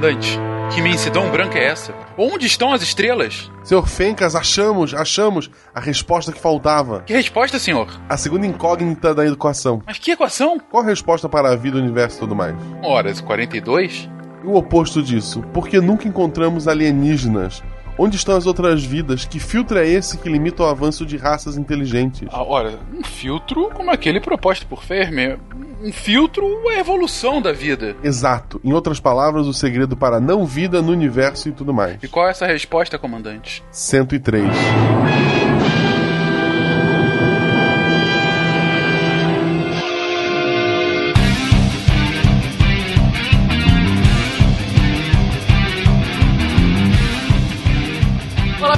comandante? Que imensidão branca é essa? Onde estão as estrelas? Senhor Fencas, achamos, achamos a resposta que faltava. Que resposta, senhor? A segunda incógnita da equação. Mas que equação? Qual a resposta para a vida, o universo e tudo mais? Horas 42? E o oposto disso? Por que nunca encontramos alienígenas? Onde estão as outras vidas? Que filtro é esse que limita o avanço de raças inteligentes? Ah, ora, um filtro como aquele proposto por Fermi. Um filtro é a evolução da vida. Exato. Em outras palavras, o segredo para a não vida no universo e tudo mais. E qual é essa resposta, comandante? 103.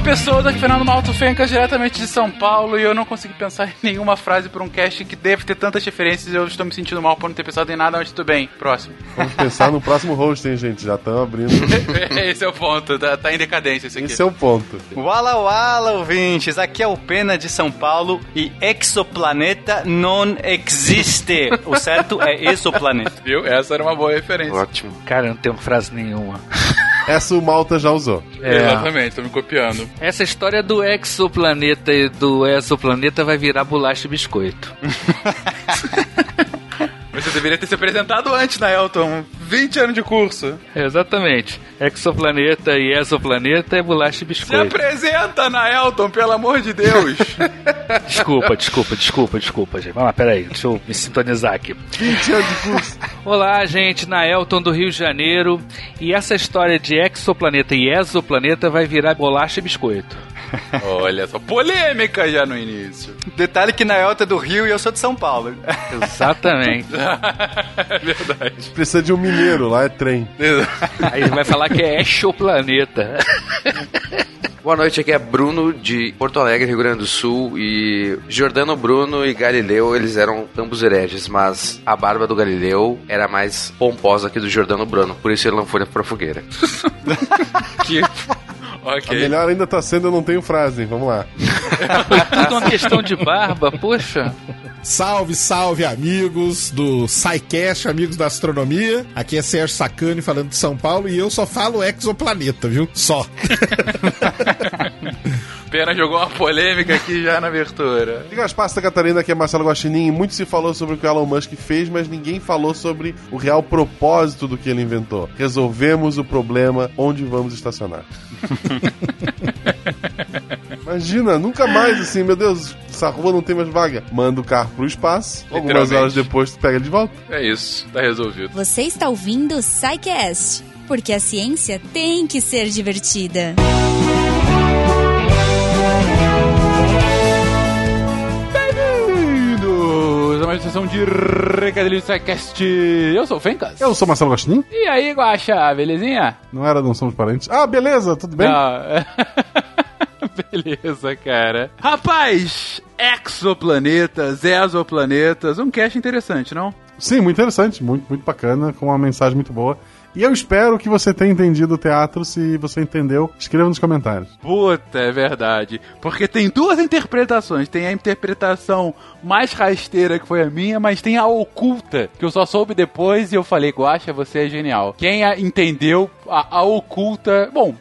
Olá pessoas, aqui é Fernando Malto Fencas, diretamente de São Paulo, e eu não consegui pensar em nenhuma frase para um cast que deve ter tantas referências e eu estou me sentindo mal por não ter pensado em nada, mas tudo bem. Próximo. Vamos pensar no próximo host, hein, gente? Já estão abrindo. Esse é o ponto, tá, tá em decadência esse aqui. Esse é o ponto. Wala wala, ouvintes! Aqui é o Pena de São Paulo e exoplaneta não existe. O certo é exoplaneta. Viu? Essa era uma boa referência. Ótimo. Cara, eu não tenho frase nenhuma. Essa o Malta já usou. É. Exatamente, tô me copiando. Essa história do exoplaneta e do exoplaneta vai virar bolacha e biscoito. Você deveria ter se apresentado antes na Elton. 20 anos de curso. Exatamente. Exoplaneta e exoplaneta é bolacha e Se biscoito. apresenta na Elton, pelo amor de Deus. Desculpa, desculpa, desculpa, desculpa, gente. Vamos lá, peraí, deixa eu me sintonizar aqui. 20 anos de curso. Olá, gente, na Elton do Rio de Janeiro. E essa história de exoplaneta e exoplaneta vai virar bolacha e biscoito. Olha só, polêmica já no início. Detalhe que na Elta é do Rio e eu sou de São Paulo. Exatamente. Verdade. Precisa de um mineiro, lá é trem. Aí vai falar que é exoplaneta. Boa noite, aqui é Bruno de Porto Alegre, Rio Grande do Sul. E Jordano Bruno e Galileu, eles eram ambos hereges, mas a barba do Galileu era mais pomposa que do Jordano Bruno, por isso ele não foi pra fogueira. Que... A Ok. melhor ainda tá sendo eu não tenho frase, hein? Vamos lá. Tudo uma questão de barba, poxa. Salve, salve, amigos do SciCast, amigos da astronomia. Aqui é Sérgio Sacani falando de São Paulo e eu só falo exoplaneta, viu? Só. Pena jogou uma polêmica aqui já na abertura. Diga as Santa Catarina, aqui é Marcelo Guaxinim. e Muito se falou sobre o que o Elon Musk fez, mas ninguém falou sobre o real propósito do que ele inventou. Resolvemos o problema onde vamos estacionar. Imagina, nunca mais assim, meu Deus, essa rua não tem mais vaga. Manda o carro pro espaço, algumas horas depois tu pega ele de volta. É isso, tá resolvido. Você está ouvindo o SciCast, porque a ciência tem que ser divertida. Bem-vindos mais uma sessão de Recadilho Sidecast. Eu sou o Fencas. Eu sou Marcelo Guaxinim, E aí, Guaxa, belezinha? não era, não somos parentes. Ah, beleza, tudo bem? Beleza, cara. Rapaz, exoplanetas, exoplanetas, um cast interessante, não? Sim, muito interessante, muito, muito bacana, com uma mensagem muito boa. E eu espero que você tenha entendido o teatro. Se você entendeu, escreva nos comentários. Puta, é verdade. Porque tem duas interpretações. Tem a interpretação mais rasteira, que foi a minha, mas tem a oculta, que eu só soube depois e eu falei, Guaxa, você é genial. Quem a entendeu a, a oculta... Bom,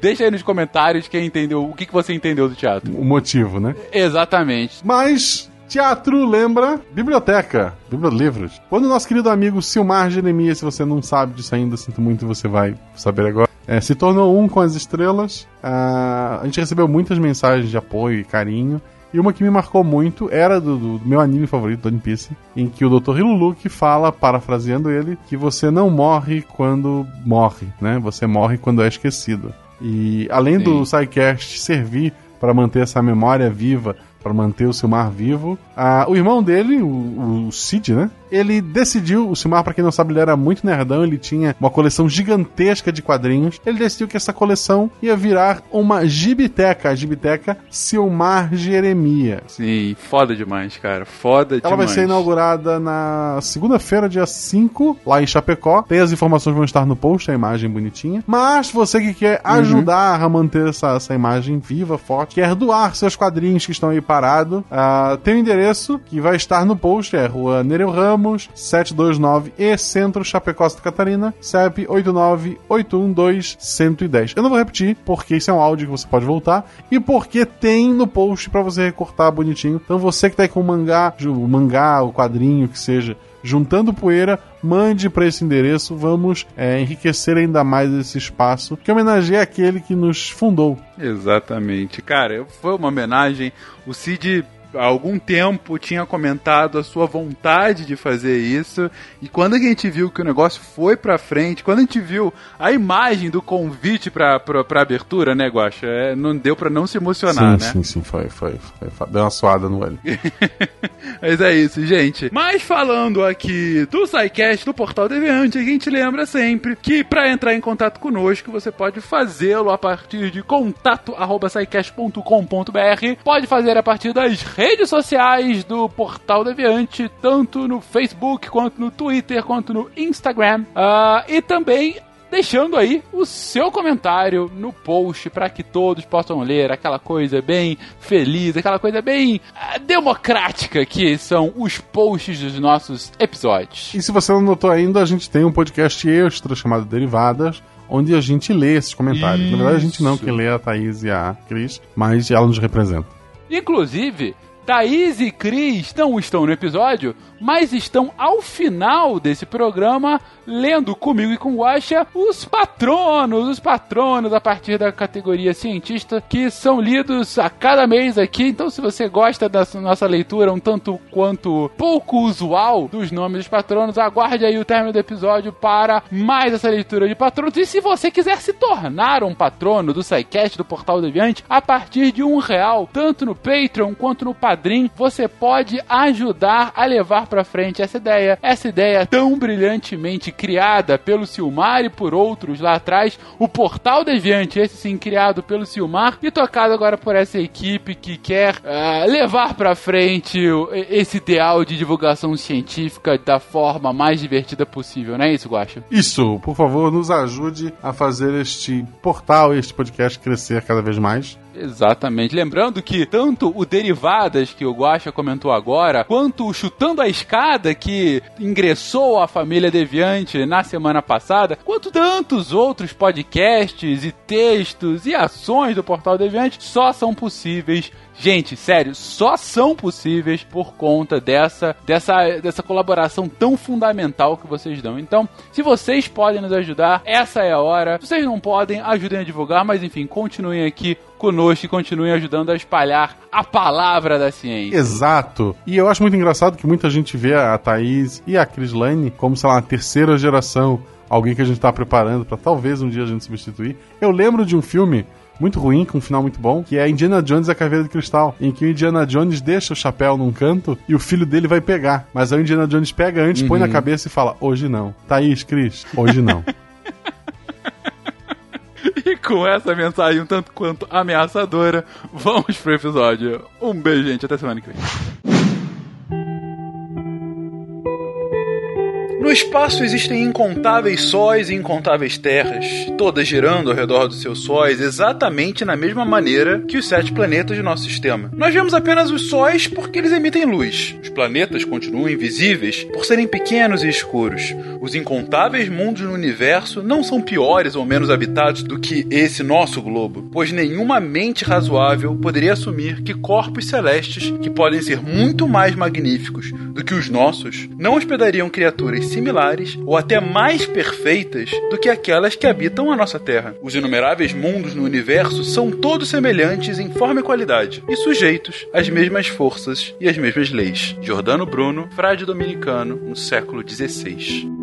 deixa aí nos comentários quem entendeu, o que, que você entendeu do teatro. O motivo, né? Exatamente. Mas teatro lembra biblioteca, bibliolivros. Quando o nosso querido amigo Silmar Jeremias, se você não sabe disso ainda, sinto muito, você vai saber agora. é, se tornou um com as estrelas. ah, a gente recebeu muitas mensagens de apoio e carinho. E uma que me marcou muito era do, do meu anime favorito, One Piece, em que o Dr. Hiluluki fala, parafraseando ele, que você não morre quando morre, né? Você morre quando é esquecido. E além do SciCast servir para manter essa memória viva, para manter o Silmar vivo, ah, o irmão dele, o, o Cid, né? Ele decidiu, o Silmar, pra quem não sabe, ele era muito nerdão, ele tinha uma coleção gigantesca de quadrinhos. Ele decidiu que essa coleção ia virar uma gibiteca, a gibiteca Silmar Jeremias. Sim, foda demais, cara. Foda Ela vai demais. ser inaugurada na segunda-feira, dia 5, lá em Chapecó. Tem as informações vão estar no post, a imagem bonitinha. Mas você que quer ajudar a manter essa, essa imagem viva, forte, quer doar seus quadrinhos que estão aí parados, ah, tem o endereço que vai estar no post, é Rua Nereu Ramos, Ramos 729 e Centro Chapecó Santa Catarina, CEP 89812-110. Eu não vou repetir, porque isso é um áudio que você pode voltar e porque tem no post para você recortar bonitinho. Então você que tá aí com o mangá, o mangá, o quadrinho, que seja, juntando poeira, mande para esse endereço. Vamos é, enriquecer ainda mais esse espaço que homenageia aquele que nos fundou. Exatamente. Cara, foi uma homenagem. O Cid há algum tempo tinha comentado a sua vontade de fazer isso e quando a gente viu que o negócio foi pra frente, quando a gente viu a imagem do convite pra, pra, pra abertura, né, Guaxa? É, não deu pra não se emocionar, sim, né? Sim, sim, foi, foi, foi. Deu uma suada no olho. Mas é isso, gente. Mas falando aqui do SciCast, do Portal Deviante, a gente lembra sempre que para entrar em contato conosco, você pode fazê-lo a partir de contato@scicast.com.br, pode fazer a partir das redes sociais do Portal Deviante, tanto no Facebook, quanto no Twitter, quanto no Instagram. Uh, e também deixando aí o seu comentário no post para que todos possam ler aquela coisa bem feliz, aquela coisa bem uh, democrática que são os posts dos nossos episódios. E se você não notou ainda, a gente tem um podcast extra chamado Derivadas, onde a gente lê esses comentários. Isso. Na verdade, a gente não que lê a Thaís e a Cris, mas ela nos representa. Inclusive, Thaís e Cris não estão no episódio, mas estão ao final desse programa lendo comigo e com o Guaxa os patronos, os patronos a partir da categoria cientista que são lidos a cada mês aqui. Então, se você gosta da nossa leitura um tanto quanto pouco usual dos nomes dos patronos, aguarde aí o término do episódio para mais essa leitura de patronos. E se você quiser se tornar um patrono do SciCast do Portal Deviante, a partir de um real, tanto no Patreon quanto no Padrim, você pode ajudar a levar para frente essa ideia, essa ideia tão brilhantemente criada pelo Silmar e por outros lá atrás, o Portal Deviante, esse sim criado pelo Silmar e tocado agora por essa equipe que quer ah, levar para frente esse ideal de divulgação científica da forma mais divertida possível, não é isso, Guacha? Isso, por favor, nos ajude a fazer este portal, este podcast crescer cada vez mais. Exatamente. Lembrando que tanto o Derivadas, que o Guaxa comentou agora, quanto o Chutando a Escada, que ingressou à família Deviante na semana passada, quanto tantos outros podcasts e textos e ações do Portal Deviante só são possíveis Gente, sério, só são possíveis por conta dessa, dessa, dessa colaboração tão fundamental que vocês dão. Então, se vocês podem nos ajudar, essa é a hora. Se vocês não podem, ajudem a divulgar, mas enfim, continuem aqui conosco e continuem ajudando a espalhar a palavra da ciência. Exato. E eu acho muito engraçado que muita gente vê a Thaís e a Chris Lane como, sei lá, uma terceira geração. Alguém que a gente tá preparando pra talvez um dia a gente substituir. Eu lembro de um filme muito ruim, com um final muito bom, que é Indiana Jones e a Caveira de Cristal, em que o Indiana Jones deixa o chapéu num canto e o filho dele vai pegar. Mas aí o Indiana Jones pega antes, põe na cabeça e fala: Hoje não. Thaís, Cris, hoje não. E com essa mensagem um tanto quanto ameaçadora, vamos pro episódio. Um beijo, gente. Até semana que vem. No espaço existem incontáveis sóis e incontáveis terras, todas girando ao redor dos seus sóis exatamente na mesma maneira que os sete planetas de nosso sistema. Nós vemos apenas os sóis porque eles emitem luz. Os planetas continuam invisíveis por serem pequenos e escuros. Os incontáveis mundos no universo não são piores ou menos habitados do que esse nosso globo, pois nenhuma mente razoável poderia assumir que corpos celestes, que podem ser muito mais magníficos do que os nossos, não hospedariam criaturas similares ou até mais perfeitas do que aquelas que habitam a nossa Terra. Os inumeráveis mundos no universo são todos semelhantes em forma e qualidade e sujeitos às mesmas forças e às mesmas leis. Giordano Bruno, frade dominicano, no século XVI.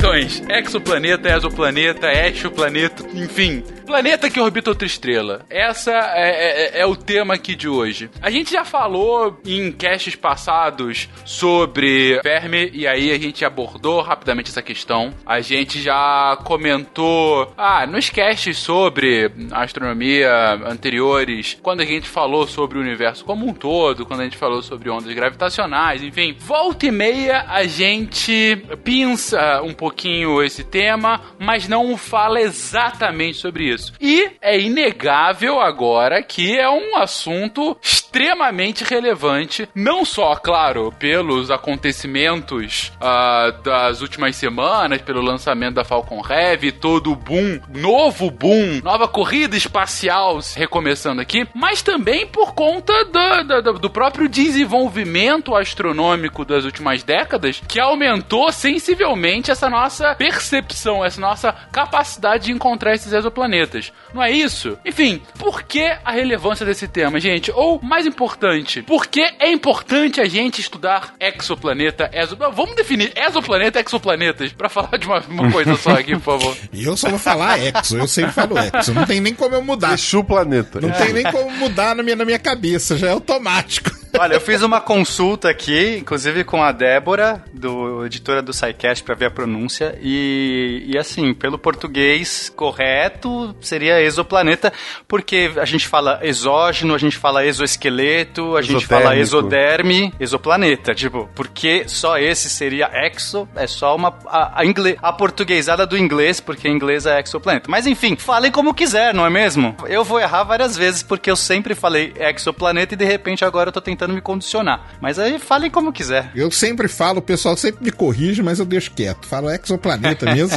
get Exoplaneta, exoplaneta, exoplaneta, enfim, Planeta que orbita outra estrela. Essa é, é- é o tema aqui de hoje. A gente já falou em casts passados sobre verme, e aí a gente abordou rapidamente essa questão. A gente já comentou, ah, nos casts sobre astronomia anteriores, quando a gente falou sobre o universo como um todo, quando a gente falou sobre ondas gravitacionais, enfim. Volta e meia a gente pinça um pouquinho esse tema, mas não fala exatamente sobre isso. E é inegável agora que é um assunto extremamente relevante, não só, claro, pelos acontecimentos ah, das últimas semanas, pelo lançamento da Falcon Heavy, todo o boom, novo boom, nova corrida espacial recomeçando aqui, mas também por conta do, do- do próprio desenvolvimento astronômico das últimas décadas, que aumentou sensivelmente essa nossa percepção, essa nossa capacidade de encontrar esses exoplanetas. Não é isso? Enfim, por que a relevância desse tema, gente? Ou, mais importante, por que é importante a gente estudar exoplaneta, exo... Não, Vamos definir exoplaneta e exoplanetas, pra falar de uma, uma coisa só aqui, por favor. E eu só vou falar Exo, eu sempre falo Exo. Não tem nem como eu mudar. Exu Planeta. Não tem nem como mudar na minha, na minha cabeça, já é automático. Olha, eu fiz uma consulta aqui, inclusive com a Débora, do editora do SciCast, pra ver a pronúncia. E, e assim, pelo português correto, seria exoplaneta, porque a gente fala exógeno, a gente fala exoesqueleto, a gente fala exoderme, exoplaneta. Tipo, porque só esse seria exo, é só uma. A, a, ingle, a portuguesada do inglês, porque em inglês é exoplaneta. Mas enfim, falem como quiser, não é mesmo? Eu vou errar várias vezes, porque eu sempre falei exoplaneta e de repente agora eu tô tentando me condicionar. Mas aí falem como quiser. Eu sempre falo, o pessoal sempre me corrige, mas eu deixo quieto. Falo exoplaneta mesmo.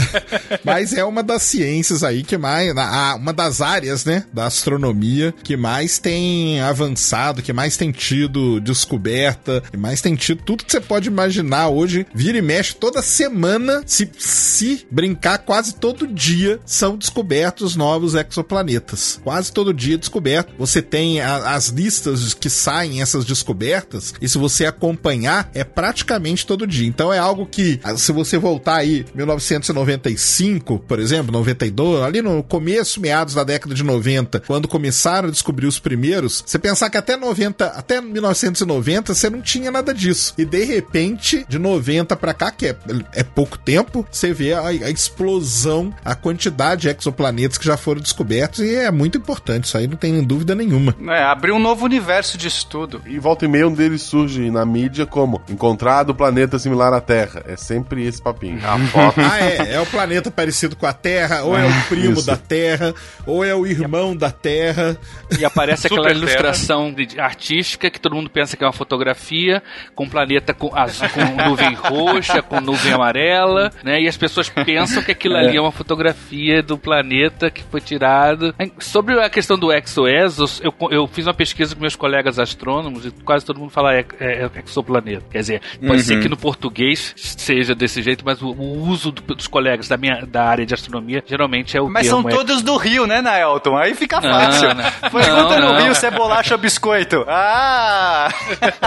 mas é uma das ciências aí que mais. Uma das áreas, né? Da astronomia que mais tem avançado, que mais tem tido descoberta, que mais tem tido tudo que você pode imaginar hoje. Vira e mexe toda semana, se, se brincar, quase todo dia são descobertos novos exoplanetas. Quase todo dia descoberto. Você tem a- as listas que saem essas descobertas, e se você acompanhar, é praticamente todo dia. Então é algo que, ah, se você voltar aí, 1995, por exemplo, 92, ali no começo, meados da década de 90, quando começaram a descobrir os primeiros, você pensar que até 90, até 1990, você não tinha nada disso. E de repente, de 90 pra cá, que é, é pouco tempo, você vê a, a explosão, a quantidade de exoplanetas que já foram descobertos, e é muito importante, isso aí não tem dúvida nenhuma. É, abriu um novo universo de estudo. E volta e meia um deles surge na mídia como encontrado planeta similar à Terra. É sempre esse papinho. A foto. Ah, é. É o planeta parecido com a Terra, ou é o primo Isso. da Terra, ou é o irmão da Terra. E aparece aquela Super ilustração de- artística que todo mundo pensa que é uma fotografia, com um planeta com, azul, com nuvem roxa, com nuvem amarela, né? E as pessoas pensam que aquilo ali é uma fotografia do planeta que foi tirado. Sobre a questão do exoesos, eu, eu fiz uma pesquisa com meus colegas astrônomos e quase todo mundo fala é, é, é exoplaneta. Quer dizer, pode ser que no português seja desse jeito, mas o, o uso do- dos colegas da minha da área de astronomia geralmente é o Mas são termo todos do Rio, né, Naelton? Aí fica Não, fácil. não. Pergunta Não, no não. Rio se é bolacha ou biscoito. Ah!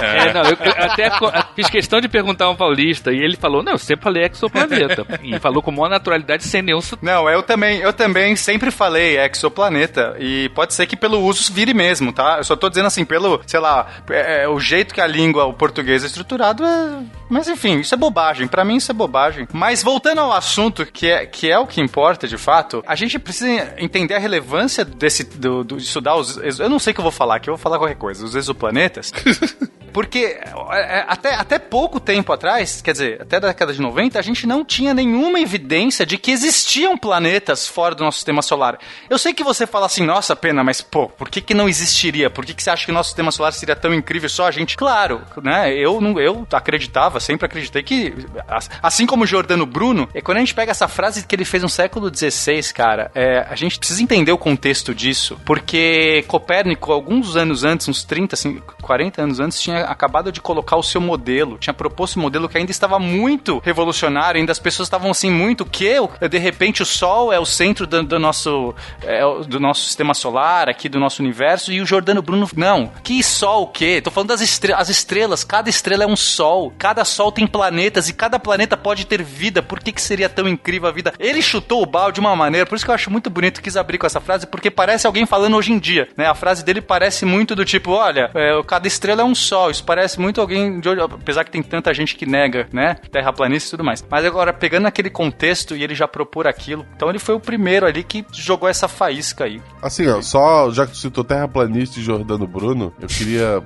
É, não, eu, eu até fiz questão de perguntar a um paulista e ele falou: Não, eu sempre falei exoplaneta. E falou com maior naturalidade sem nenhum sotaque. Não, eu também, eu também sempre falei exoplaneta. E pode ser que pelo uso vire mesmo, tá? Eu só tô dizendo assim, pelo, sei lá, é, é, o jeito que a língua, o português é estruturado é. Mas enfim, isso é bobagem. Pra mim, isso é bobagem. Mas voltando ao assunto, que é, que é o que importa de fato, a gente precisa entender a relevância desse, do, do, de estudar os. Eu não sei o que eu vou falar aqui, eu vou falar qualquer coisa. Os exoplanetas. Porque é, é, até, até pouco tempo atrás, quer dizer, até a década de 90, a gente não tinha nenhuma evidência de que existiam planetas fora do nosso sistema solar. Eu sei que você fala assim, nossa, pena, mas pô, por que, que não existiria? Por que, que você acha que o nosso sistema solar seria tão incrível só a gente? Claro, né? Eu, não, eu acreditava, sempre acreditei que, as- assim como o Giordano Bruno, é quando a gente pega essa frase que ele fez no século XVI, cara, é, a gente precisa entender o contexto disso, porque Copérnico, alguns anos antes, uns 30, assim, 40 anos antes, tinha acabado de colocar o seu modelo, tinha proposto um modelo que ainda estava muito revolucionário, ainda as pessoas estavam assim, muito que de repente o Sol é o centro do, do nosso é, do nosso sistema solar, aqui do nosso universo, e o Jordano Bruno, não. Que Sol o quê? Tô falando das estrelas, as estrelas, cada estrela é um Sol, cada Sol tem planetas e cada planeta pode ter vida. Por que, que seria tão incrível a vida? Ele chutou o balde de uma maneira, por isso que eu acho muito bonito, quis abrir com essa frase, porque parece alguém falando hoje em dia, né? A frase dele parece muito do tipo, olha, é, cada estrela é um Sol, isso parece muito alguém de apesar que tem tanta gente que nega, né? Terraplanista e tudo mais. Mas agora, pegando aquele contexto e ele já propor aquilo, então ele foi o primeiro ali que jogou essa faísca aí. Assim, ó, só já que tu citou terraplanista e Jordano Bruno, eu queria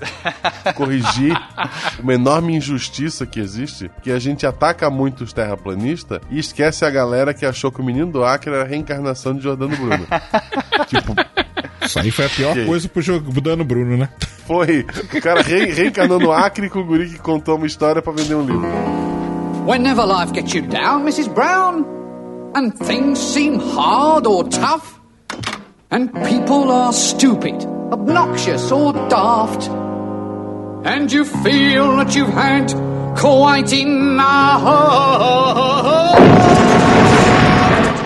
corrigir uma enorme injustiça que existe, que a gente ataca muito os terraplanistas e esquece a galera que achou que o menino do Acre era a reencarnação de Jordano Bruno. tipo, Isso aí foi a pior coisa pro Jordano Bruno, né? foi o cara re reencarnou no Acre com o guri que contou uma história pra vender um livro. Whenever life gets you down, Mrs. Brown, and things seem hard or tough, and people are stupid, obnoxious, or daft, and you feel that you've had quite enough.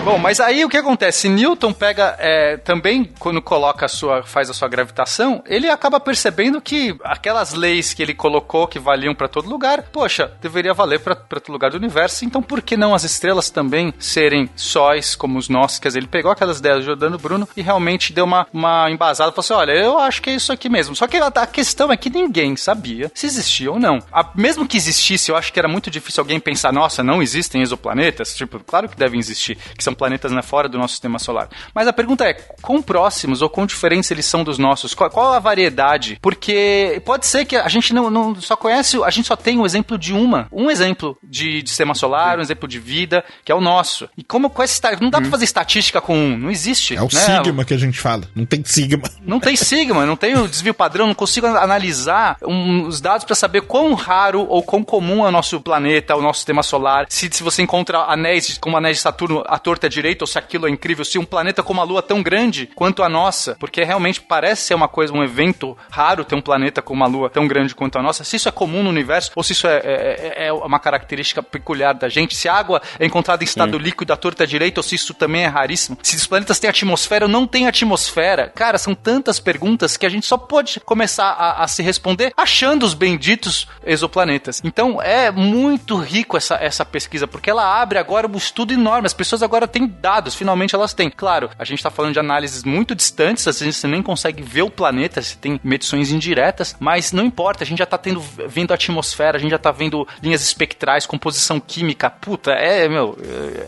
Bom, mas aí o que acontece? Newton pega é, também quando coloca a sua, faz a sua gravitação, ele acaba percebendo que aquelas leis que ele colocou que valiam para todo lugar, poxa, deveria valer para todo lugar do universo. Então por que não as estrelas também serem sóis como os nossos? Quer dizer, ele pegou aquelas ideias do Jordano Bruno e realmente deu uma, uma embasada, falou assim, olha, eu acho que é isso aqui mesmo. Só que a, a questão é que ninguém sabia se existia ou não. A- mesmo que existisse, eu acho que era muito difícil alguém pensar, nossa, não existem exoplanetas. Tipo, claro que devem existir, que são planetas né, fora do nosso sistema solar. Mas a pergunta é, quão próximos ou quão diferentes eles são dos nossos? Qual, qual a variedade? Porque pode ser que a gente não, não só conhece, a gente só tem o exemplo de uma, um exemplo de, de sistema solar, um exemplo de vida, que é o nosso. E como esta- não dá pra fazer estatística com um, não existe. É o né? sigma que a gente fala. Não tem sigma. Não tem sigma, não tem o desvio padrão, não consigo analisar um- os dados para saber quão raro ou quão comum é o nosso planeta, o nosso sistema solar. Se, se você encontra anéis, como anéis de Saturno, à torta direita, ou se aquilo é incrível, se um planeta como a Lua é tão grande quanto a nossa, porque realmente parece ser uma coisa, um evento raro ter um planeta como a Lua tão grande quanto a nossa, se isso é comum no universo, ou se isso é, é- é uma característica peculiar da gente, se a água é encontrada em estado líquido à torta direita, ou se isso também é raríssimo, se os planetas têm atmosfera ou não têm atmosfera. Cara, são tantas perguntas que a gente só pode começar a, a se responder achando os benditos exoplanetas. Então é muito rico essa, essa pesquisa, porque ela abre agora um estudo enorme. As pessoas agora têm dados, finalmente elas têm. Claro, a gente está falando de análises muito distantes, às vezes você nem consegue ver o planeta, você tem medições indiretas, mas não importa, a gente já tá tendo, vendo a atmosfera, a gente já tá vendo linhas espectrais, composição química. Puta, é, meu,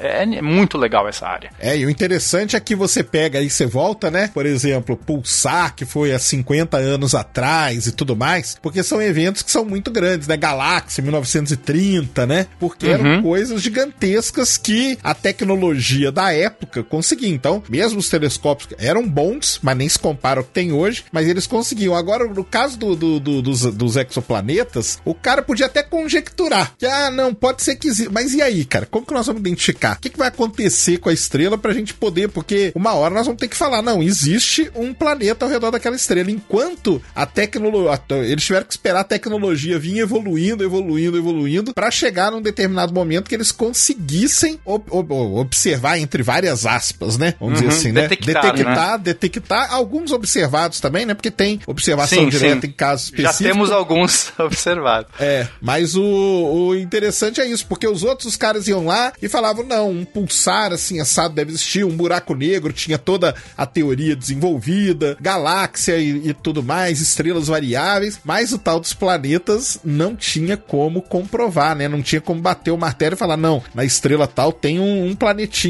é, é muito legal essa área. É, e o interessante é que você pega aí, você volta, né? Por exemplo, Pulsar, que foi há 50 anos atrás e tudo mais, porque são eventos que são muito grandes, né? Galáxia, 1930, né? Porque eram coisas gigantescas que a tecnologia da época conseguia. Então, mesmo os telescópios eram bons, mas nem se compara ao que tem hoje, mas eles conseguiam. Agora, no caso do, do- do- dos, dos exoplanetas, o cara podia até conjecturar que, ah, não, pode ser que exista. Mas e aí, cara? Como que nós vamos identificar? O que, que vai acontecer com a estrela pra gente poder? Porque uma hora nós vamos ter que falar, não, existe um planeta ao redor daquela estrela. Enquanto a tecnologia. Eles tiveram que esperar a tecnologia vir evoluindo, evoluindo, evoluindo, pra chegar num determinado momento que eles conseguissem ob- ob- observar, entre várias aspas, né? Vamos dizer Uhum, assim, né? detectar, detectar, detectar alguns observados também, né? Porque tem observação Sim, direta sim. em casos Já específicos. temos alguns observados. É, mas o, o interessante é isso, porque os outros os caras iam lá e falavam, não, um pulsar assim, assado deve existir, um buraco negro tinha toda a teoria desenvolvida, galáxia e, e tudo mais, estrelas variáveis, mas o tal dos planetas não tinha como comprovar, né? Não tinha como bater o martelo e falar, não, na estrela tal tem um, um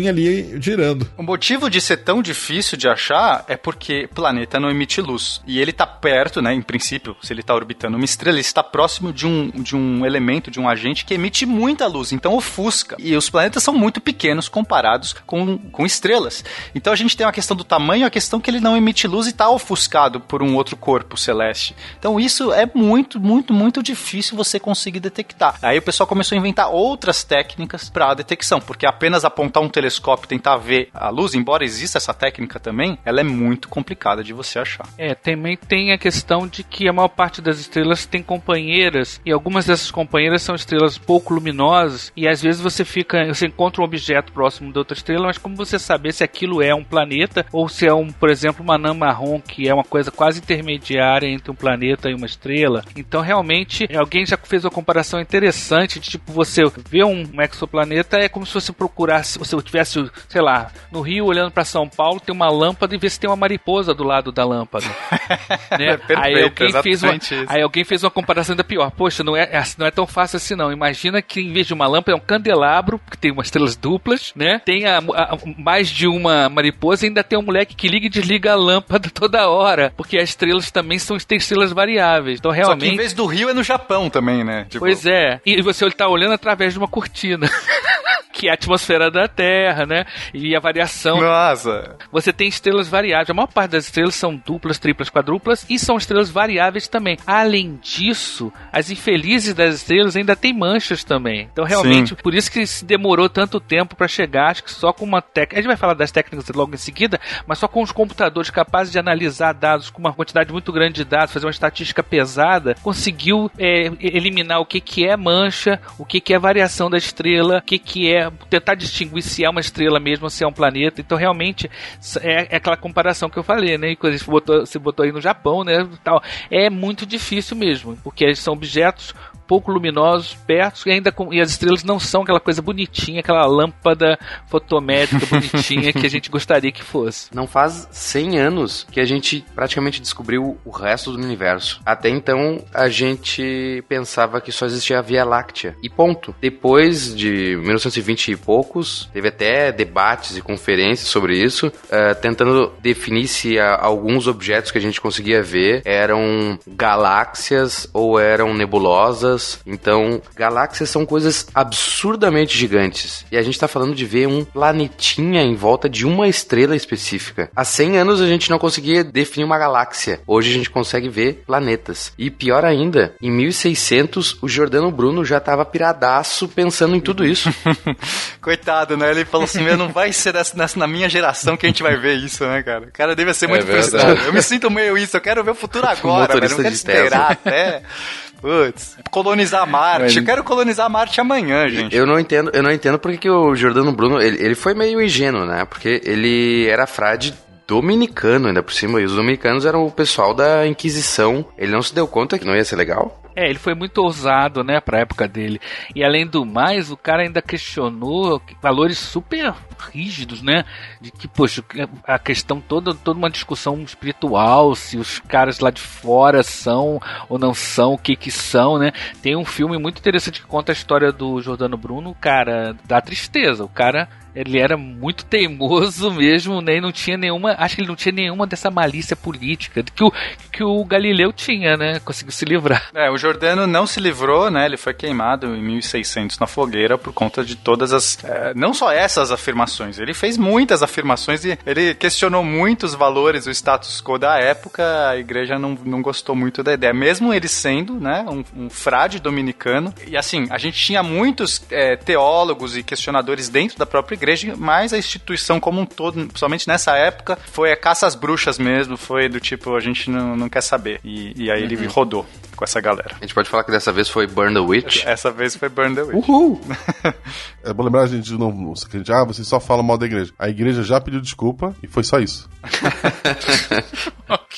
ali girando. O motivo de ser tão difícil de achar é porque planeta não emite luz. E ele tá perto, né? Em princípio, se ele tá orbitando uma estrela, ele está próximo de um, de um elemento, de um agente que emite muita luz. Então ofusca. E os planetas são muito pequenos comparados com, com estrelas. Então a gente tem uma questão do tamanho, a questão que ele não emite luz e tá ofuscado por um outro corpo celeste. Então isso é muito, muito, muito difícil você conseguir detectar. Aí o pessoal começou a inventar outras técnicas para a detecção, porque apenas apontar um telescópio telescópio tentar ver a luz, embora exista essa técnica também, ela é muito complicada de você achar. É, também tem a questão de que a maior parte das estrelas tem companheiras e algumas dessas companheiras são estrelas pouco luminosas e às vezes você fica, você encontra um objeto próximo de outra estrela, mas como você saber se aquilo é um planeta ou se é um, por exemplo, uma anã marrom que é uma coisa quase intermediária entre um planeta e uma estrela? Então realmente alguém já fez uma comparação interessante de tipo você ver um exoplaneta é como se você procurasse, se você tivesse, sei lá, no Rio olhando para São Paulo, tem uma lâmpada e ver se tem uma mariposa do lado da lâmpada. né? Perfeito, aí, alguém fez uma, isso. aí alguém fez uma comparação ainda pior. Poxa, não é, é- não é tão fácil assim não. Imagina que em vez de uma lâmpada é um candelabro, que tem umas estrelas duplas, né? Tem a- a- mais de uma mariposa e ainda tem um moleque que liga e desliga a lâmpada toda hora. Porque as estrelas também são tem estrelas variáveis. Então Só que em realmente. vez do Rio é no Japão também, né? Tipo, Pois é. E você está olhando através de uma cortina. que é a atmosfera da Terra, né? E a variação Nossa. você tem estrelas variáveis. A maior parte das estrelas são duplas, triplas, quadruplas e são estrelas variáveis também. Além disso, as infelizes das estrelas ainda têm manchas também. Então, realmente, por isso que se demorou tanto tempo para chegar. Acho que só com uma técnica. A gente vai falar das técnicas logo em seguida, mas só com os computadores capazes de analisar dados com uma quantidade muito grande de dados, fazer uma estatística pesada, conseguiu é, eliminar o que, que é mancha, o que, que é variação da estrela, o que, que é tentar distinguir se é uma estrela mesmo ou se é um planeta. Então, realmente, é, é aquela comparação que eu falei, né? Quando você botou, você botou aí no Japão, né? Tal. É muito difícil mesmo, porque são objetos pouco luminosos, perto, e ainda com, e as estrelas não são aquela coisa bonitinha, aquela lâmpada fotométrica bonitinha que a gente gostaria que fosse. Não faz 100 anos que a gente praticamente descobriu o resto do universo. Até então, a gente pensava que só existia a Via Láctea. E ponto. Depois de 1920 e poucos, teve até debates e conferências sobre isso, eh, tentando definir se ah, alguns objetos que a gente conseguia ver eram galáxias ou eram nebulosas. Então, galáxias são coisas absurdamente gigantes. E a gente tá falando de ver um planetinha em volta de uma estrela específica. Há 100 anos a gente não conseguia definir uma galáxia. Hoje a gente consegue ver planetas. E pior ainda, em 1600 o Jordano Bruno já tava piradaço pensando em tudo isso. Coitado, né? Ele falou assim: meu, não vai ser nessa, nessa- na minha geração que a gente vai ver isso, né, cara? O cara deve ser muito verdade. frustrado. Eu me sinto meio isso, eu quero ver o futuro agora, velho. Não quero esperar até. Putz, colonizar Marte. Eu quero colonizar Marte amanhã, gente. Eu não entendo, eu não entendo porque que o Jordano Bruno, ele, ele foi meio ingênuo, né? Porque ele era frade dominicano ainda por cima, e os dominicanos eram o pessoal da Inquisição. Ele não se deu conta que não ia ser legal? É, ele foi muito ousado, né, pra época dele. E além do mais, o cara ainda questionou valores super rígidos, né? De que, poxa, a questão toda, toda uma discussão espiritual, se os caras lá de fora são ou não são, o que que são, né? Tem um filme muito interessante que conta a história do Jordano Bruno, cara, da tristeza. O cara ele era muito teimoso mesmo, né? E não tinha nenhuma. Acho que ele não tinha nenhuma dessa malícia política que o, que o Galileu tinha, né? Conseguiu se livrar. É, o Jordano não se livrou, né? Ele foi queimado em 1600 na fogueira por conta de todas as. é, não só essas afirmações, ele fez muitas afirmações e ele questionou muito os valores, o status quo da época. A igreja não, não gostou muito da ideia, mesmo ele sendo, né? Um, um frade dominicano. E assim, a gente tinha muitos é, teólogos e questionadores dentro da própria igreja, mas a instituição como um todo, principalmente nessa época, foi a caça às bruxas mesmo. Foi do tipo, a gente não, não quer saber. E, e aí ele rodou com essa galera. A gente pode falar que dessa vez foi Burn the Witch. Essa vez foi Burn the Witch. Uhul! é bom lembrar a gente de novo, o seguinte, ah, vocês só falam mal da igreja. A igreja já pediu desculpa e foi só isso.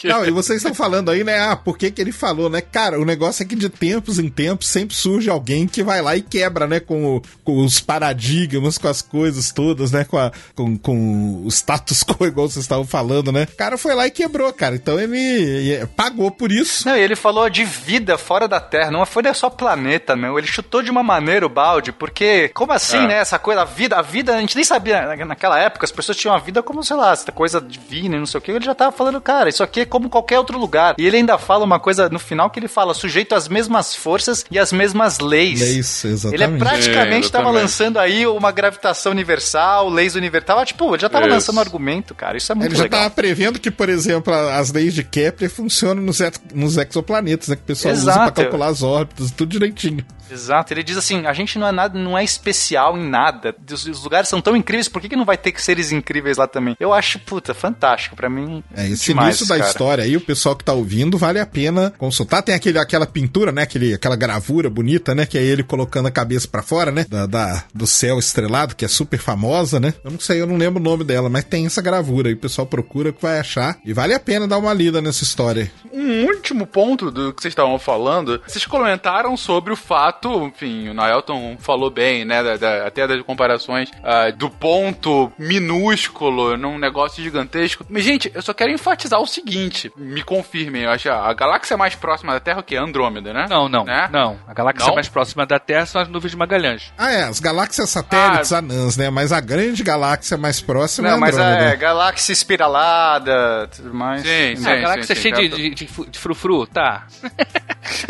Não, e vocês estão falando aí, né? Ah, por que que ele falou, né? Cara, o negócio é que de tempos em tempos sempre surge alguém que vai lá e quebra, né? Com, o- com os paradigmas, com as coisas todas, né? Com, a- com, com o status quo, igual vocês estavam falando, né? O cara foi lá e quebrou, cara. Então ele, ele pagou por isso. Não, e ele falou de vida fora da Terra, não foi só planeta, não. Ele chutou de uma maneira o balde, porque, como assim, né? Essa coisa, a vida, a vida, a gente nem sabia, na- naquela época, as pessoas tinham a vida como, sei lá, essa coisa divina e não sei o que. Ele já tava falando, cara, isso aqui é como qualquer outro lugar. E ele ainda fala uma coisa no final que ele fala, sujeito às mesmas forças e às mesmas leis. Leis, exatamente. Ele é praticamente É, tava exatamente. lançando aí uma gravitação universal, leis universal. Tipo, ele já tava Isso. lançando um argumento, cara. Isso é muito Ele já legal. tava prevendo que, por exemplo, as leis de Kepler funcionam nos, ex- nos exoplanetas, né? Que o pessoal usa Exato. pra calcular as órbitas, tudo direitinho. Exato, ele diz assim: a gente não é nada, não é especial em nada. Os, os lugares são tão incríveis, por que, que não vai ter seres incríveis lá também? Eu acho, puta, fantástico. Pra mim, É, esse demais, início da cara. história aí, o pessoal que tá ouvindo, vale a pena consultar. Tem aquele, aquela pintura, né? Aquele, aquela gravura bonita, né? Que é ele colocando a cabeça pra fora, né? Da, da- do céu estrelado, que é super famosa, né? Eu não sei, eu não lembro o nome dela, mas tem essa gravura aí. O pessoal procura que vai achar. E vale a pena dar uma lida nessa história aí. Um último ponto do que vocês estavam falando, vocês comentaram sobre o fato, enfim, o Naelton falou bem, né, da- da- até das comparações ah, do ponto minúsculo num negócio gigantesco. Mas, gente, eu só quero enfatizar o seguinte, me confirmem, eu acho a galáxia mais próxima da Terra é o que? Andrômeda, né? Não, não, Né? não. A galáxia Não? mais próxima da Terra são as nuvens de Magalhães. Ah, é, as galáxias satélites Ah. anãs, né? Mas a grande galáxia mais próxima Não, é mas Andrômeda. é galáxia espiralada, tudo mais. Sim, sim. a galáxia sim, é cheia sim, de, de, de de frufru, tá.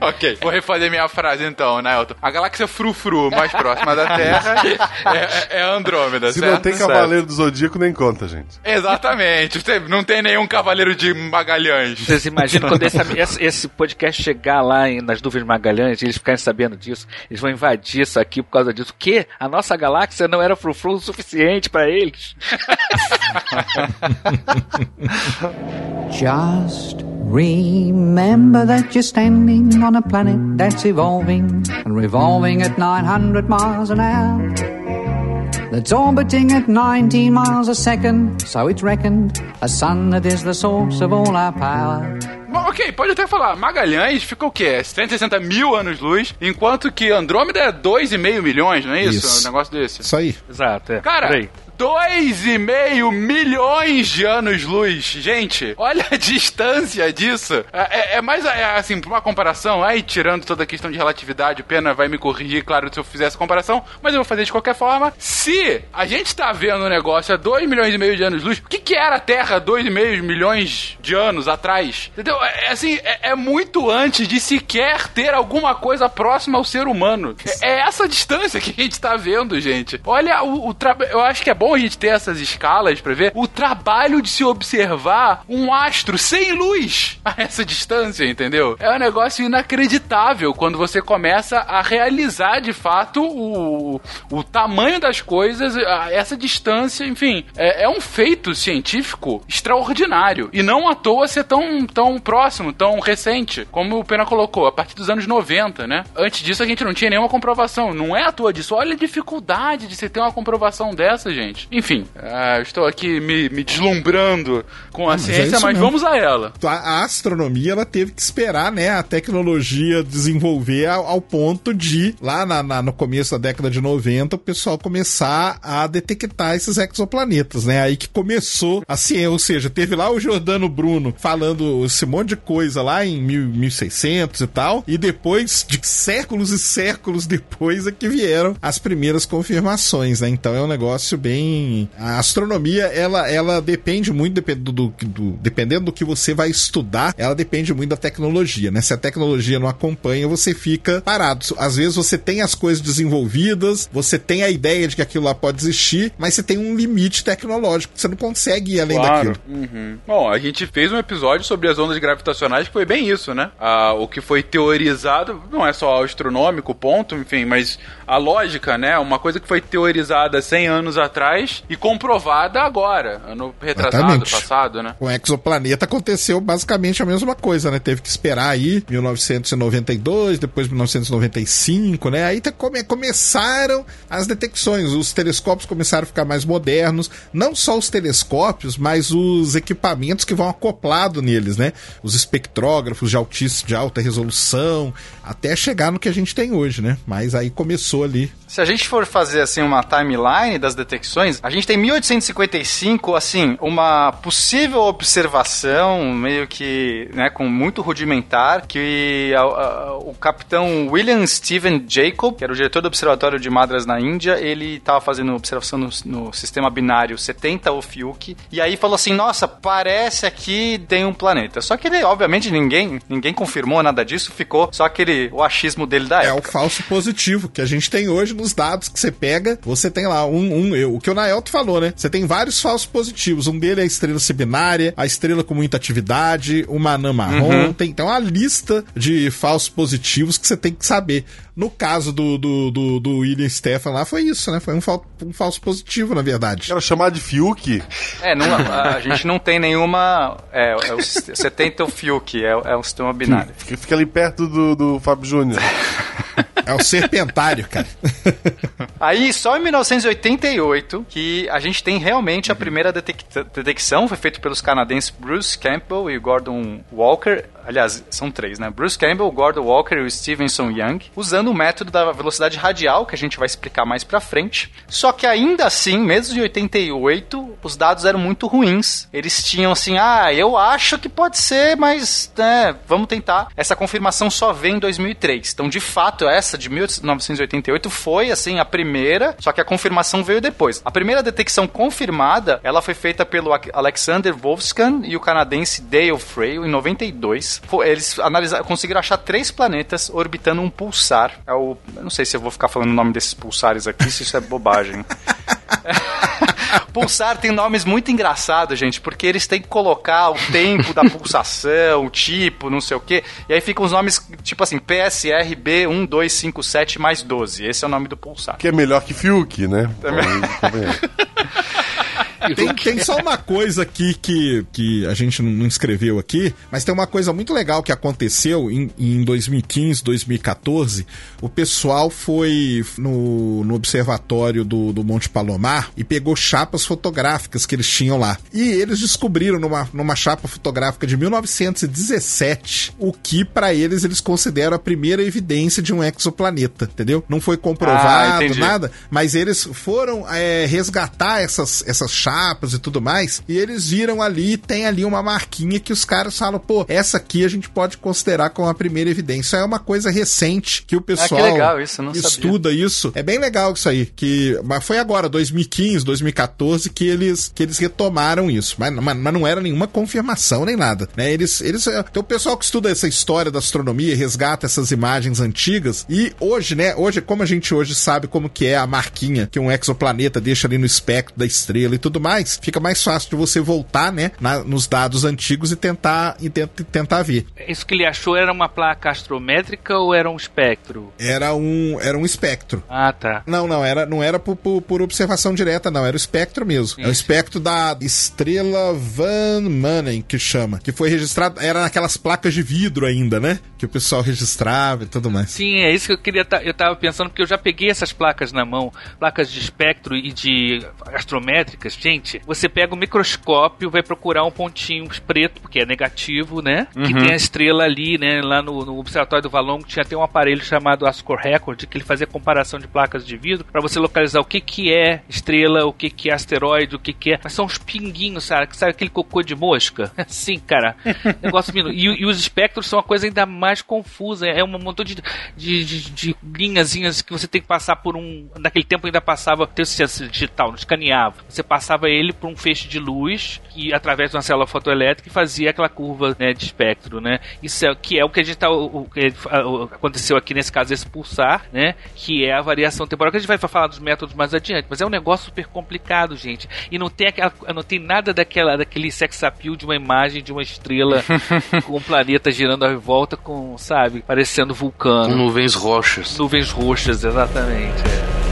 Ok, vou refazer minha frase então, Naelton. A galáxia frufru mais próxima da Terra é, é a Andrômeda, Se certo? não tem Cavaleiro do Zodíaco, nem conta, gente. Exatamente. Não tem nenhum cavaleiro de Magalhães. Vocês imaginam quando esse, esse, esse podcast chegar lá em- nas nuvens de Magalhães e eles ficarem sabendo disso, eles vão invadir isso aqui por causa disso. O quê? A nossa galáxia não era frufru o suficiente pra eles? Just remember that you're standing on a planet that's evolving and revolving at 900 miles an hour. That's orbiting at 19 miles a second, so it's reckoned a sun that is the source of all our power. Ok, pode até falar. Magalhães fica o quê? 160 mil anos-luz, enquanto que Andrômeda é 2,5 milhões, não é isso? Isso. Um negócio desse. Isso aí. Exato, é. Cara. 2,5 milhões de anos-luz. Gente, olha a distância disso. É, é- é mais, é, assim, pra uma comparação, aí tirando toda a questão de relatividade, o Pena vai me corrigir, claro, se eu fizer essa comparação, mas eu vou fazer de qualquer forma. Se a gente tá vendo o negócio a 2 milhões e meio de anos-luz, o que, que era a Terra 2,5 milhões de anos atrás? Entendeu? É, é assim, é, é muito antes de sequer ter alguma coisa próxima ao ser humano. É, é essa distância que a gente tá vendo, gente. Olha o, o trabalho. Eu acho que é bom a gente ter essas escalas pra ver o trabalho de se observar um astro sem luz a essa distância, entendeu? É um negócio inacreditável quando você começa a realizar de fato o, o tamanho das coisas, a- essa distância, enfim. É, é um feito científico extraordinário. E não à toa ser tão, tão próximo, tão recente, como o Pena colocou, a partir dos anos 90, né? Antes disso a gente não tinha nenhuma comprovação. Não é à toa disso. Olha a dificuldade de você ter uma comprovação dessa, gente. Enfim, ah, eu estou aqui me, me deslumbrando com a mas é ciência, isso mas mesmo. vamos a ela. A, astronomia ela teve que esperar né, a tecnologia desenvolver ao, ao ponto de, lá na- na- no começo da década de 90, o pessoal começar a detectar esses exoplanetas, né? Aí que começou a ciência, ou seja, teve lá o Giordano Bruno falando esse monte de coisa lá em mil- 1600 e tal, e depois, de séculos e séculos depois, é que vieram as primeiras confirmações, né? Então é um negócio bem... A astronomia, ela, ela depende muito, dependendo do, do- dependendo do que você vai estudar, ela depende muito da tecnologia, né? Se a tecnologia não acompanha, você fica parado. Às vezes você tem as coisas desenvolvidas, você tem a ideia de que aquilo lá pode existir, mas você tem um limite tecnológico, você não consegue ir além daquilo. Uhum. Bom, a gente fez um episódio sobre as ondas gravitacionais que foi bem isso, né? Ah, o que foi teorizado, não é só astronômico, ponto, enfim, mas a lógica, né? Uma coisa que foi teorizada 100 anos atrás e comprovada agora, ano retrasado, Exatamente. passado, né? Com o exoplaneta aconteceu basicamente a mesma coisa, né? Teve que esperar aí 1992, depois 1995, né? Aí tá- come- começaram as detecções, os telescópios começaram a ficar mais modernos, não só os telescópios, mas os equipamentos que vão acoplado neles, né? Os espectrógrafos de, altis, de alta resolução, até chegar no que a gente tem hoje, né? Mas aí começou ali. Se a gente for fazer assim uma timeline das detecções, a gente tem 1855, assim, uma possível observação meio que, né, com muito rudimentar, que a- a- o capitão William Steven Jacob, que era o diretor do observatório de Madras na Índia, ele estava fazendo observação no, no sistema binário 70 Ophiuchi, e aí falou assim: "Nossa, parece aqui tem um planeta". Só que ele, obviamente, ninguém, ninguém confirmou nada disso, ficou só aquele o achismo dele da É o época. falso positivo que a gente tem hoje nos dados que você pega. Você tem lá um, um eu, o que o Naelto falou, né? Você tem vários falsos positivos. Um dele é a estrela seminária, a estrela com muita atividade, uma anã marrom. Tem então uma lista de falsos positivos que você tem que saber. No caso do, do, do, do William Stefan lá, foi isso, né? Foi um, fal, um falso positivo, na verdade. Quero chamar de Fiuk. É, não, a, a gente não tem nenhuma. É, é o, você tenta o Fiuk, é, é um sistema binário. Fica, fica ali perto do, do Fábio Júnior. É o serpentário, cara. Aí, só em 1988, que a gente tem realmente a primeira detec- detecção, foi feito pelos canadenses Bruce Campbell e Gordon Walker. Aliás, são três, né? Bruce Campbell, Gordon Walker e o Stevenson Young, usando o método da velocidade radial, que a gente vai explicar mais pra frente. Só que ainda assim, mesmo em 88, os dados eram muito ruins. Eles tinham assim, ah, eu acho que pode ser, mas, né, vamos tentar. Essa confirmação só veio em 2003. Então, de fato, essa de 1988 foi, assim, a primeira, só que a confirmação veio depois. A primeira detecção confirmada, ela foi feita pelo Alexander Wolfskan e o canadense Dale Frail em 92. Fo- Eles analisaram, conseguiram achar três planetas orbitando um pulsar. É o, não sei se eu vou ficar falando o nome desses pulsares aqui, se isso é bobagem. Pulsar tem nomes muito engraçados, gente, porque eles têm que colocar o tempo da pulsação, o tipo, não sei o quê. E aí ficam os nomes, tipo assim, PSR B1257 mais 12. Esse é o nome do pulsar. Que é melhor que Fiuk, né? Também. Tem, tem só uma coisa aqui que, que a gente não escreveu aqui, mas tem uma coisa muito legal que aconteceu em, em 2015, 2014. O pessoal foi no, no observatório do, do Monte Palomar e pegou chapas fotográficas que eles tinham lá. E eles descobriram numa, numa chapa fotográfica de 1917 o que pra eles eles consideram a primeira evidência de um exoplaneta, entendeu? Não foi Ah, comprovado, entendi. nada, mas eles foram é, resgatar essas, essas chapas e tudo mais, e eles viram ali, tem ali uma marquinha que os caras falam, pô, essa aqui a gente pode considerar como a primeira evidência. É uma coisa recente que o pessoal Ah, legal isso, não sabia. estuda isso. É bem legal isso aí, que mas foi agora, 2015, 2014, que eles, que eles retomaram isso. Mas, mas, mas não era nenhuma confirmação nem nada, né? Eles, eles, tem o pessoal que estuda essa história da astronomia e resgata essas imagens antigas, e hoje, né, hoje, como a gente hoje sabe como que é a marquinha que um exoplaneta deixa ali no espectro da estrela e tudo mais, fica mais fácil de você voltar, né, na- nos dados antigos e tentar, e tent- tentar ver. Isso que ele achou era uma placa astrométrica ou era um espectro? Era um, era um espectro. Ah, tá. Não, não, era, não era por, por, por observação direta, não. Era o espectro mesmo. É o espectro da estrela Van Manen, que chama. Que foi registrado. Era naquelas placas de vidro ainda, né? Que o pessoal registrava e tudo mais. Sim, é isso que eu queria. Eu tava pensando, porque eu já peguei essas placas na mão, placas de espectro e de Gente, você pega o microscópio, vai procurar um pontinho preto, porque é negativo, né? Que tem a estrela ali, né? Lá no, no Observatório do Valongo tinha até um aparelho chamado Ascor Record, que ele fazia comparação de placas de vidro para você localizar o que, que é estrela, o que, que é asteroide, o que, que é. Mas são uns pinguinhos, sabe? Sabe aquele cocô de mosca? Sim, cara. Negócio minu- e, e os espectros são uma coisa ainda mais confusa. É um montão de, de, de, de linhazinhas que você tem que passar por um. Naquele tempo ainda passava, tem o digital, não escaneava. Você passava ele por um feixe de luz que através de uma célula fotoelétrica e fazia aquela curva né, de espectro, né? Isso é que é o que a gente tá. O, que aconteceu aqui nesse caso, esse pulsar, né? Que é a variação temporal. Que a gente vai falar dos métodos mais adiante, mas é um negócio super complicado, gente. E não tem aquela, não tem nada daquela, daquele sex appeal de uma imagem de uma estrela com um planeta girando à volta com, sabe, parecendo Com vulcano. nuvens roxas. Nuvens roxas, exatamente. é.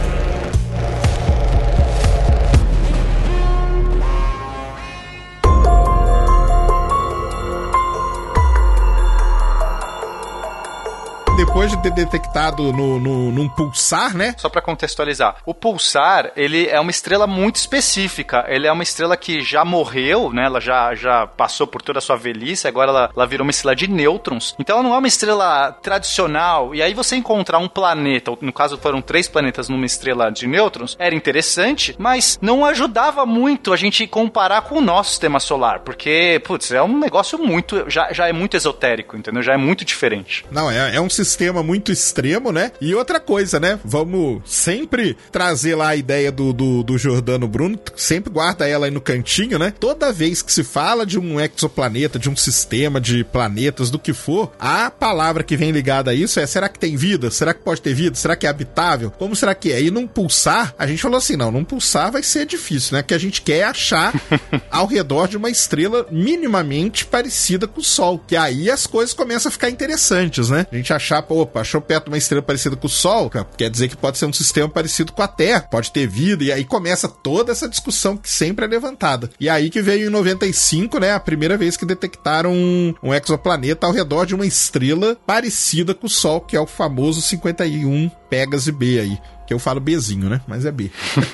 Depois de ter detectado no, no, num pulsar, né? Só pra contextualizar, o pulsar ele é uma estrela muito específica. Ele é uma estrela que já morreu, né? Ela já, já passou por toda a sua velhice. Agora ela, ela virou uma estrela de nêutrons. Então ela não é uma estrela tradicional. E aí você encontrar um planeta, no caso foram três planetas numa estrela de nêutrons, era interessante, mas não ajudava muito a gente comparar com o nosso sistema solar, porque putz, é um negócio muito já, já é muito esotérico, entendeu? Já é muito diferente. Não, é, é um sistema muito extremo, né? E outra coisa, né? Vamos sempre trazer lá a ideia do, do, do Jordano Bruno, sempre guarda ela aí no cantinho, né? Toda vez que se fala de um exoplaneta, de um sistema de planetas, do que for, a palavra que vem ligada a isso é: será que tem vida? Será que pode ter vida? Será que é habitável? Como será que é? E num pulsar, a gente falou assim: não, num pulsar vai ser difícil, né? Que a gente quer achar ao redor de uma estrela minimamente parecida com o Sol. Que aí as coisas começam a ficar interessantes, né? A gente achar, pô, opa, achou perto de uma estrela parecida com o Sol, quer dizer que pode ser um sistema parecido com a Terra, pode ter vida, e aí começa toda essa discussão que sempre é levantada. E aí que veio em 95, né, a primeira vez que detectaram um, um exoplaneta ao redor de uma estrela parecida com o Sol, que é o famoso 51 Pegasus B aí. Que eu falo Bzinho, né? Mas é B.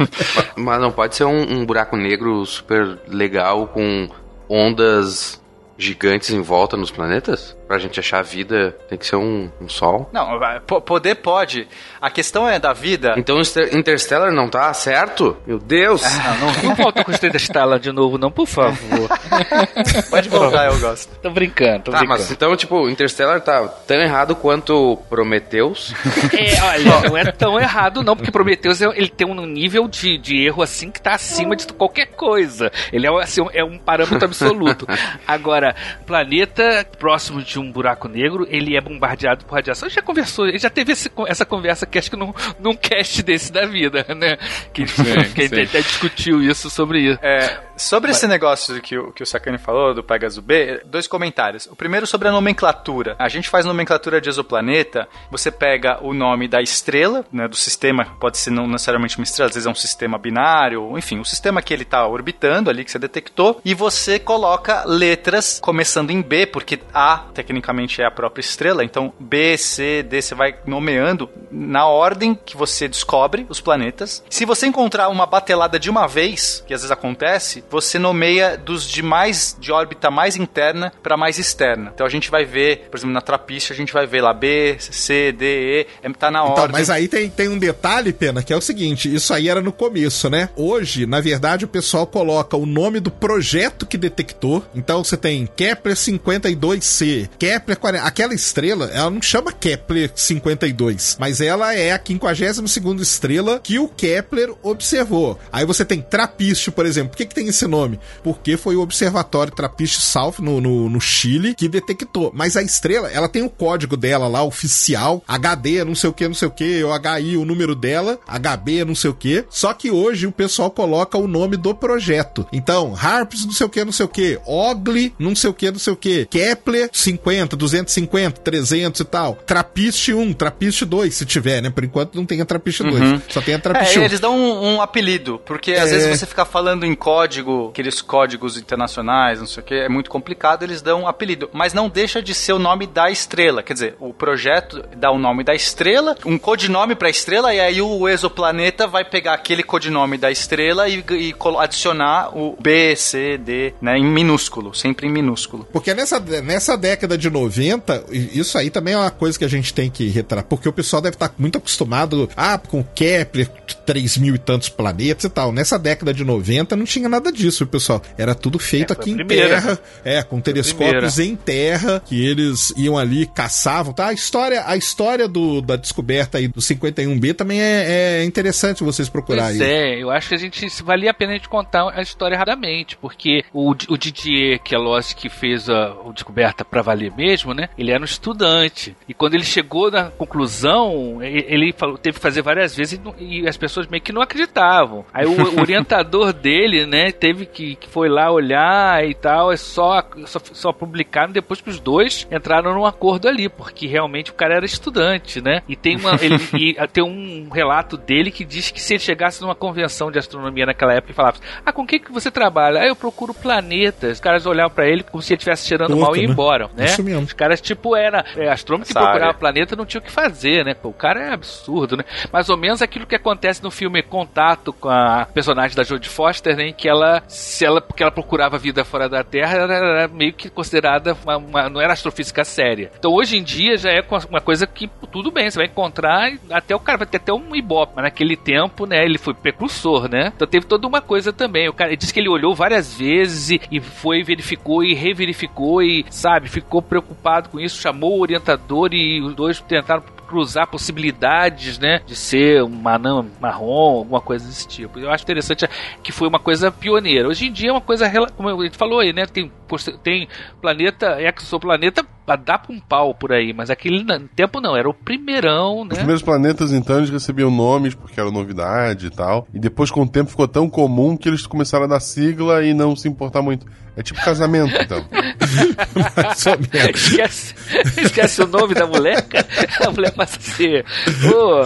Mas não pode ser um, um buraco negro super legal com ondas gigantes em volta nos planetas? Pra gente achar a vida, tem que ser um, um sol? Não, poder pode. A questão é da vida. Então Inter- Interstellar não tá certo? Meu Deus! Não, não, não volta com o Interstellar de novo, não, por favor. Pode voltar, eu gosto. Tô brincando, tô Tá, brincando. mas então, tipo, Interstellar tá tão errado quanto Prometheus. É, olha, não é tão errado não, porque Prometheus é- ele tem um nível de, de erro assim que tá acima de qualquer coisa. Ele é, assim, é um parâmetro absoluto. Agora, planeta próximo de um buraco negro, ele é bombardeado por radiação. Gente já conversou, gente já teve esse- essa conversa que acho que num, num cast desse da vida, né? Que, que a gente até discutiu isso sobre isso. É, sobre esse negócio que o, que o Sakane falou, do Pegasus B, dois comentários. O primeiro sobre a nomenclatura. A gente faz nomenclatura de exoplaneta, você pega o nome da estrela, né, do sistema, pode ser não necessariamente uma estrela, às vezes é um sistema binário, enfim, o sistema que ele está orbitando ali, que você detectou, e você coloca letras começando em B, porque A, tecnicamente, é a própria estrela, então B, C, D, você vai nomeando na ordem que você descobre os planetas. Se você encontrar uma batelada de uma vez, que às vezes acontece, você nomeia dos de mais de órbita mais interna para mais externa. Então a gente vai ver, por exemplo, na trapiche a gente vai ver lá B, C, D, E, é, tá na Então, ordem. mas aí tem, tem um detalhe, Pena, que é o seguinte: isso aí era no começo, né? Hoje, na verdade, o pessoal coloca o nome do projeto que detectou. Então você tem Kepler 52c, Kepler 40. Aquela estrela, ela não chama Kepler 52, mas ela é a 52 estrela que o Kepler observou. Aí você tem Trapiche, por exemplo. Por que, que tem esse nome? Porque foi o observatório Trapiche South no, no, no Chile que detectou. Mas a estrela, ela tem o código dela lá, oficial, HD, não sei o que, não sei o que, o HI, o número dela, HB, não sei o que. Só que hoje o pessoal coloca o nome do projeto. Então, Harps, não sei o que, não sei o que, Ogli, não sei o que, não sei o que, Kepler, 50, 250, 300 e tal. Trapiche 1, Trapiche 2, se tiver, né? Por enquanto não tem a Trapiche 2, só tem a Trapiche É, 1. eles dão um, um apelido, porque às É. vezes você fica falando em código, aqueles códigos internacionais, não sei o que, é muito complicado, eles dão um apelido. Mas não deixa de ser o nome da estrela. Quer dizer, o projeto dá o nome da estrela, um codinome pra estrela, e aí o exoplaneta vai pegar aquele codinome da estrela e, e adicionar o B, C, D, né, em minúsculo, sempre em minúsculo. Porque nessa, nessa década de 90, e isso aí também é uma coisa que a gente tem que retratar, porque o pessoal deve estar muito acostumado, ah, com Kepler, 3 mil e tantos planetas e tal. Nessa década de 90 não tinha nada disso, pessoal. Era tudo feito É, aqui em terra, é, com telescópios em terra, que eles iam ali, caçavam, tá? A história, a história do, da descoberta aí do 51B também é, é interessante vocês procurarem. Pois é, eu acho que a gente valia a pena a gente contar a história rapidamente, porque o, o Didier Queloz que fez a, a descoberta pra valer mesmo, né? Ele era um estudante e quando ele chegou na conclusão, ele falou, teve que fazer várias vezes e e, as pessoas meio que não acreditavam. Aí o orientador dele, né, teve que, que foi lá olhar e tal, é só, só só publicaram depois que os dois entraram num acordo ali, porque realmente o cara era estudante, né? E tem uma ele, e ah, tem um relato dele que diz que se ele chegasse numa convenção de astronomia naquela época e falasse: "Ah, com o que que você trabalha?" Ah, eu procuro planetas. Os caras olhavam pra ele como se ele estivesse cheirando Puta, mal e ia né? embora, né? Isso mesmo. Os caras tipo era é, astrônomo que Essa procurava área. planeta não tinha o que fazer, né? Pô, o cara é absurdo, né? Mais ou menos aquilo que acontece no filme Contato com a personagem da Jodie Foster, né? Que ela, se ela, porque ela procurava vida fora da Terra, ela era meio que considerada uma, uma- não era astrofísica séria. Então hoje em dia já é uma coisa que tudo bem, você vai encontrar até o cara vai ter até um ibope, mas naquele tempo, né? Ele foi precursor, né? Então teve toda uma coisa também. O cara disse que ele olhou várias vezes e, e foi verificou e reverificou e sabe ficou preocupado com isso, chamou o orientador e os dois tentaram cruzar possibilidades, né, de ser um anã marrom, alguma coisa desse tipo. Eu acho interessante que foi uma coisa pioneira. Hoje em dia é uma coisa, como a gente falou aí, né, tem, tem planeta, exoplaneta pra um pau por aí, mas aquele tempo não, era o primeirão, Os né? primeiros planetas, então, eles recebiam nomes porque era novidade e tal. E depois, com o tempo, ficou tão comum que eles começaram a dar sigla e não se importar muito. É tipo casamento, então. Esquece, esquece o nome da mulher, cara. A mulher passa a ser. Ô,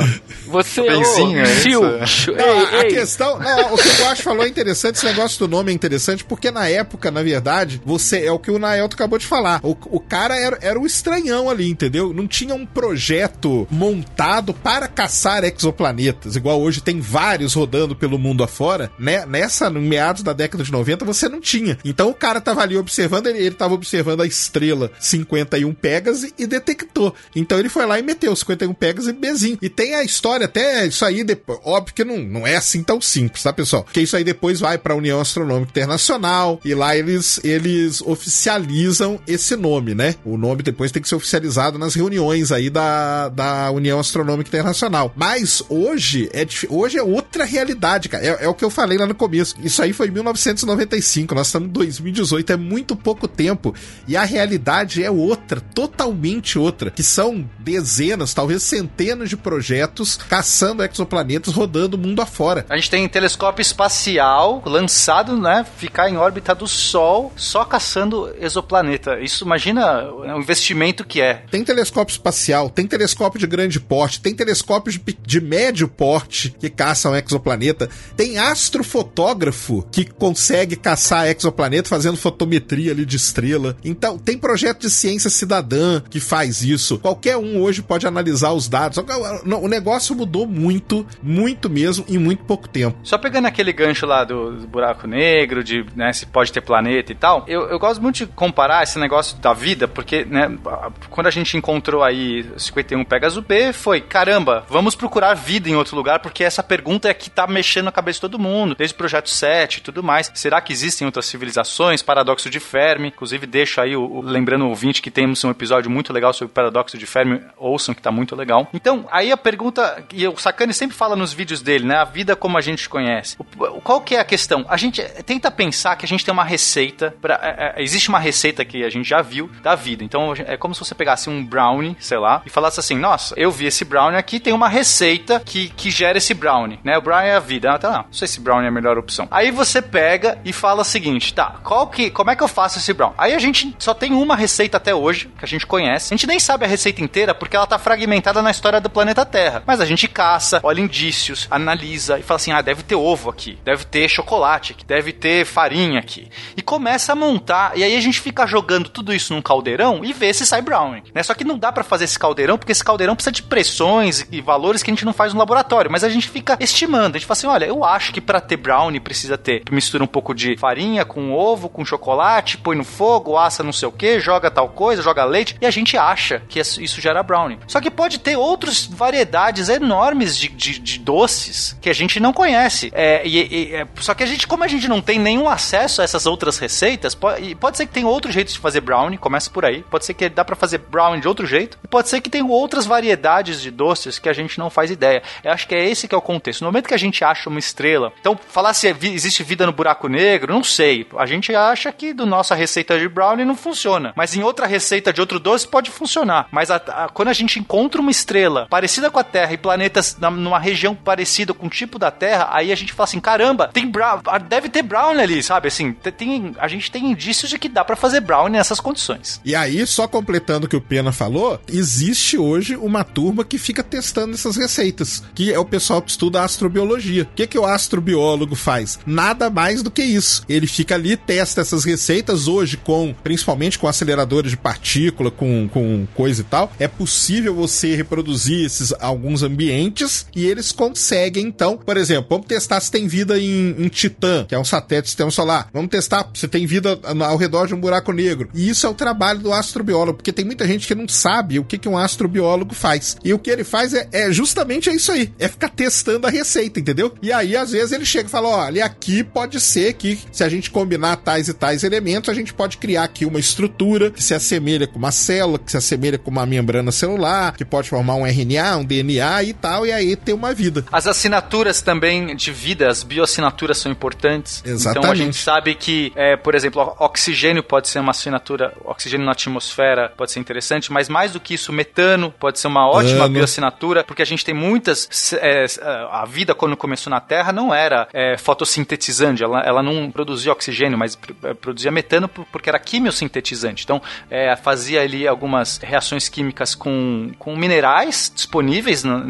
você. Benzinho, ô, é isso? tio, tio, Não, a- ei, a ei. questão. Não, o que o Guacho falou é interessante, esse negócio do nome é interessante, porque na época, na verdade, você é o que o Naelto acabou de falar. O, o cara era, era o estranhão ali, entendeu? Não tinha um projeto montado para caçar exoplanetas, igual hoje tem vários rodando pelo mundo afora. Né? Nessa, no meados da década de 90, você não tinha. Então o cara tava ali observando, ele, ele tava observando a estrela 51 Pegasus e detectou. Então ele foi lá e meteu 51 Pegasus e Bezinho. E tem a história, até isso aí, depois, óbvio que não, não é assim tão simples, tá, pessoal? Porque isso aí depois vai pra União Astronômica Internacional e lá eles, eles oficializam esse nome, né? O nome depois tem que ser oficializado nas reuniões aí da, da União Astronômica Internacional. Mas hoje é, hoje é outra realidade, cara. É, é o que eu falei lá no começo. Isso aí foi em 1995, nós estamos em 2018, é muito pouco tempo. E a realidade é outra, totalmente outra. Que são dezenas, talvez centenas de projetos caçando exoplanetas rodando o mundo afora. A gente tem telescópio espacial lançado, né? Ficar em órbita do Sol só caçando exoplaneta. Isso imagina o investimento que é. Tem telescópio espacial, tem telescópio de grande porte, tem telescópio de, de médio porte que caçam exoplaneta, tem astrofotógrafo que consegue caçar exoplaneta fazendo fotometria ali de estrela. Então, tem projeto de ciência cidadã que faz isso. Qualquer um hoje pode analisar os dados. O negócio mudou muito, muito mesmo, em muito pouco tempo. Só pegando aquele gancho lá do, do buraco negro, de né, se pode ter planeta e tal, eu, eu gosto muito de comparar esse negócio da vida, porque né, quando a gente encontrou aí 51 Pegasus B, foi caramba, vamos procurar vida em outro lugar, porque essa pergunta é que tá mexendo a cabeça de todo mundo, desde o projeto 7 e tudo mais. Será que existem outras civilizações? Paradoxo de Fermi, inclusive deixo aí, o, o- lembrando o ouvinte que temos um episódio muito legal sobre o paradoxo de Fermi, ouçam que tá muito legal. Então, aí a pergunta, e o Sakane sempre fala nos vídeos dele, né, a vida como a gente conhece. O- qual que é a questão? A gente eh, tenta pensar que a gente tem uma receita, pra, eh, eh, existe uma receita que a gente já viu da vida. Então, é como se você pegasse um brownie, sei lá, e falasse assim, nossa, eu vi esse brownie aqui, tem uma receita que, que gera esse brownie, né? O brownie é a vida. Ah, tá, não, não sei se brownie é a melhor opção. Aí você pega e fala o seguinte, tá, qual que, como é que eu faço esse brownie? Aí a gente só tem uma receita até hoje, que a gente conhece. A gente nem sabe a receita inteira porque ela tá fragmentada na história do planeta Terra. Mas a gente caça, olha indícios, analisa e fala assim, ah, deve ter ovo aqui, deve ter chocolate aqui, deve ter farinha aqui. E começa a montar, e aí a gente fica jogando tudo isso num caldeirão e vê se sai brownie. Né? Só que não dá pra fazer esse caldeirão, porque esse caldeirão precisa de pressões e valores que a gente não faz no laboratório. Mas a gente fica estimando. A gente fala assim: olha, eu acho que pra ter brownie precisa ter. Mistura um pouco de farinha com ovo, com chocolate, põe no fogo, assa não sei o que, joga tal coisa, joga leite. E a gente acha que isso gera brownie. Só que pode ter outras variedades enormes de, de, de doces que a gente não conhece. É, e- e- é, só que a gente, como a gente não tem nenhum acesso a essas outras receitas, pode, pode ser que tenha outros jeitos de fazer brownie, começa por aí. Pode ser que dá pra fazer brownie de outro jeito. E pode ser que tenha outras variedades de doces que a gente não faz ideia. Eu acho que é esse que é o contexto. No momento que a gente acha uma estrela, então falar se é existe vida no buraco negro, não sei. A gente acha que do nossa receita de brownie não funciona. Mas em outra receita de outro doce pode funcionar. Mas a- a- quando a gente encontra uma estrela parecida com a Terra e planetas na- numa região parecida com o tipo da Terra, aí a gente fala assim: caramba, tem brown, ah, deve ter brownie ali, sabe? Assim, te- tem, a gente tem indícios de que dá pra fazer brownie nessas condições. E aí, só completando o que o Pena falou, existe hoje uma turma que fica testando essas receitas, que é o pessoal que estuda astrobiologia. O que, que o astrobiólogo faz? Nada mais do que isso. Ele fica ali, testa essas receitas hoje com, principalmente com aceleradores de partícula, com, com coisa e tal. É possível você reproduzir esses alguns ambientes e eles conseguem, então, por exemplo, vamos testar se tem vida em, em Titã, que é um satélite do sistema solar. Vamos testar se tem vida ao redor de um buraco negro. E isso é o trabalho do astrobiólogo, porque tem muita gente que não sabe o que, que um astrobiólogo faz. E o que ele faz é, é justamente isso aí: é ficar testando a receita, entendeu? E aí, às vezes, ele chega e fala: olha, aqui pode ser que se a gente combinar tais e tais elementos, a gente pode criar aqui uma estrutura que se assemelha com uma célula, que se assemelha com uma membrana celular, que pode formar um RNA, um DNA e tal, e aí ter uma vida. As assinaturas também de vida, as bioassinaturas são importantes. Então a Exatamente. gente sabe que, é, por exemplo, oxigênio pode ser uma assinatura, oxigênio na atmosfera pode ser interessante, mas mais do que isso, metano pode ser uma ótima Ano. bioassinatura, porque a gente tem muitas. é, a vida, quando começou na Terra, não era é, fotossintetizante, ela, ela não produzia oxigênio, mas é, produzia metano por- porque era quimiosintetizante. Então, é, fazia ali algumas reações químicas com, com minerais disponíveis na-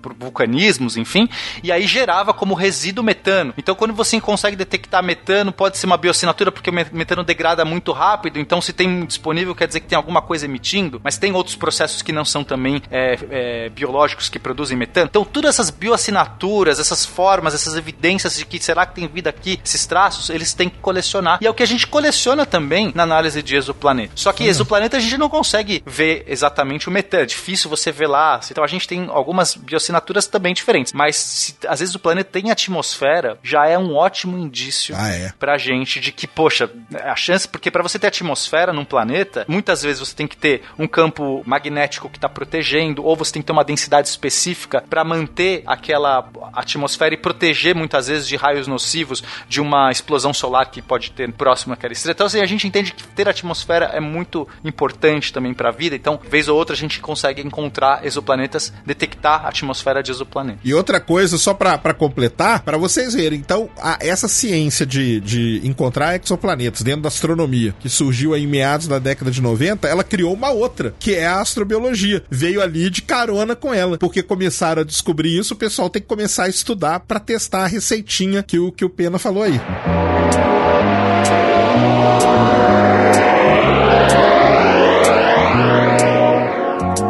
por vulcanismos, enfim, e aí gerava como resíduo metano. Então, quando você consegue detectar metano, pode ser uma bioassinatura, porque o me- metano degrada muito rápido, então se tem disponível, quer dizer que tem alguma coisa emitindo, mas tem outros processos que não são também é, é, biológicos que produzem metano. Então, todas essas bioassinaturas, essas formas, essas evidências de que será que tem vida aqui, esses traços, eles têm que colecionar. E é o que a gente coleciona também na análise de exoplaneta. Só que exoplaneta a gente não consegue ver exatamente o metano. É difícil você ver lá. Então a gente tem algumas bioassinaturas também diferentes. Mas se, às vezes o planeta tem atmosfera, já é um ótimo indício Ah, é. pra gente de que, poxa, a chance, porque para você ter atmosfera num planeta, muitas vezes você tem que ter um campo magnético que tá protegendo, ou você tem que ter uma densidade específica para manter aquela atmosfera e proteger muitas vezes de raios nocivos de uma explosão solar que pode ter próximo àquela estrela. Então, assim, a gente entende que ter atmosfera é muito importante também para a vida. Então, vez ou outra a gente consegue encontrar exoplanetas, detectar a atmosfera de exoplaneta. E outra coisa, só pra completar, pra vocês verem, então, a- essa ciência de, de encontrar exoplanetas dentro da astronomia, que surgiu em meados da década de 90, ela criou uma outra, que é a astrobiologia. Veio ali de carona com ela, porque começaram a descobrir isso, o pessoal tem que começar a estudar pra testar a receitinha que o, que o Pena falou aí.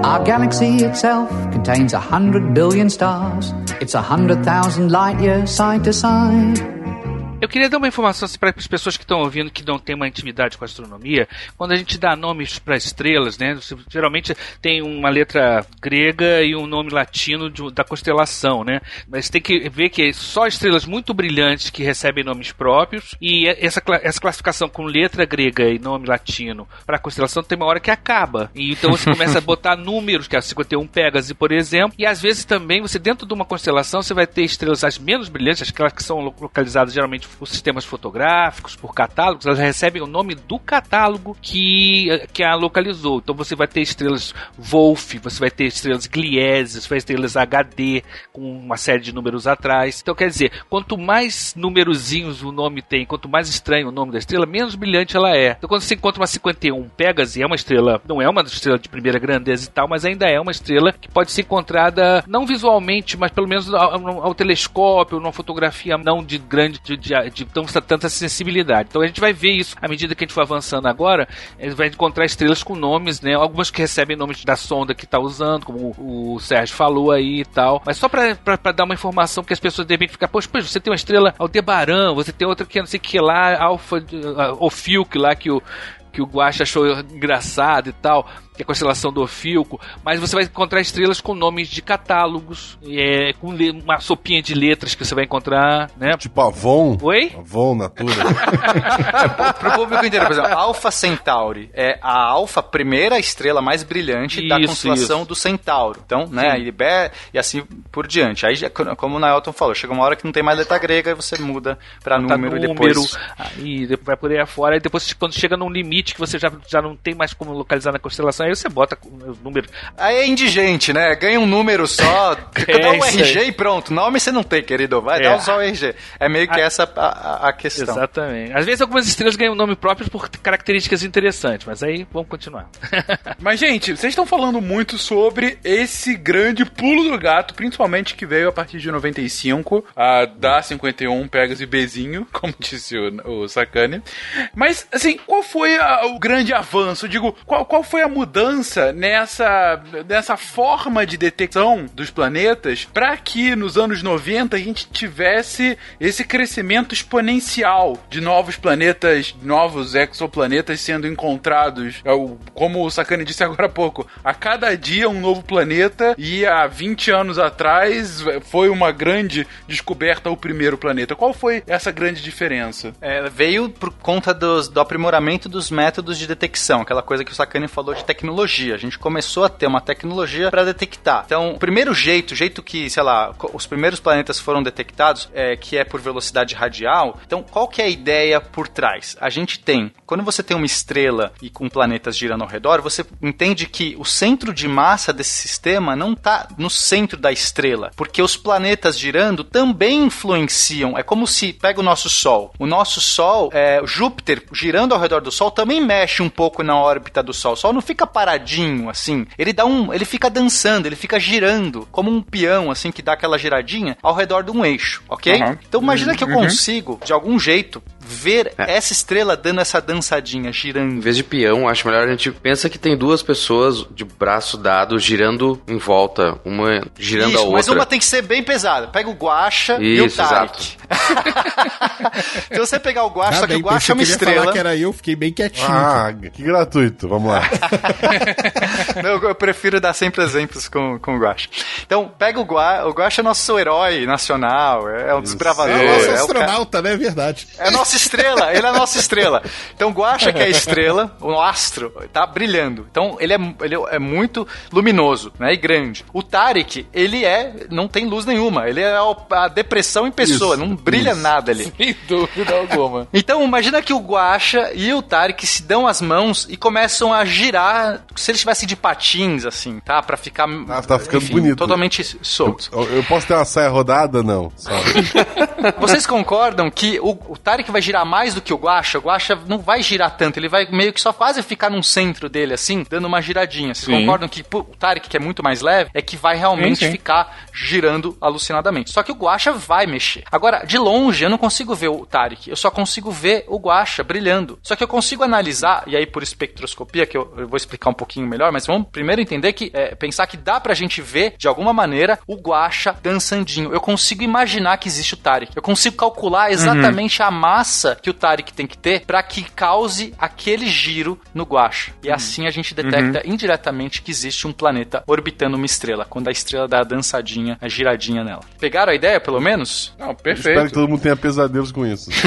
Our galaxy itself contains a hundred billion stars. It's a hundred thousand light years side to side. Eu queria dar uma informação assim, para as pessoas que estão ouvindo que não têm uma intimidade com a astronomia. Quando a gente dá nomes para estrelas, né? Geralmente tem uma letra grega e um nome latino de- da constelação, né? Mas tem que ver que só estrelas muito brilhantes que recebem nomes próprios e essa, cla- essa classificação com letra grega e nome latino para a constelação tem uma hora que acaba. E então você começa a botar números, que é a 51 Pégase, por exemplo, e às vezes também você dentro de uma constelação você vai ter estrelas as menos brilhantes, aquelas que são lo- localizadas geralmente por sistemas fotográficos, por catálogos, elas recebem o nome do catálogo que, que a localizou. Então você vai ter estrelas Wolf, você vai ter estrelas Gliese, você vai ter estrelas HD com uma série de números atrás. Então quer dizer, quanto mais numerozinhos o nome tem, quanto mais estranho o nome da estrela, menos brilhante ela é. Então quando você encontra uma 51 Pégase, é uma estrela, não é uma estrela de primeira grandeza e tal, mas ainda é uma estrela que pode ser encontrada não visualmente, mas pelo menos ao, ao telescópio, numa fotografia não de grande, de, de, de tão, tanta sensibilidade. Então a gente vai ver isso à medida que a gente for avançando agora, a gente vai encontrar estrelas com nomes, né? Algumas que recebem nomes da sonda que está usando, como o, o Sérgio falou aí e tal. Mas só para dar uma informação que as pessoas de repente ficam, poxa, poxa, você tem uma estrela Aldebaran, você tem outra que não sei que lá, Alfa, uh, Ofiuc lá que o que o Guacha achou engraçado e tal, é a constelação do Ofilco, mas você vai encontrar estrelas com nomes de catálogos, é, com uma sopinha de letras que você vai encontrar, né? Tipo Avon. Oi? Avon, Natura. Pro público inteiro, por exemplo, Alpha Centauri é a Alpha, primeira estrela mais brilhante da Isso, constelação isso. do Centauro. Então, né, e, be- e assim por diante. Aí, como o Naelton falou, chega uma hora que não tem mais letra grega e você muda pra Tá número, número, e depois... aí depois vai por aí afora, e depois quando chega num limite que você já, já não tem mais como localizar na constelação, aí você bota o número. Aí é indigente, né? Ganha um número só, É, dá um RG aí. e pronto. Nome você não tem, querido. Vai É. dar só o RG. É meio que Ah. essa a, a- a questão. Exatamente. Às vezes algumas estrelas ganham nome próprio por características interessantes, mas aí vamos continuar. Mas, gente, vocês estão falando muito sobre esse grande pulo do gato, principalmente que veio a partir de 95, a da 51 Pegas e Bezinho, como disse o, o Sakane. Mas, assim, qual foi a- o grande avanço? Eu digo, qual, qual foi a mudança nessa, nessa forma de detecção dos planetas para que nos anos 90 a gente tivesse esse crescimento exponencial de novos planetas, novos exoplanetas sendo encontrados? É Como o Sakane disse agora há pouco, a cada dia um novo planeta e há 20 anos atrás foi uma grande descoberta o primeiro planeta. Qual foi essa grande diferença? É, veio por conta dos- do aprimoramento dos métodos de detecção, aquela coisa que o Sakane falou de tecnologia. A gente começou a ter uma tecnologia para detectar. Então, o primeiro jeito, o jeito que, sei lá, os primeiros planetas foram detectados, é, que é por velocidade radial. Então, qual que é a ideia por trás? A gente tem, quando você tem uma estrela e com planetas girando ao redor, você entende que o centro de massa desse sistema não está no centro da estrela, porque os planetas girando também influenciam. É como se pega o nosso Sol. O nosso Sol, é, Júpiter girando ao redor do Sol também mexe um pouco na órbita do Sol. O Sol não fica paradinho assim. Ele dá um, ele fica dançando, ele fica girando como um peão assim que dá aquela giradinha ao redor de um eixo, ok? Uhum. Então imagina que eu consigo de algum jeito ver essa estrela dando essa dançadinha, Em girando. vez de peão, acho melhor a gente pensa que tem duas pessoas de braço dado girando em volta, uma girando a Isso, outra. mas uma tem que ser bem pesada. Pega o Guaxa e o Tarek. Se você pegar o Ah, só que bem, o Guaxa é uma estrela. falar que era eu, fiquei bem quietinho. Ah, que gratuito. Vamos lá. Não, eu prefiro dar sempre exemplos com, com o Guaxa. Então, pega o Guaxa. O Guaxa é nosso herói nacional. É, é um desbravador. É o nosso é astronauta, né? Verdade. É a nossa estrela, ele é a nossa estrela. Então, Guaxa, que é a estrela, o astro, tá brilhando. Então, ele é, ele é muito luminoso, né? E grande. O Tarek, ele é. não tem luz nenhuma. Ele é a depressão em pessoa, Isso, não brilha isso. nada ali. Sem dúvida alguma. Então, imagina que o Guaxa e o Tarek se dão as mãos e começam a girar, se eles estivessem de patins, assim, tá? Pra ficar. Ah, tá ficando bonito. Totalmente solto. Eu, eu posso ter uma saia rodada? Não. Vocês concordam que o, o Tarek vai girar mais do que o Guaxa? O Guaxa não vai girar tanto, ele vai meio que só quase ficar num centro dele, assim, dando uma giradinha. Vocês Sim. concordam que pô, o Tarek, que é muito mais leve, é que vai realmente Sim, sim. ficar girando alucinadamente. Só que o Guaxa vai mexer. Agora, de longe, eu não consigo ver o Tarek, eu só consigo ver o Guaxa brilhando. Só que eu consigo analisar, e aí por espectroscopia, que eu, eu vou explicar um pouquinho melhor, mas vamos primeiro entender que, é, pensar que dá pra gente ver, de alguma maneira, o Guaxa dançandinho. Eu consigo imaginar que existe o Tarek. Eu consigo calcular exatamente a massa que o Tarek tem que ter pra que cause aquele giro no Guaxa. E assim a gente detecta indiretamente que existe um planeta orbitando uma estrela, quando a estrela dá a dançadinha, a giradinha nela. Pegaram a ideia, pelo menos? Não, Espero que perfeito. todo mundo tenha pesadelos com isso.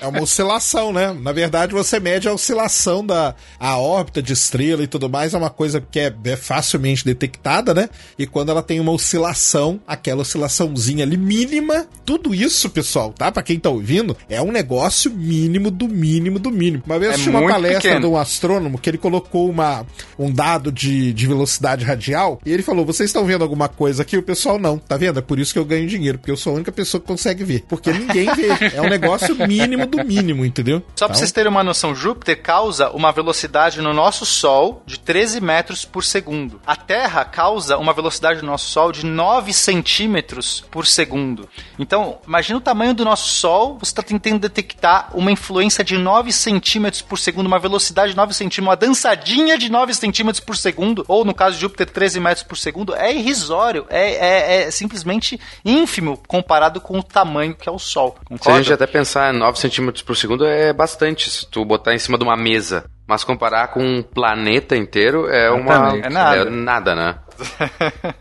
É uma oscilação, né? Na verdade, você mede a oscilação da a órbita de estrela e tudo mais, é uma coisa que é, é facilmente detectada, né? E quando ela tem uma oscilação, aquela oscilaçãozinha ali mínima, tudo isso, pessoal, tá? Pra quem tá ouvindo, é um negócio mínimo do mínimo do mínimo. Uma vez É eu tinha uma palestra pequeno. de um astrônomo que ele colocou uma, um dado de, de velocidade radial e ele falou: Vocês estão vendo alguma coisa aqui? O pessoal não, tá vendo? É por isso que eu ganho dinheiro, porque eu sou a única pessoa que consegue ver. Porque ninguém vê. É um negócio mínimo do mínimo, entendeu? Só pra Então, vocês terem uma noção, Júpiter causa uma velocidade no nosso Sol de 13 metros por segundo. A Terra causa uma velocidade no nosso Sol de 9 centímetros por segundo. Então, imagina o tamanho do nosso Sol, você está tentando detectar uma influência de 9 centímetros por segundo, uma velocidade de 9 centímetros, uma dançadinha de 9 centímetros por segundo, ou no caso de Júpiter, 13 metros por segundo, é irrisório, é, é- é simplesmente ínfimo comparado com o tamanho que é o Sol. Se a Concorda? gente até pensar em 9 centímetros por segundo é bastante se tu botar em cima de uma mesa. Mas comparar com um planeta inteiro é uma. É nada. É nada, né?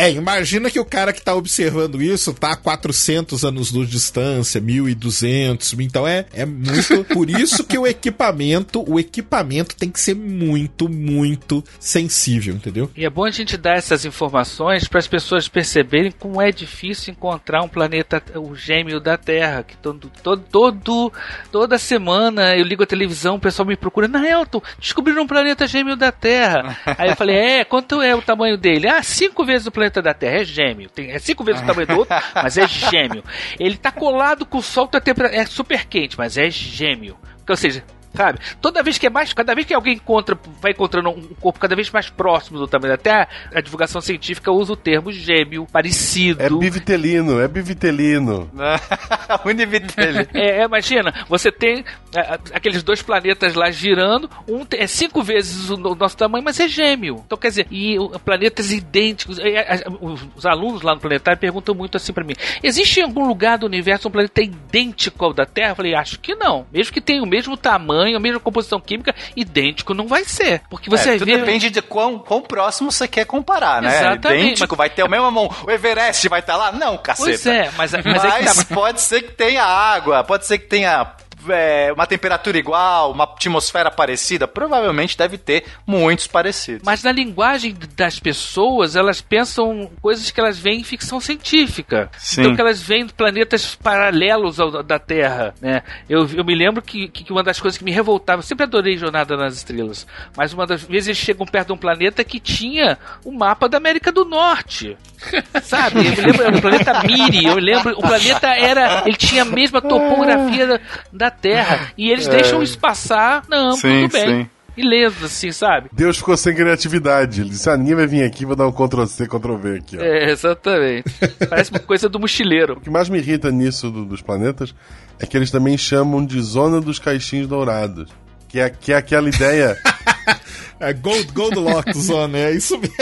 É, imagina que o cara que tá observando isso tá a 400 anos-luz de distância, 1200, então é, é muito... Por isso que o equipamento, o equipamento tem que ser muito, muito sensível, entendeu? E é bom a gente dar essas informações para as pessoas perceberem como é difícil encontrar um planeta, o gêmeo da Terra. Que todo, todo, todo- toda semana eu ligo a televisão, o pessoal me procura, Naelton, descobriram um planeta gêmeo da Terra. Aí eu falei, é, quanto é o tamanho dele? Ah, cinco vezes o planeta da Terra, é gêmeo. Tem, é cinco vezes o tamanho do outro, mas é gêmeo. Ele tá colado com o Sol, tá tempera- é super quente, mas é gêmeo. Ou seja, Sabe? Toda vez que é mais. Cada vez que alguém encontra, vai encontrando um corpo cada vez mais próximo do tamanho da Terra, a divulgação científica usa o termo gêmeo, parecido. É bivitelino, é bivitelino. Univitelli. É, é, imagina, você tem é, aqueles dois planetas lá girando, um é cinco vezes o, no- nosso tamanho, mas é gêmeo. Então, quer dizer, e o- planetas idênticos. É, os, os alunos lá no planetário perguntam muito assim pra mim: existe em algum lugar do universo um planeta idêntico ao da Terra? Eu falei, acho que não. Mesmo que tenha o mesmo tamanho, a mesma composição química, idêntico não vai ser. Porque você É, tudo vê. depende de quão, quão próximo você quer comparar, né? Exatamente. Idêntico, vai ter o mesmo mão. O Everest vai estar lá? Não, caceta. Pois é, mas, mas, Mas, tá- pode ser que tenha água, pode ser que tenha é, uma temperatura igual, uma atmosfera parecida? Provavelmente deve ter muitos parecidos. Mas na linguagem das pessoas, elas pensam coisas que elas veem em ficção científica. Sim. Então que elas veem planetas paralelos ao da Terra, né? Eu, eu me lembro que, que uma das coisas que me revoltava, eu sempre adorei Jornada nas Estrelas, mas uma das vezes eles chegam perto de um planeta que tinha o mapa da América do Norte. Sabe? Eu me lembro, o planeta Miri, eu lembro, o planeta era, ele tinha a mesma topografia da, da Terra, e eles deixam isso passar, não, Sim, tudo bem. sim. Ileso, assim, sabe? Deus ficou sem criatividade. Ele disse: ah, ninguém vai vir aqui, vou dar um Ctrl-C, Ctrl-V aqui, ó. É, exatamente. Parece uma coisa do mochileiro. O que mais me irrita nisso do- dos planetas é que eles também chamam de zona dos caixinhos dourados. Que é, que é aquela ideia. É Gold, Gold Lock Zone, é isso mesmo.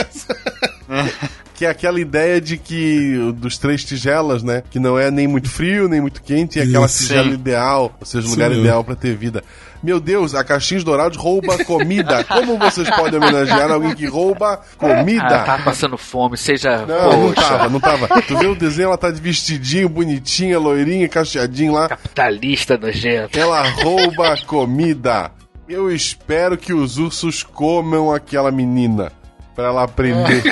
Que é aquela ideia de que dos três tigelas, né? Que não é nem muito frio, nem muito quente, e aquela Isso. tigela ideal, ou seja, o lugar mesmo. ideal pra ter vida. Meu Deus, a Caixinhos Dourados rouba comida. Como vocês podem homenagear alguém que rouba comida? Ah, tava passando fome, seja. Não, não poxa, tava, não tava. Tu vê o desenho, ela tá de vestidinho, bonitinha, loirinha, cacheadinho lá. Capitalista nojento. Ela rouba comida. Eu espero que os ursos comam aquela menina. Pra ela aprender.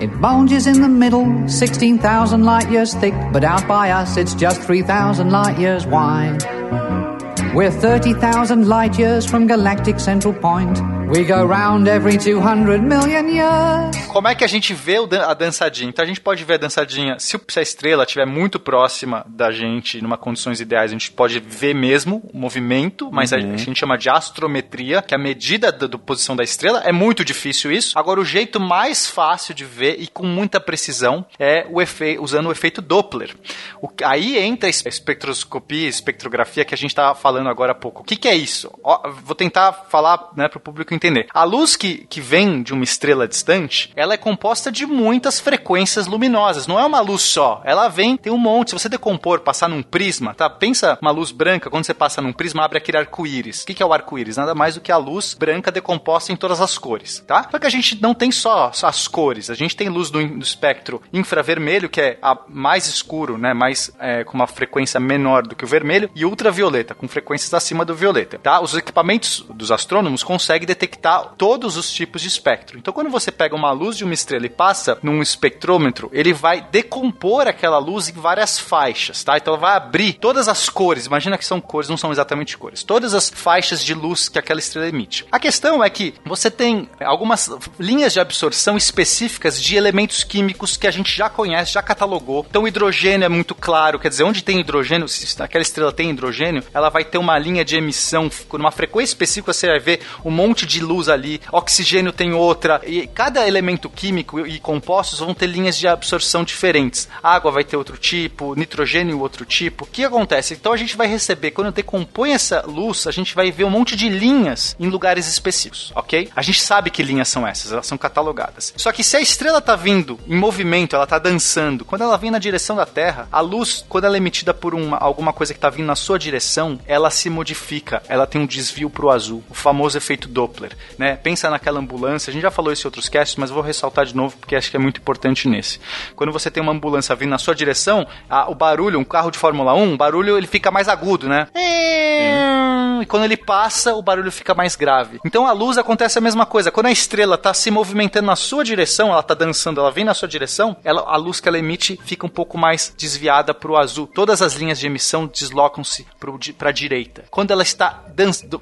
It bulges in the middle, 16,000 light years thick, but out by us it's just 3,000 light years wide. We're 30,000 light years from galactic central point. We go round every 200 million years. Como é que a gente vê a dançadinha? Então a gente pode ver a dançadinha, se a estrela estiver muito próxima da gente, numa condições ideais, a gente pode ver mesmo o movimento, mas a, a gente chama de astrometria, que é a medida da do posição da estrela. É muito difícil isso. Agora, o jeito mais fácil de ver e com muita precisão é o efe, usando o efeito Doppler. O aí entra a es- espectroscopia, espectrografia que a gente estava falando agora há pouco. O que, que é isso? Ó, vou tentar falar né, para o público entender. A luz que, que vem de uma estrela distante, ela é composta de muitas frequências luminosas. Não é uma luz só. Ela vem, tem um monte. Se você decompor, passar num prisma, tá? Pensa uma luz branca, quando você passa num prisma, abre aquele arco-íris. O que, que é o arco-íris? Nada mais do que a luz branca decomposta em todas as cores, tá? Só que a gente não tem só, as cores. A gente tem luz do, do espectro infravermelho, que é a mais escuro, né? Mais é, com uma frequência menor do que o vermelho, e ultravioleta, com frequências acima do violeta, tá? Os equipamentos dos astrônomos conseguem detectar todos os tipos de espectro. Então, quando você pega uma luz de uma estrela e passa num espectrômetro, ele vai decompor aquela luz em várias faixas, tá? Então, ela vai abrir todas as cores. Imagina que são cores, não são exatamente cores. Todas as faixas de luz que aquela estrela emite. A questão é que você tem algumas linhas de absorção específicas de elementos químicos que a gente já conhece, já catalogou. Então, hidrogênio é muito claro, quer dizer, onde tem hidrogênio, se aquela estrela tem hidrogênio, ela vai ter uma linha de emissão com uma frequência específica, você vai ver um monte de luz ali, oxigênio tem outra, e cada elemento químico e compostos vão ter linhas de absorção diferentes. Água vai ter outro tipo, nitrogênio outro tipo. O que acontece? Então a gente vai receber, quando decompõe essa luz, a gente vai ver um monte de linhas em lugares específicos, ok? A gente sabe que linhas são essas, elas são catalogadas. Só que se a estrela tá vindo em movimento, ela tá dançando, quando ela vem na direção da Terra, a luz, quando ela é emitida por uma, alguma coisa que tá vindo na sua direção, ela se modifica, ela tem um desvio pro azul, o famoso efeito Doppler, né? Pensa naquela ambulância, a gente já falou isso em outros casts, mas vou ressaltar de novo porque acho que é muito importante nesse. Quando você tem uma ambulância vindo na sua direção, a- o barulho, um carro de Fórmula 1, o barulho ele fica mais agudo, né? E quando ele passa, o barulho fica mais grave. Então a luz acontece a mesma coisa. Quando a estrela tá se movimentando na sua direção, ela tá dançando, ela vem na sua direção, ela, a luz que ela emite fica um pouco mais desviada pro azul. Todas as linhas de emissão deslocam-se para a direita. Quando ela está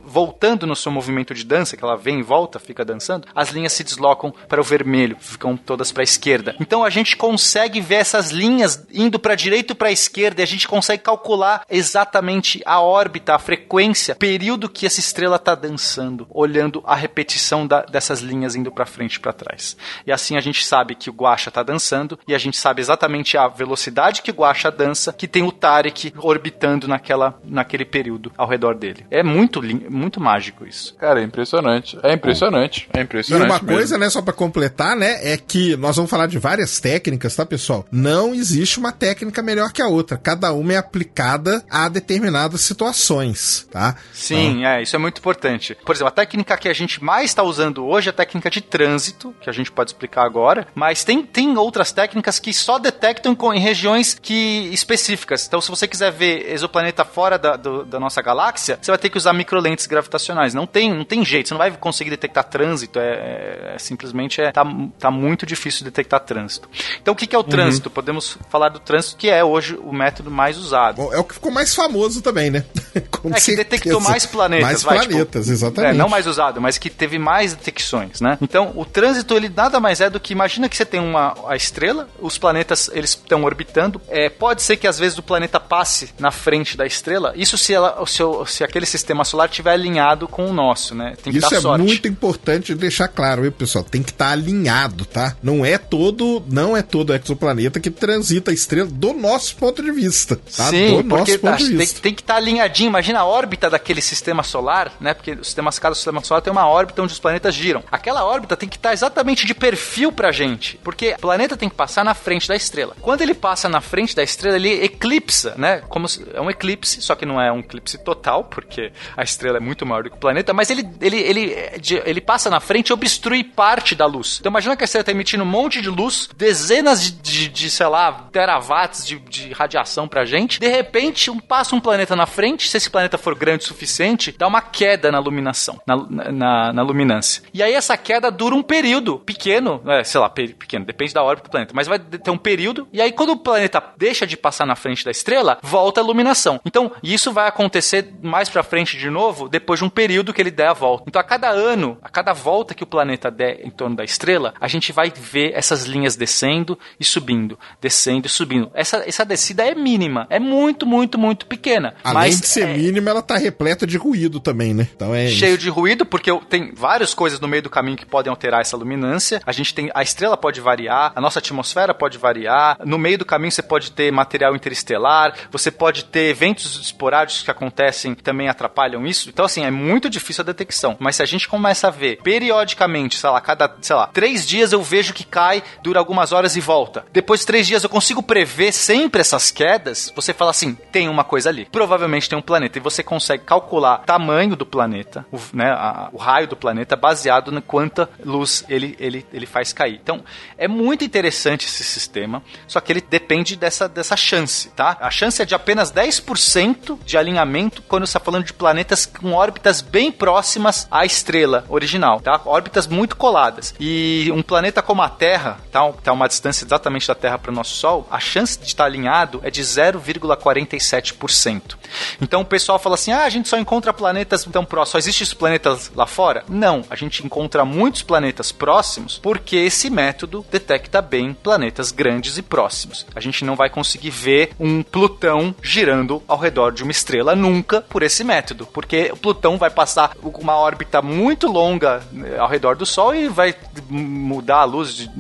voltando no seu movimento de dança, que ela vem e volta, fica dançando, as linhas se deslocam para o vermelho, ficam todas para a esquerda. Então a gente consegue ver essas linhas indo para direita e para a esquerda e a gente consegue calcular exatamente a órbita, a frequência, período que essa estrela está dançando, olhando a repetição da- dessas linhas indo para frente e para trás. E assim a gente sabe que o Guaxa está dançando e a gente sabe exatamente a velocidade que o Guaxa dança, que tem o Tarek orbitando naquela, naquele período ao redor dele. É muito, muito mágico isso. Cara, é impressionante. É impressionante. É E impressionante. uma mesmo. coisa, né, só pra completar, né, é que nós vamos falar de várias técnicas, tá, pessoal? Não existe uma técnica melhor que a outra. Cada uma é aplicada a determinadas situações, tá? Sim, é, isso é muito importante. Por exemplo, a técnica que a gente mais está usando hoje é a técnica de trânsito, que a gente pode explicar agora, mas tem, tem outras técnicas que só detectam com- em regiões que específicas. Então, se você quiser ver exoplaneta fora da, do- da nossa galáxia, você vai ter que usar microlentes gravitacionais. Não tem, não tem jeito, você não vai conseguir detectar trânsito, é, é- é simplesmente é, tá, tá muito difícil detectar trânsito. Então, o que, que é o trânsito? Podemos falar do trânsito, que é hoje o método mais usado. Bom, é o que ficou mais famoso também, né? Com É que certeza. Mais planetas, Mais vai, planetas, tipo, exatamente. É, não mais usado, mas que teve mais detecções, né? Então, o trânsito, ele nada mais é do que, imagina que você tem uma a estrela, os planetas, eles estão orbitando, é, pode ser que às vezes o planeta passe na frente da estrela, isso se, ela, se, se aquele sistema solar estiver alinhado com o nosso, né? Tem que Isso dar é sorte. muito importante deixar claro, viu, pessoal? Tem que estar alinhado, tá? Não é todo, não é todo exoplaneta que transita a estrela do nosso ponto de vista, tá? Sim, do porque nosso ponto tá, de tem, vista. tem que estar alinhadinho. Imagina a órbita daquele sistema solar, né? Porque o sistema, cada sistema solar tem uma órbita onde os planetas giram. Aquela órbita tem que estar exatamente de perfil pra gente. Porque o planeta tem que passar na frente da estrela. Quando ele passa na frente da estrela, ele eclipsa, né? Como se- é um eclipse, só que não é um eclipse total, porque a estrela é muito maior do que o planeta, mas ele, ele, ele, ele passa na frente e obstrui parte da luz. Então imagina que a estrela está emitindo um monte de luz, dezenas de, de, de, sei lá, terawatts de, de radiação pra gente. De repente, um, passa um planeta na frente, se esse planeta for grande o suficiente, dá uma queda na iluminação, na, na, na luminância. E aí essa queda dura um período pequeno, é, sei lá, pe- pequeno, depende da órbita do planeta, mas vai ter um período, e aí quando o planeta deixa de passar na frente da estrela, volta a iluminação. Então, isso vai acontecer mais pra frente de novo, depois de um período que ele der a volta. Então, a cada ano, a cada volta que o planeta der em torno da estrela, a gente vai ver essas linhas descendo e subindo, descendo e subindo. Essa, essa descida é mínima, é muito, muito, muito pequena. Além mas de ser é, mínima, ela tá repleta de ruído também, né? Então é cheio isso. de ruído, porque tem várias coisas no meio do caminho que podem alterar essa luminância. A gente tem a estrela pode variar, a nossa atmosfera pode variar. No meio do caminho você pode ter material interestelar, você pode ter eventos esporádicos que acontecem que também atrapalham isso. Então assim, é muito difícil a detecção. Mas se a gente começa a ver periodicamente, sei lá, cada, sei lá, três dias eu vejo que cai, dura algumas horas e volta. Depois de três dias eu consigo prever sempre essas quedas, você fala assim, tem uma coisa ali. Provavelmente tem um planeta. E você consegue calcular o tamanho do planeta, o, né, a- o raio do planeta, baseado no quanta luz ele, ele, ele faz cair. Então, é muito interessante esse sistema, só que ele depende dessa, dessa chance, tá? A chance é de apenas 10% de alinhamento quando você está falando de planetas com órbitas bem próximas à estrela original, tá? Órbitas muito coladas. E um planeta como a Terra, tá, tá uma distância exatamente da Terra para o nosso Sol, a chance de estar alinhado é de 0,47%. Então o pessoal fala assim: ah, a gente só encontra planetas tão próximos, só existem esses planetas lá fora? Não, a gente encontra muitos planetas próximos porque esse método detecta bem planetas grandes e próximos. A gente não vai conseguir ver um Plutão girando ao redor de uma estrela nunca por esse método, porque o Plutão vai passar uma órbita muito longa né, ao redor do Sol e vai mudar a luz de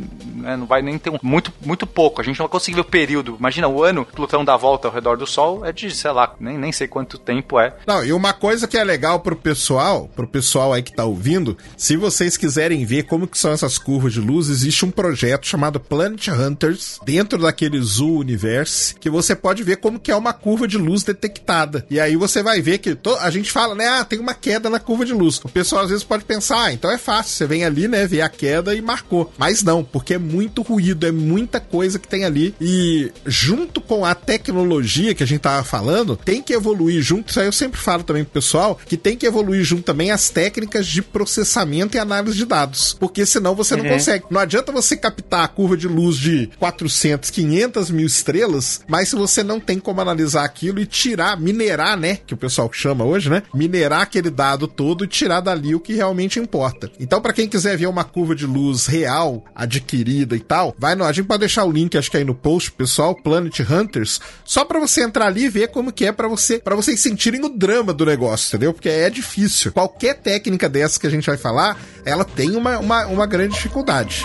né, não vai nem ter um, muito, muito pouco. A gente não vai conseguir ver o período. Imagina o ano, Plutão dá volta ao redor do Sol, é de, sei lá, nem, nem sei quanto tempo é. Não, e uma coisa que é legal pro pessoal, pro pessoal aí que tá ouvindo, se vocês quiserem ver como que são essas curvas de luz, existe um projeto chamado Planet Hunters, dentro daquele Zoo Universe, que você pode ver como que é uma curva de luz detectada. E aí você vai ver que to- a gente fala, né, ah, tem uma queda na curva de luz. O pessoal às vezes pode pensar, ah, então é fácil, você vem ali, né, vê a queda e marcou. Mas não, porque é muito ruído, é muita coisa que tem ali. E junto com a tecnologia que a gente tava falando, tem que evoluir junto. Isso aí eu sempre falo também pro pessoal, que tem que evoluir junto também as técnicas de processamento e análise de dados. Porque senão você não consegue. Não adianta você captar a curva de luz de 400, 500 mil estrelas, mas se você não tem como analisar aquilo e tirar, minerar, né? Que o pessoal chama hoje, né? Minerar aquele dado todo e tirar dali o que realmente importa. Então, para quem quiser ver uma curva de luz real, adquirida e tal, vai no. A gente pode deixar o link, acho que aí no post, pessoal, Planet Hunters, só para você entrar ali e ver como que é para você, para vocês sentirem o drama do negócio, entendeu? Porque é difícil. Qualquer técnica dessa que a gente vai falar, ela tem uma, uma, uma grande dificuldade.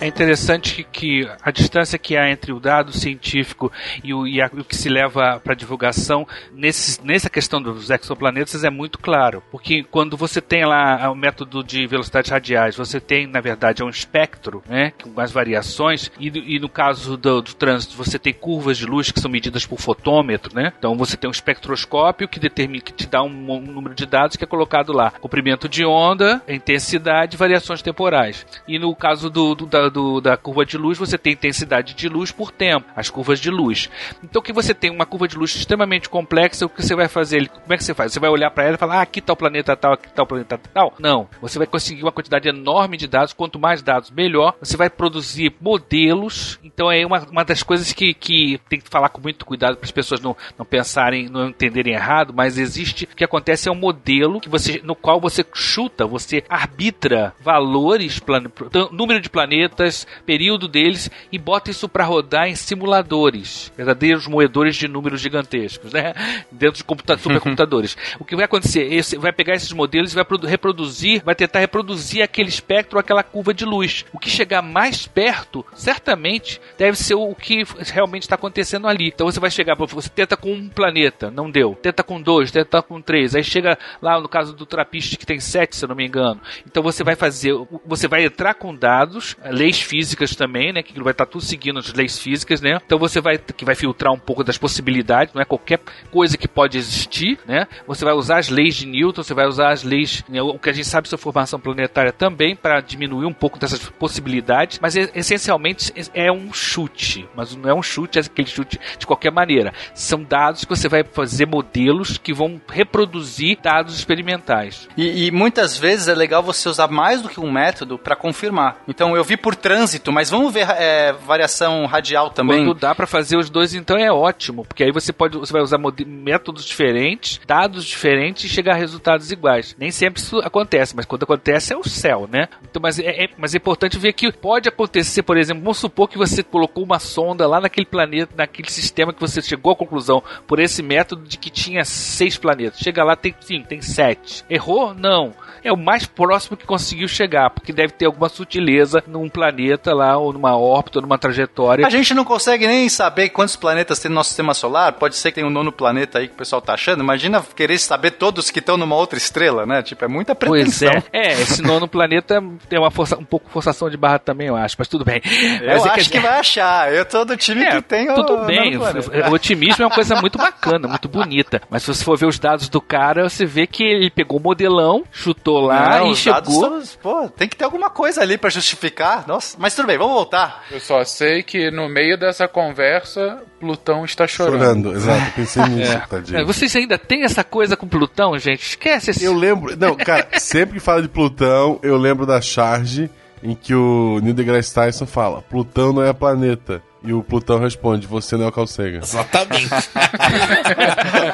É interessante que, a distância que há entre o dado científico e o, e a- o que se leva para divulgação nesse, nessa questão dos exoplanetas é muito claro. Porque quando você tem lá o método de velocidades radiais, você tem, na verdade, é um espectro, né, com as variações, e, e no caso do, do trânsito, você tem curvas de luz que são medidas por fotômetro, né? Então você tem um espectroscópio que determina que te dá um, um número de dados que é colocado lá. Comprimento de onda, intensidade, variações temporais. E no caso do, do- da, do- da curva de luz, você tem intensidade de luz por tempo, as curvas de luz. Então que você tem uma curva de luz extremamente complexa, o que você vai fazer? Como é que você faz? Você vai olhar para ela e falar, ah, aqui está o planeta tal, aqui está o planeta tal? Não. Você vai conseguir uma quantidade enorme de dados. Quanto mais dados, melhor. Você vai produzir modelos. Então é uma, uma das coisas que, que tem que falar com muito cuidado para as pessoas não, não pensarem, não entenderem errado, mas existe o que acontece é um modelo que você, no qual você chuta, você arbitra valores, plane, tan- número de planetas, período deles e bota isso para rodar em simuladores, verdadeiros moedores de números gigantescos, né? Dentro de computa supercomputadores. o que vai acontecer? Esse vai pegar esses modelos e vai produ- reproduzir, vai tentar reproduzir aquele espectro, aquela curva de luz. O que chegar mais perto, certamente, deve ser o que realmente está acontecendo ali. Então você vai chegar, você tenta com um planeta, não deu. Tenta com dois, tenta com três. Aí chega lá no caso do Trapiste que tem sete, se eu não me engano. Então você vai fazer, você vai entrar com dados, leis físicas também, né? Que vai estar tudo seguindo as leis físicas, né? Então você vai que vai filtrar um pouco das possibilidades, não é qualquer coisa que pode existir, né? Você vai usar as leis de Newton, você vai usar as leis, né, o que a gente sabe sobre formação planetária também para diminuir um pouco dessas possibilidades, mas é- essencialmente é um chute, mas não é um chute, é aquele chute de qualquer maneira. São dados que você vai fazer modelos que vão reproduzir dados experimentais. E, e muitas vezes é legal você usar mais do que um método para confirmar. Então eu vi por trânsito, mas vamos ver é, variação radial também. Quando dá para fazer os dois, então é ótimo, porque aí você pode, você vai usar métodos diferentes, dados diferentes e chegar a resultados iguais. Nem sempre isso acontece, mas quando acontece é o céu, né? Então, mas é, é- mas é importante ver que pode acontecer, por exemplo, vamos supor que você colocou uma sonda lá naquele planeta, naquele sistema que você chegou à conclusão por esse método de que tinha seis planetas. Chega lá tem cinco, tem sete. Errou? Não. É o mais próximo que conseguiu chegar, porque deve ter alguma sutileza num planeta lá, ou numa órbita, ou numa trajetória. A gente não consegue nem saber quantos planetas tem no nosso sistema solar. Pode ser que tem um nono planeta aí que o pessoal tá achando. Imagina querer saber todos que estão numa outra estrela, né? Tipo, é muita Pois pretensão. é. É, esse nono planeta tem uma força, um pouco forçação de barra também, eu acho, mas tudo bem. Eu Mas é acho que vai achar. Eu tô do time É, que tem o tudo bem. planeta. O otimismo é uma coisa muito bacana, muito bonita. Mas se você for ver os dados do cara, você vê que ele pegou o modelão, chutou lá Não, e chegou. são- pô, tem que ter alguma coisa ali pra justificar. Nossa, mas tudo bem, vamos voltar. Eu só sei que no meio dessa conversa, Plutão está chorando. Chorando, exato. Pensei nisso, É, tadinho. vocês ainda têm essa coisa com Plutão, gente? Esquece esse. Eu lembro. Não, cara, sempre que fala de Plutão, eu lembro da charge em que o Neil deGrasse Tyson fala: Plutão não é planeta. E o Plutão responde: Você não é o Calcega. Exatamente.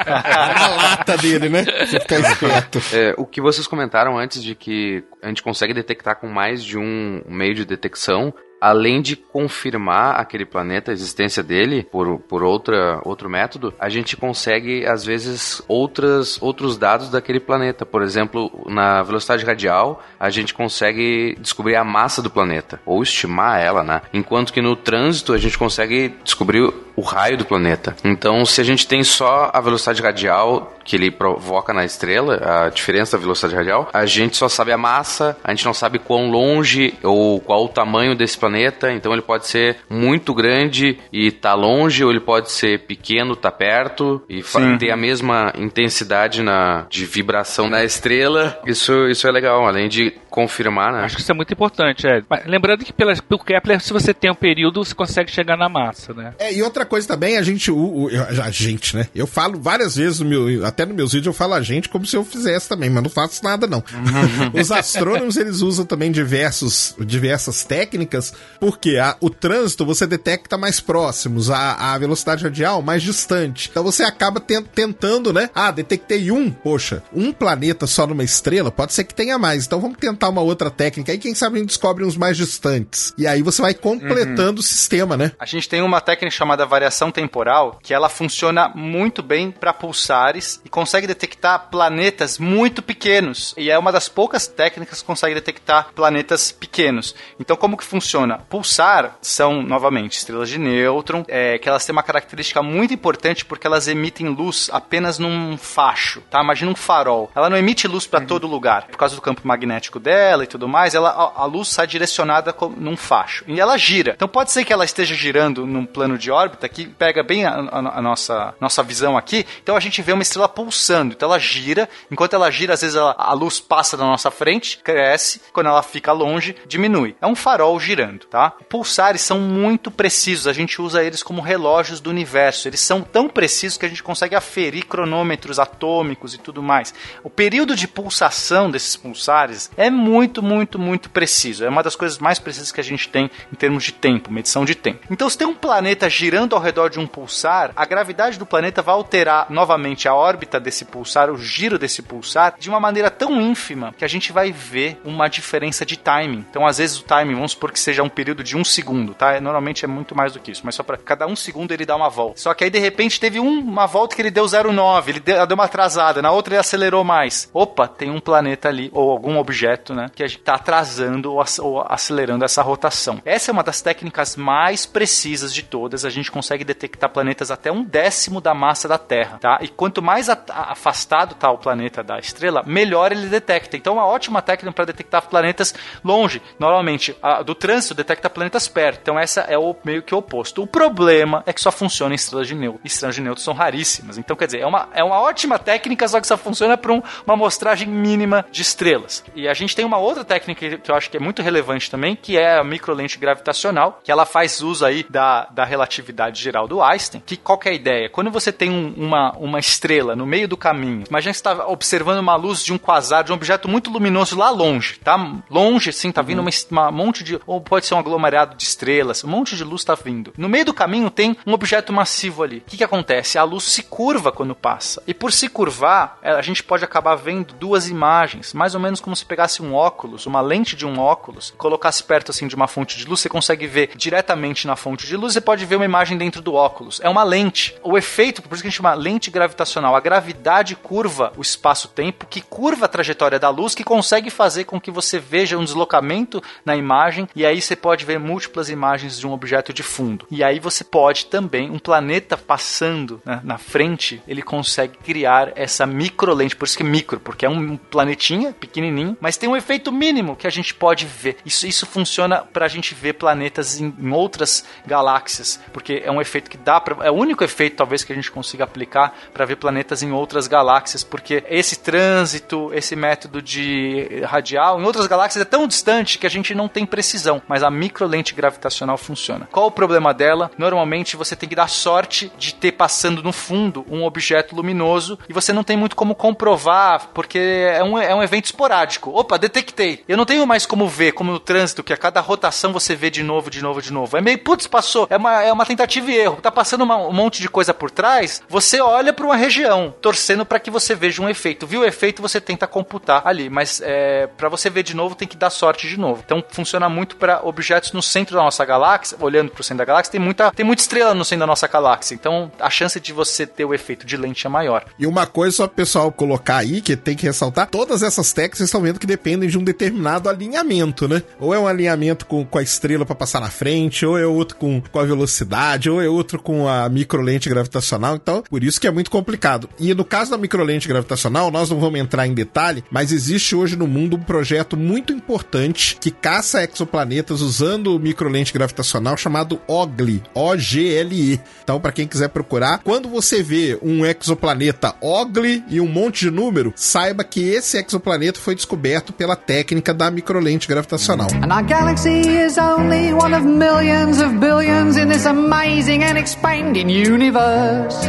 a lata dele, né? Você ficar esperto. É, o que vocês comentaram antes de que a gente consegue detectar com mais de um meio de detecção, além de confirmar aquele planeta, a existência dele por, por outra, outro método, a gente consegue, às vezes, outras, outros dados daquele planeta. Por exemplo, na velocidade radial, a gente consegue descobrir a massa do planeta, ou estimar ela, né? Enquanto que no trânsito, a gente consegue descobrir o raio do planeta. Então, se a gente tem só a velocidade radial que ele provoca na estrela, a diferença da velocidade radial, a gente só sabe a massa, a gente não sabe quão longe ou qual o tamanho desse planeta, então ele pode ser muito grande e tá longe, ou ele pode ser pequeno, tá perto e Sim. ter a mesma intensidade na, de vibração na estrela. Isso, isso é legal, além de confirmar, né? Acho que isso é muito importante, é. Mas lembrando que pela, pelo Kepler, se você tem um período, você consegue chegar na massa, né? É, e outra coisa também, a gente, o, o- a gente, né? Eu falo várias vezes, no meu, até nos meus vídeos eu falo a gente como se eu fizesse também, mas não faço nada não. Os astrônomos, eles usam também diversos, diversas técnicas, porque a- o trânsito você detecta mais próximos, a, a velocidade radial mais distante. Então você acaba ten- tentando, né? Ah, detectei um, poxa, um planeta só numa estrela, pode ser que tenha mais. Então vamos tentar uma outra técnica aí, quem sabe a gente descobre uns mais distantes. E aí você vai completando o sistema, né? A gente tem uma técnica chamada variação temporal que ela funciona muito bem para pulsares e consegue detectar planetas muito pequenos. E é uma das poucas técnicas que consegue detectar planetas pequenos. Então, como que funciona? Pulsar são, novamente, estrelas de nêutron, é, que elas têm uma característica muito importante porque elas emitem luz apenas num facho, tá? Imagina um farol. Ela não emite luz para todo lugar, por causa do campo magnético dela e tudo mais, ela, a, luz sai direcionada num facho. E ela gira. Então pode ser que ela esteja girando num plano de órbita que pega bem a, a- a nossa, nossa visão aqui. Então a gente vê uma estrela pulsando. Então ela gira. Enquanto ela gira, às vezes ela- a luz passa na nossa frente, cresce. Quando ela fica longe, diminui. É um farol girando, tá? Pulsares são muito precisos. A gente usa eles como relógios do universo. Eles são tão precisos que a gente consegue aferir cronômetros atômicos e tudo mais. O período de pulsação desses pulsares é muito, muito, muito preciso. É uma das coisas mais precisas que a gente tem em termos de tempo, medição de tempo. Então, se tem um planeta girando ao redor de um pulsar, a gravidade do planeta vai alterar novamente a órbita desse pulsar, o giro desse pulsar, de uma maneira tão ínfima que a gente vai ver uma diferença de timing. Então, às vezes, o timing, vamos supor que seja um período de um segundo, tá? Normalmente é muito mais do que isso, mas só para cada um segundo ele dá uma volta. Só que aí, de repente, teve um- uma volta que ele deu 0,9, ele deu, deu uma atrasada, na outra ele acelerou mais. Opa, tem um planeta ali, ou algum objeto, né, que a gente tá atrasando ou, ac- ou acelerando essa rotação. Essa é uma das técnicas mais precisas de todas. A gente consegue detectar planetas até um décimo da massa da Terra, tá? E quanto mais afastado tá o planeta da estrela, melhor ele detecta. Então, é uma ótima técnica para detectar planetas longe. Normalmente, a do trânsito detecta planetas perto. Então, essa é o meio que o oposto. O problema é que só funciona em estrelas de neutro. Estrelas de neutro são raríssimas. Então, quer dizer, é uma, é uma ótima técnica, só que só funciona para uma amostragem mínima de estrelas. E a gente tem uma outra técnica que eu acho que é muito relevante também, que é a microlente gravitacional, que ela faz uso aí da, da relatividade geral do Einstein. Que qual que é a ideia? Quando você tem um- uma, uma estrela no meio do caminho, imagina que você está observando uma luz de um quasar, de um objeto muito luminoso lá longe, tá? Longe, assim, tá vindo uma, es- uma monte de. Ou pode ser um aglomerado de estrelas, um monte de luz tá vindo. No meio do caminho tem um objeto massivo ali. O que, que acontece? A luz se curva quando passa. E por se curvar, eh, a gente pode acabar vendo duas imagens, mais ou menos como se pegasse um óculos, uma lente de um óculos, colocasse perto assim de uma fonte de luz, você consegue ver diretamente na fonte de luz, você pode ver uma imagem dentro do óculos. É uma lente. O efeito, por isso que a gente chama lente gravitacional, a gravidade curva o espaço-tempo, que curva a trajetória da luz, que consegue fazer com que você veja um deslocamento na imagem, e aí você pode ver múltiplas imagens de um objeto de fundo. E aí você pode também, um planeta passando né, na frente, ele consegue criar essa microlente, por isso que é micro, porque é um planetinha pequenininho, mas tem um efeito mínimo que a gente pode ver. Isso, isso funciona para a gente ver planetas em, em outras galáxias, porque é um efeito que dá para é o único efeito talvez que a gente consiga aplicar para ver planetas em outras galáxias, porque esse trânsito, esse método de radial em outras galáxias é tão distante que a gente não tem precisão, mas a microlente gravitacional funciona. Qual o problema dela? Normalmente você tem que dar sorte de ter passando no fundo um objeto luminoso e você não tem muito como comprovar, porque é um, é um evento esporádico. Opa, detectei. Eu não tenho mais como ver, como no trânsito, que a cada rotação você vê de novo, de novo, de novo. É meio, putz, passou. É uma, é uma tentativa e erro. Tá passando uma- um monte de coisa por trás, você olha para uma região, torcendo para que você veja um efeito. Viu o efeito, você tenta computar ali, mas é, para você ver de novo, tem que dar sorte de novo. Então funciona muito para objetos no centro da nossa galáxia, olhando para o centro da galáxia, tem muita, tem muita estrela no centro da nossa galáxia. Então a chance de você ter o efeito de lente é maior. E uma coisa só pessoal colocar aí, que tem que ressaltar, todas essas técnicas estão vendo que dependem de um determinado alinhamento, né? Ou é um alinhamento com, com a estrela para passar na frente, ou é outro com, com a velocidade, ou é outro com a microlente gravitacional. Então, por isso que é muito complicado. E no caso da microlente gravitacional, nós não vamos entrar em detalhe, mas existe hoje no mundo um projeto muito importante que caça exoplanetas usando microlente gravitacional chamado OGLE, O-G-L-E. Então, para quem quiser procurar, quando você vê um exoplaneta OGLE e um monte de número, saiba que esse exoplaneta foi descoberto técnica da microlente gravitacional. And our galaxy is only one of millions of billions in this amazing and expanding universe.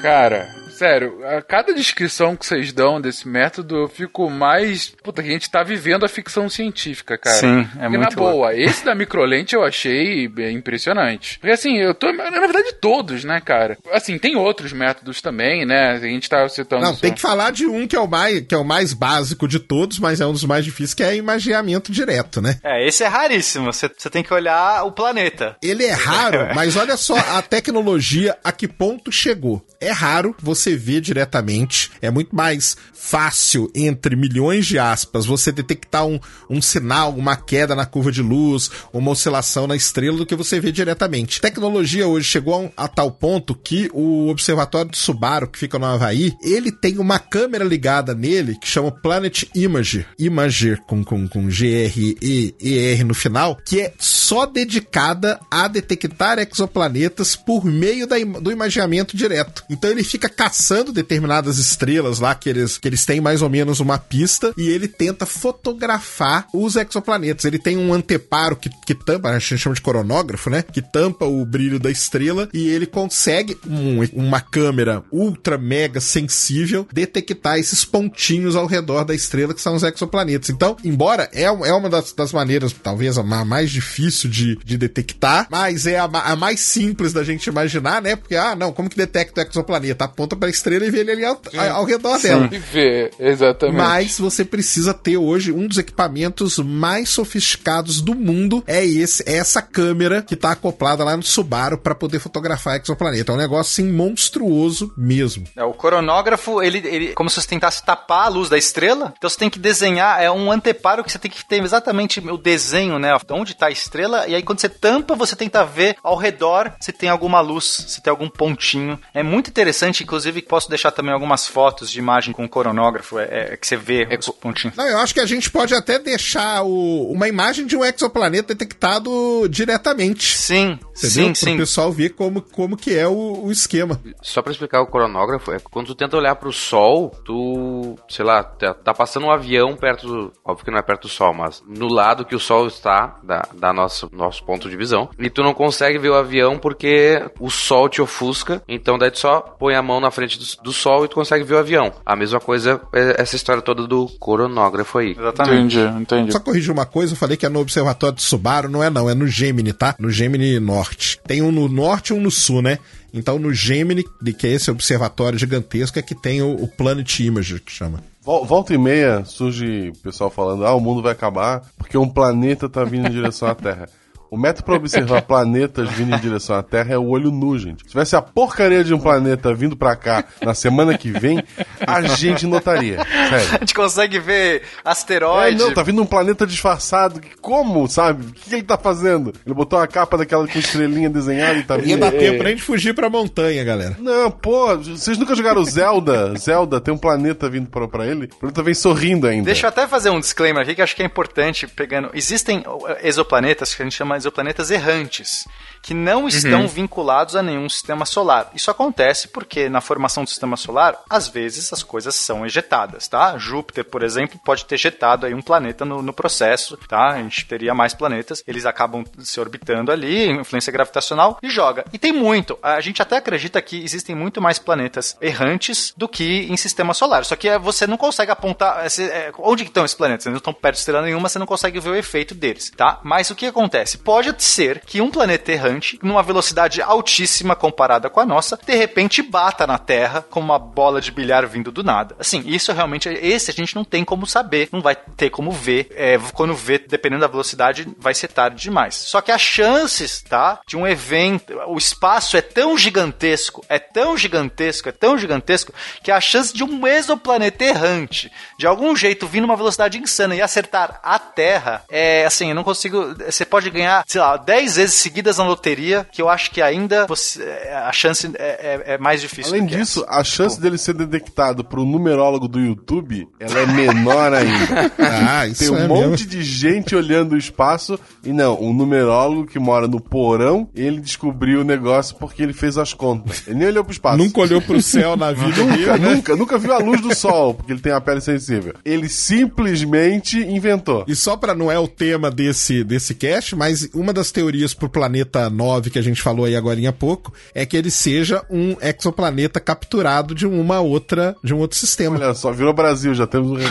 Cara, sério, a cada descrição que vocês dão desse método, eu fico mais. Puta, que a gente tá vivendo a ficção científica, cara. Sim, é Porque, muito na boa, esse da microlente eu achei impressionante. Porque assim, eu tô. Na verdade, todos, né, cara? Assim, tem outros métodos também, né? A gente tá citando. Não, só- tem que falar de um que é o mais, que é o mais básico de todos, mas é um dos mais difíceis, que é imagiamento direto, né? É, esse é raríssimo. Você você tem que olhar o planeta. Ele é raro, mas olha só a tecnologia a que ponto chegou. É raro você ver diretamente. É muito mais fácil, entre milhões de aspas, você detectar um, um sinal, uma queda na curva de luz, uma oscilação na estrela, do que você vê diretamente. Tecnologia hoje chegou a, a tal ponto que o observatório de Subaru, que fica no Havaí, ele tem uma câmera ligada nele que chama Planet Imager. Imager com, com, com G-R-E-E-R no final, que é só dedicada a detectar exoplanetas por meio da do imaginamento direto. Então ele fica caçando determinadas estrelas lá que eles, que eles têm mais ou menos uma pista e ele tenta fotografar os exoplanetas. Ele tem um anteparo que, que tampa, a gente chama de coronógrafo, né? Que tampa o brilho da estrela e ele consegue, um- uma câmera ultra mega sensível, detectar esses pontinhos ao redor da estrela que são os exoplanetas. Então, embora é, é uma das, das maneiras, talvez a ma- mais difícil de, de detectar, mas é a, a mais simples da gente imaginar, né? Porque, ah, não, como que detecta o exoplaneta? Aponta pra estrela e vê ele ali ao, ao redor dela. E ver, exatamente. Mas você precisa ter hoje um dos equipamentos mais sofisticados do mundo. É esse, é essa câmera que tá acoplada lá no Subaru para poder fotografar exoplaneta. É um negócio assim monstruoso mesmo. É, o coronógrafo, ele, ele como se você tentasse tapar a luz da estrela. Então você tem que desenhar, é um anteparo que você tem que ter exatamente o desenho, né? Onde está a estrela. E aí quando você tampa, você tenta ver ao redor se tem alguma luz, se tem algum pontinho. É muito interessante, inclusive posso deixar também algumas fotos de imagem com o coronógrafo, é, é que você vê os pontinhos. Não, eu acho que a gente pode até deixar o- uma imagem de um exoplaneta detectado diretamente. Sim, Entendeu? sim, sim. pessoal ver como, como que é o, o esquema. Só pra explicar o coronógrafo, é que quando tu tenta olhar pro sol, tu, sei lá, tá, tá passando um avião perto do. Óbvio que não é perto do sol, mas no lado que o sol está, da, da nosso, nosso ponto de visão, e tu não consegue ver o avião porque o sol te ofusca, então daí tu só põe a mão na frente do, do sol e tu consegue ver o avião. A mesma coisa é essa história toda do coronógrafo aí. Exatamente. Entendi, entendi. Só corrigir uma coisa, eu falei que é no Observatório de Subaru, não é não, é no Gemini, tá? No Gemini Norte. Tem um no Norte e um no Sul, né? Então no Gemini, de que é esse observatório gigantesco, é que tem o, o Planet Imager, que chama. Vol- Volta e meia surge pessoal falando: ah, o mundo vai acabar porque um planeta tá vindo em direção à Terra. O método para observar planetas vindo em direção à Terra é o olho nu, gente. Se tivesse a porcaria de um planeta vindo pra cá na semana que vem, a gente notaria. Sério. A gente consegue ver É, asteroide. não, tá vindo um planeta disfarçado. Como, sabe? O que ele tá fazendo? Ele botou uma capa daquela com estrelinha desenhada e tá Ia vindo. dar tempo pra gente fugir pra montanha, galera. Não, pô, vocês nunca jogaram Zelda? Zelda tem um planeta vindo pra, pra ele. O planeta vem sorrindo ainda. Deixa eu até fazer um disclaimer aqui que eu acho que é importante pegando. Existem uh, exoplanetas que a gente chama de exoplanetas errantes, que não estão vinculados a nenhum sistema solar. Isso acontece porque na formação do sistema solar, às vezes as coisas são ejetadas, tá? Júpiter, por exemplo, pode ter ejetado aí um planeta no, no processo, tá? A gente teria mais planetas, eles acabam se orbitando ali, influência gravitacional e joga. E tem muito. A gente até acredita que existem muito mais planetas errantes do que em sistema solar. Só que eh, você não consegue apontar esse- eh, onde que estão esses planetas. Eles não estão perto de estrela nenhuma, você não consegue ver o efeito deles, tá? Mas o que acontece? Pode ser que um planeta errante, numa velocidade altíssima comparada com a nossa, de repente bata na Terra como uma bola de bilhar vindo do nada. Assim, isso realmente, esse a gente não tem como saber, não vai ter como ver. É, quando vê, dependendo da velocidade, vai ser tarde demais. Só que as chances, tá? De um evento, o espaço é tão gigantesco, é tão gigantesco, é tão gigantesco, que a chance de um exoplaneta errante, de algum jeito vir numa velocidade insana e acertar a Terra, é assim, eu não consigo. Você pode ganhar, sei lá, 10 vezes seguidas na loteria, que eu acho que ainda você, a chance é, é- é mais difícil. Além do que disso, essa. a chance dele ser detectado por um numerólogo do YouTube, ela é menor ainda. Ah, isso Tem um é monte mesmo. de gente olhando o espaço e não, um numerólogo que mora no porão, ele descobriu o negócio porque ele fez as contas. Ele nem olhou pro espaço. Nunca olhou pro céu na vida Nunca, né? nunca, nunca viu a luz do sol, porque ele tem a pele sensível. Ele simplesmente inventou. E só pra não é o tema desse, desse cast, mas das, uma das teorias pro planeta 9 que a gente falou aí agora há pouco é que ele seja um exoplaneta capturado de uma outra, de um outro sistema. Olha só, virou Brasil, já temos um.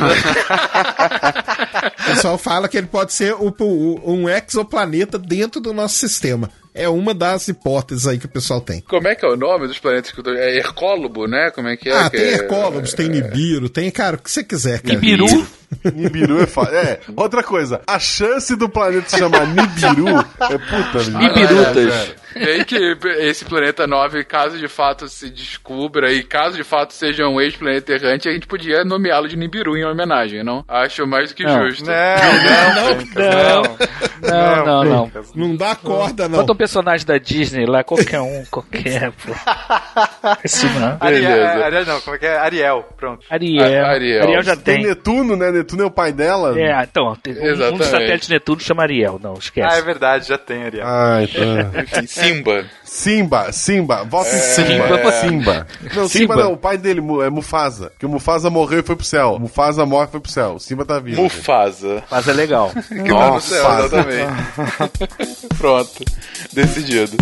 O pessoal fala que ele pode ser o- o- um exoplaneta dentro do nosso sistema. É uma das hipóteses aí que o pessoal tem. Como é que é o nome dos planetas que eu tô... É Hercólobo, né? Como é que é? ah, que tem é... Ecólobos, tem Nibiru, tem, cara, o que você quiser, cara. Nibiru? Nibiru é foda. É, outra coisa, a chance do planeta se chamar Nibiru é puta, Nibirutas. Bem que esse planeta 9, caso de fato se descubra e caso de fato seja um ex-planeta errante, a gente podia nomeá-lo de Nibiru em homenagem, não? Acho mais do que Não. justo. Não, não, Não, não, não. Não dá corda, não. Bota um personagem da Disney lá, qualquer um, qualquer, pô. Isso não. Ariel. Ariel, não, como é que é? Ariel, pronto. Ariel. A- Ariel. Ariel. já Tem tem. Netuno, né? Netuno é o pai dela. É, então, um, um dos satélites de Netuno chama Ariel. Não, Ah, é esquece. verdade, já tem Ariel. Ah, então. Enfim, Simba. Simba, Simba, vota em Simba. Simba. Simba. Não, Simba. Simba. não, o pai dele é Mufasa. Que o Mufasa morreu e foi pro céu. Mufasa morre e foi pro céu. O Simba tá vivo. Mufasa. Mas é legal. Que tá no céu, Mufasa. exatamente. Pronto. Decidido.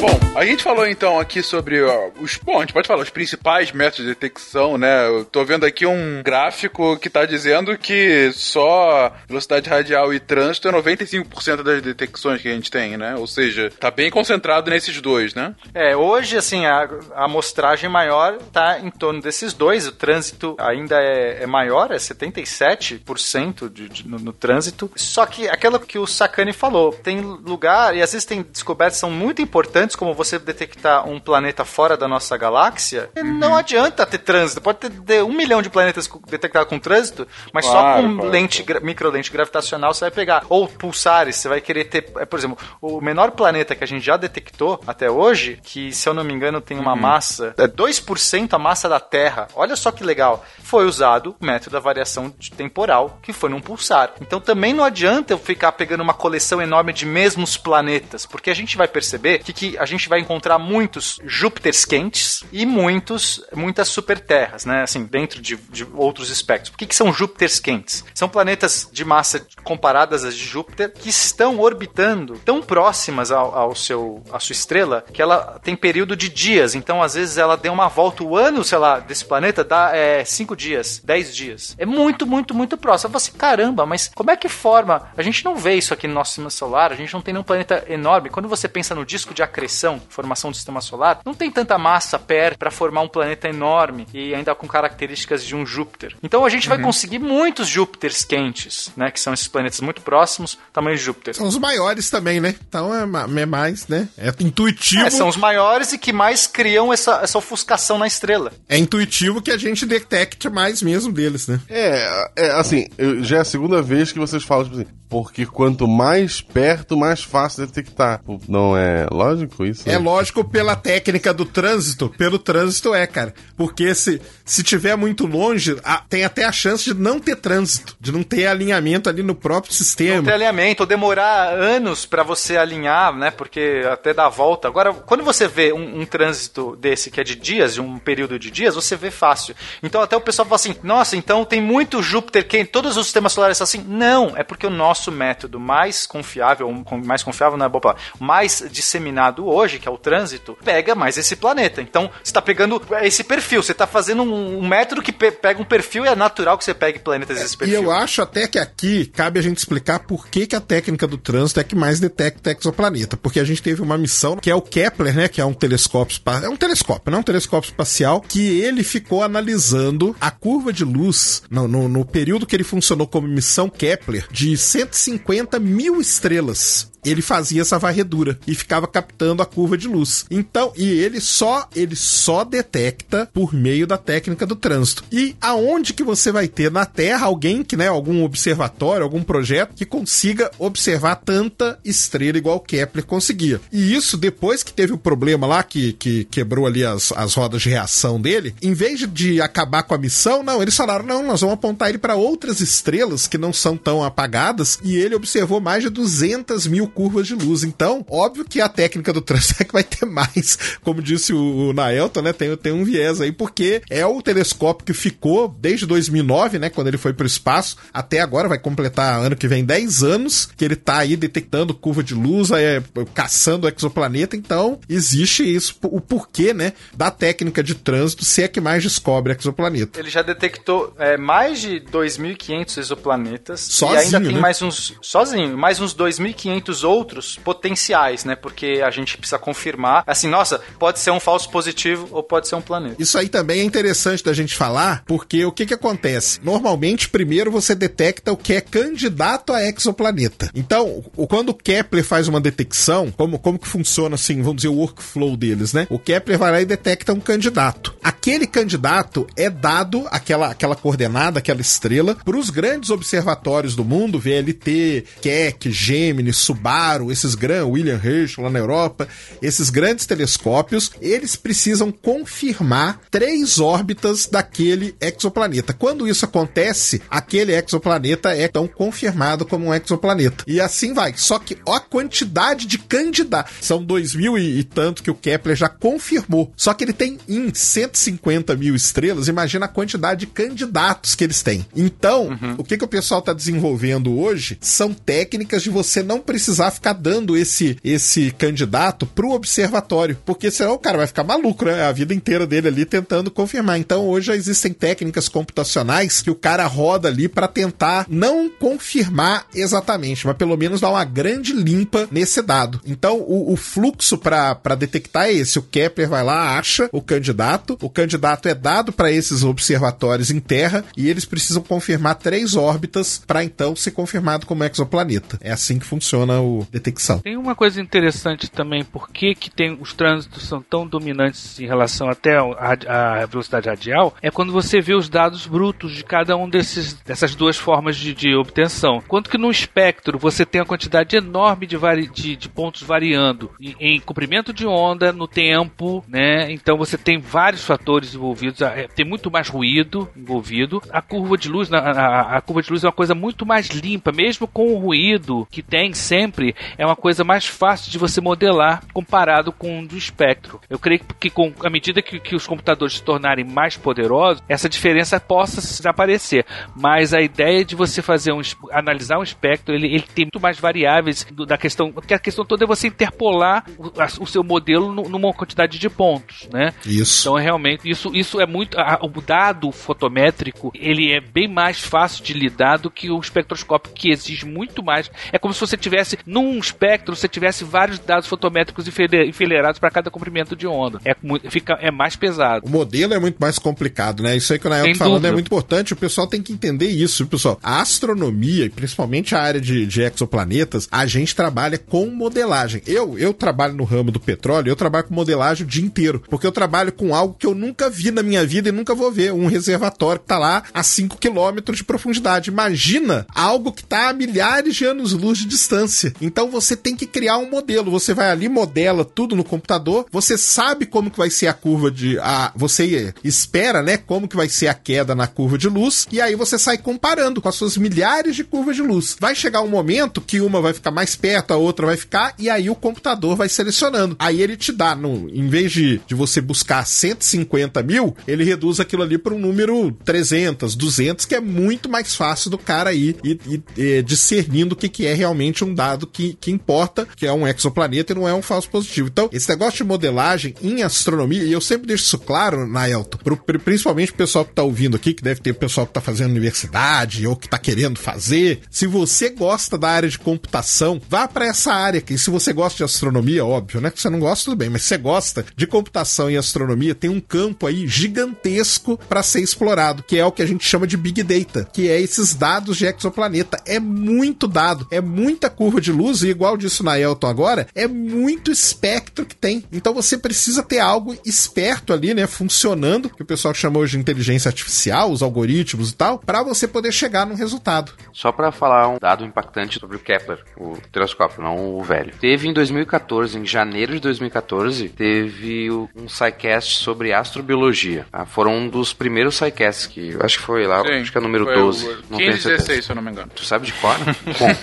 Bom, a gente falou então aqui sobre ó, os. Bom, a gente pode falar os principais métodos de detecção, né? Eu tô vendo aqui um gráfico que tá dizendo que só velocidade radial e trânsito é 95% das detecções que a gente tem, né? Ou seja, tá bem concentrado nesses dois, né? É, hoje, assim, a, amostragem maior tá em torno desses dois. O trânsito ainda é, é maior, é 77% de, de- no, no trânsito. Só que aquilo que o Sakane falou, tem lugar, e às vezes tem descobertas são muito importantes, como você detectar um planeta fora da nossa galáxia. e Não adianta ter trânsito. Pode ter, um milhão de planetas detectados com trânsito, mas só Claro, com claro. lente gra- microlente gravitacional você vai pegar. Ou pulsares, você vai querer ter. é, Por exemplo, o menor planeta que a gente já detectou até hoje, que se eu não me engano tem uma massa. É 2% a massa da Terra. Olha só que legal. Foi usado o método da variação temporal, que foi num pulsar. Então também não adianta eu ficar pegando uma coleção enorme de mesmos planetas, porque a gente vai perceber que, que a gente vai encontrar muitos Júpiters quentes e muitos, muitas superterras, né? Assim, dentro de, de outros espectros. Por que, que são Júpiters quentes? São planetas de massa comparadas às de Júpiter que estão orbitando tão próximas ao, ao seu, à sua estrela que ela tem período de dias. Então, às vezes, ela deu uma volta. O ano, sei lá, desse planeta dá 5 dias, 10 dias. É muito, muito, muito próximo. Falo assim, caramba, mas como é que forma? A gente não vê isso aqui no nosso sistema solar, a gente não tem nenhum planeta enorme. Quando você pensa no disco de acreção, formação do sistema solar, não tem tanta massa perto para formar um planeta enorme e ainda com características de um Júpiter. Então a gente vai conseguir muitos Júpiters quentes, né? Que são esses planetas muito próximos, tamanho de Júpiter. São os maiores também, né? Então é, é mais, né? É intuitivo. É, são os maiores e que mais criam essa, essa ofuscação na estrela. É intuitivo que a gente detecte mais mesmo deles, né? É, é, assim, eu- já é a segunda vez que vocês falam, tipo assim, porque quanto mais perto, mais fácil detectar. Não é lógico isso? É lógico pela técnica do trânsito, pelo trânsito é, cara. Porque se, se tiver muito longe, a- tem até a chance de não ter trânsito, de não ter alinhamento ali no próprio Ter sistema. alinhamento, ou demorar anos pra você alinhar, né? Porque até dar a volta. Agora, quando você vê um, um trânsito desse que é de dias, de um período de dias, você vê fácil. Então até o pessoal fala assim: nossa, então tem muito Júpiter quente, todos os sistemas solares são assim. Não, é porque o nosso método mais confiável, mais confiável não é boa palavra, mais disseminado hoje, que é o trânsito, pega mais esse planeta. Então você tá pegando esse perfil, você tá fazendo um, um método que pe- pega um perfil e é natural que você pegue planetas desse E perfil. eu acho até que aqui cabe a gente explicar por que, que a técnica do trânsito é que mais detecta exoplaneta. Porque a gente teve uma missão que é o Kepler, né? Que é um telescópio É um telescópio, não é um telescópio espacial, que ele ficou analisando a curva de luz no, no, no período que ele funcionou como missão Kepler de 150 mil estrelas ele fazia essa varredura e ficava captando a curva de luz. Então, e ele só ele só detecta por meio da técnica do trânsito. E aonde que você vai ter na Terra alguém que, né, algum observatório, algum projeto que consiga observar tanta estrela igual Kepler conseguia. E isso depois que teve o problema lá que, que quebrou ali as, as rodas de reação dele, em vez de, de acabar com a missão, não, eles falaram: "Não, nós vamos apontar ele para outras estrelas que não são tão apagadas", e ele observou mais de 200 mil curvas de luz. Então, óbvio que a técnica do Transec vai ter mais, como disse o, o Naelton, né? Tem, tem um viés aí, porque é o telescópio que ficou desde 2009, né? Quando ele foi para o espaço, até agora, vai completar ano que vem 10 anos, que ele tá aí detectando curva de luz, é, caçando o exoplaneta. Então, existe isso, o porquê, né? Da técnica de trânsito, se é que mais descobre exoplaneta. Ele já detectou é, mais de 2.500 exoplanetas. Sozinho, e ainda tem né? mais uns. Sozinho, mais uns 2.500 outros potenciais, né? Porque a gente precisa confirmar. Assim, nossa, pode ser um falso positivo ou pode ser um planeta. Isso aí também é interessante da gente falar, porque o que que acontece? Normalmente, primeiro você detecta o que é candidato a exoplaneta. Então, quando o Kepler faz uma detecção, como, como que funciona assim, vamos dizer, o workflow deles, né? O Kepler vai lá e detecta um candidato. Aquele candidato é dado aquela, aquela coordenada, aquela estrela, para os grandes observatórios do mundo, VLT, Keck, Gemini, Subaru, esses grandes, William Herschel lá na Europa, esses grandes telescópios, eles precisam confirmar três órbitas daquele exoplaneta. Quando isso acontece, aquele exoplaneta é então confirmado como um exoplaneta. E assim vai. Só que ó a quantidade de candidatos. São dois mil e, e tanto que o Kepler já confirmou. Só que ele tem em 150 mil estrelas. Imagina a quantidade de candidatos que eles têm. Então, o que, que o pessoal está desenvolvendo hoje são técnicas de você não precisar ficar dando esse, esse candidato pro observatório. Porque senão o cara vai ficar maluco, né? A vida inteira dele ali tentando confirmar. Então, hoje já existem técnicas computacionais que o cara roda ali para tentar não confirmar exatamente, mas pelo menos dar uma grande limpa nesse dado. Então, o, o fluxo para detectar é esse. O Kepler vai lá, acha o candidato, o candidato é dado para esses observatórios em Terra e eles precisam confirmar três órbitas para então ser confirmado como exoplaneta. É assim que funciona o detecção. Tem uma coisa interessante também, por que, que tem, os trânsitos são tão dominantes em relação até à velocidade radial, é quando você vê os dados brutos de cada um desses, dessas duas formas de, de obtenção. Quanto que no espectro você tem uma quantidade enorme de, vari, de, de pontos variando em, em comprimento de onda, no tempo, né? Então você tem vários fatores envolvidos, é, tem muito mais ruído envolvido. A curva de luz, a, a, a curva de luz é uma coisa muito mais limpa, mesmo com o ruído que tem sempre, é uma coisa mais fácil de você modelar comparado com o do espectro. Eu creio que com à medida que, que os computadores se tornarem mais poderosos, essa diferença possa desaparecer. Mas a ideia de você fazer um analisar um espectro, ele, ele tem muito mais variáveis do, da questão, porque a questão toda é você interpolar o, a, o seu modelo no, numa quantidade de pontos, né? Isso. Então realmente isso, isso é muito a, o dado fotométrico, ele é bem mais fácil de lidar do que o espectroscópio que exige muito mais. É como se você tivesse num espectro, você tivesse vários dados fotométricos enfileirados para cada comprimento de onda. É muito, fica é mais pesado. O modelo é muito mais complicado, né? Isso aí que o Nael tá falando é muito importante. O pessoal tem que entender isso, pessoal. A astronomia, e principalmente a área de, de exoplanetas, a gente trabalha com modelagem. Eu, eu trabalho no ramo do petróleo, eu trabalho com modelagem o dia inteiro, porque eu trabalho com algo que eu nunca vi na minha vida e nunca vou ver, um reservatório que tá lá a 5 quilômetros de profundidade. Imagina algo que tá a milhares de anos-luz de distância. Então você tem que criar um modelo. Você vai ali, modela tudo no computador, você sabe como que vai ser a curva de. A, você espera, né? Como que vai ser a queda na curva de luz, e aí você sai comparando com as suas milhares de curvas de luz. Vai chegar um momento que uma vai ficar mais perto, a outra vai ficar, e aí o computador vai selecionando. Aí ele te dá, no, em vez de, de você buscar 150 mil, ele reduz aquilo ali para um número 300, 200, que é muito mais fácil do cara ir e, e, e discernindo o que, que é realmente um dado que, que importa, que é um exoplaneta e não é um falso positivo. Então, esse negócio de modelagem em astronomia, e eu sempre deixo isso claro, Naelton, pro, principalmente o pessoal que tá ouvindo aqui, que deve ter pessoal que tá fazendo universidade ou que tá querendo fazer. Se você gosta da área de computação, vá para essa área. Que se você gosta de astronomia, óbvio, né? Que você não gosta, tudo bem, mas se você gosta de computação e astronomia, tem um campo aí gigantesco para ser explorado, que é o que a gente chama de Big Data, que é esses dados de exoplaneta. É muito dado, é muita curva de luz, e igual disso na Elton agora, é muito espectro que tem. Então você precisa ter algo esperto ali, né? Funcionando, que o pessoal chama hoje de inteligência artificial, os algoritmos e tal, para você poder chegar num resultado. Só para falar um dado impactante sobre o Kepler, o telescópio, não o velho. Teve em 2014, em janeiro de 2014, teve um SciCast sobre astrobiologia. Ah, foram um dos primeiros SciCasts que eu acho que foi lá, Sim, acho que é o número foi 12. o não tenho 15, certeza. 16, se eu não me engano. Tu sabe de cor? Bom,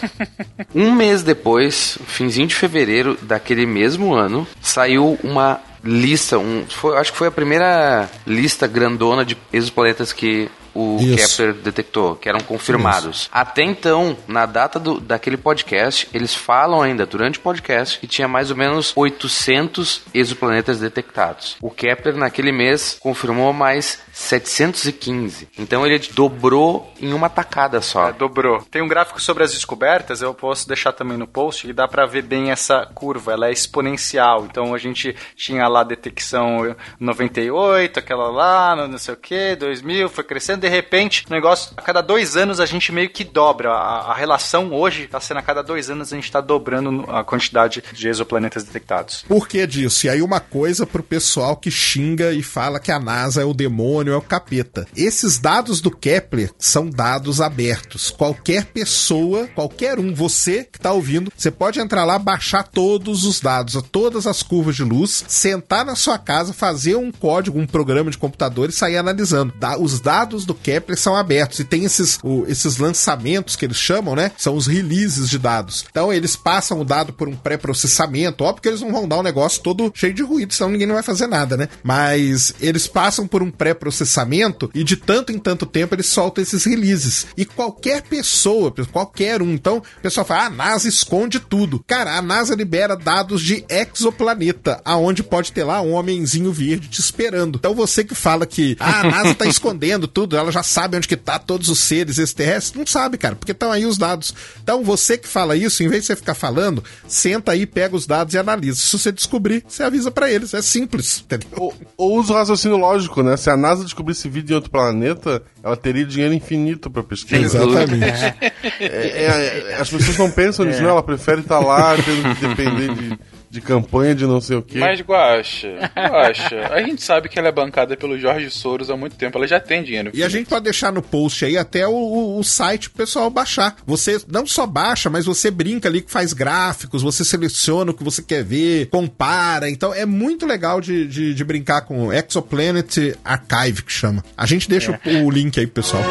um mês mês depois, finzinho de fevereiro daquele mesmo ano, saiu uma lista, um, foi, acho que foi a primeira lista grandona de exoplanetas que o Isso. Kepler detectou, que eram confirmados. Até então, na data do, daquele podcast, eles falam ainda, durante o podcast, que tinha mais ou menos 800 exoplanetas detectados. O Kepler, naquele mês, confirmou mais 715. Então ele dobrou em uma tacada só. É, dobrou. Tem um gráfico sobre as descobertas, eu posso deixar também no post, e dá pra ver bem essa curva, ela é exponencial. Então a gente tinha lá a detecção 98, aquela lá, não sei o que, 2000, foi crescendo, de repente, o negócio, a cada dois anos a gente meio que dobra. A, a relação hoje tá sendo a cada dois anos a gente tá dobrando a quantidade de exoplanetas detectados. Por que disso? E aí uma coisa pro pessoal que xinga e fala que a NASA é o demônio, é o capeta. Esses dados do Kepler são dados abertos. Qualquer pessoa, qualquer um, você que tá ouvindo, você pode entrar lá, baixar todos os dados, todas as curvas de luz, sentar na sua casa, fazer um código, um programa de computador e sair analisando. Os dados do Kepler são abertos e tem esses, o- esses lançamentos que eles chamam, né? São os releases de dados. Então eles passam o dado por um pré-processamento. Óbvio que eles não vão dar um negócio todo cheio de ruído, senão ninguém não vai fazer nada, né? Mas eles passam por um pré-processamento e de tanto em tanto tempo eles soltam esses releases. E qualquer pessoa, qualquer um, então, o pessoal fala, ah, a NASA esconde tudo. Cara, a NASA libera dados de exoplaneta, aonde pode ter lá um homenzinho verde te esperando. Então você que fala que ah, a NASA tá escondendo tudo, ela já sabe onde que tá todos os seres extraterrestres, não sabe, cara, porque estão aí os dados. Então você que fala isso, em vez de você ficar falando, senta aí, pega os dados e analisa. Se você descobrir, você avisa pra eles, é simples, entendeu? Ou, ou usa o raciocínio lógico, né? Se a NASA descobrisse vida em outro planeta, ela teria dinheiro infinito pra pesquisa. Exatamente. É, é, é, as pessoas não pensam nisso, não. Ela prefere estar lá, tendo que depender de, de campanha de não sei o quê. Mas, Guaxa, Guaxa, a gente sabe que ela é bancada pelo Jorge Soros há muito tempo. Ela já tem dinheiro. E a gente pode deixar no post aí até o, o, o site pro pessoal baixar. Você não só baixa, mas você brinca ali que faz gráficos, você seleciona o que você quer ver, compara. Então é muito legal de, de, de brincar com o Exoplanet Archive, que chama. A gente deixa o, o link aí pro pessoal.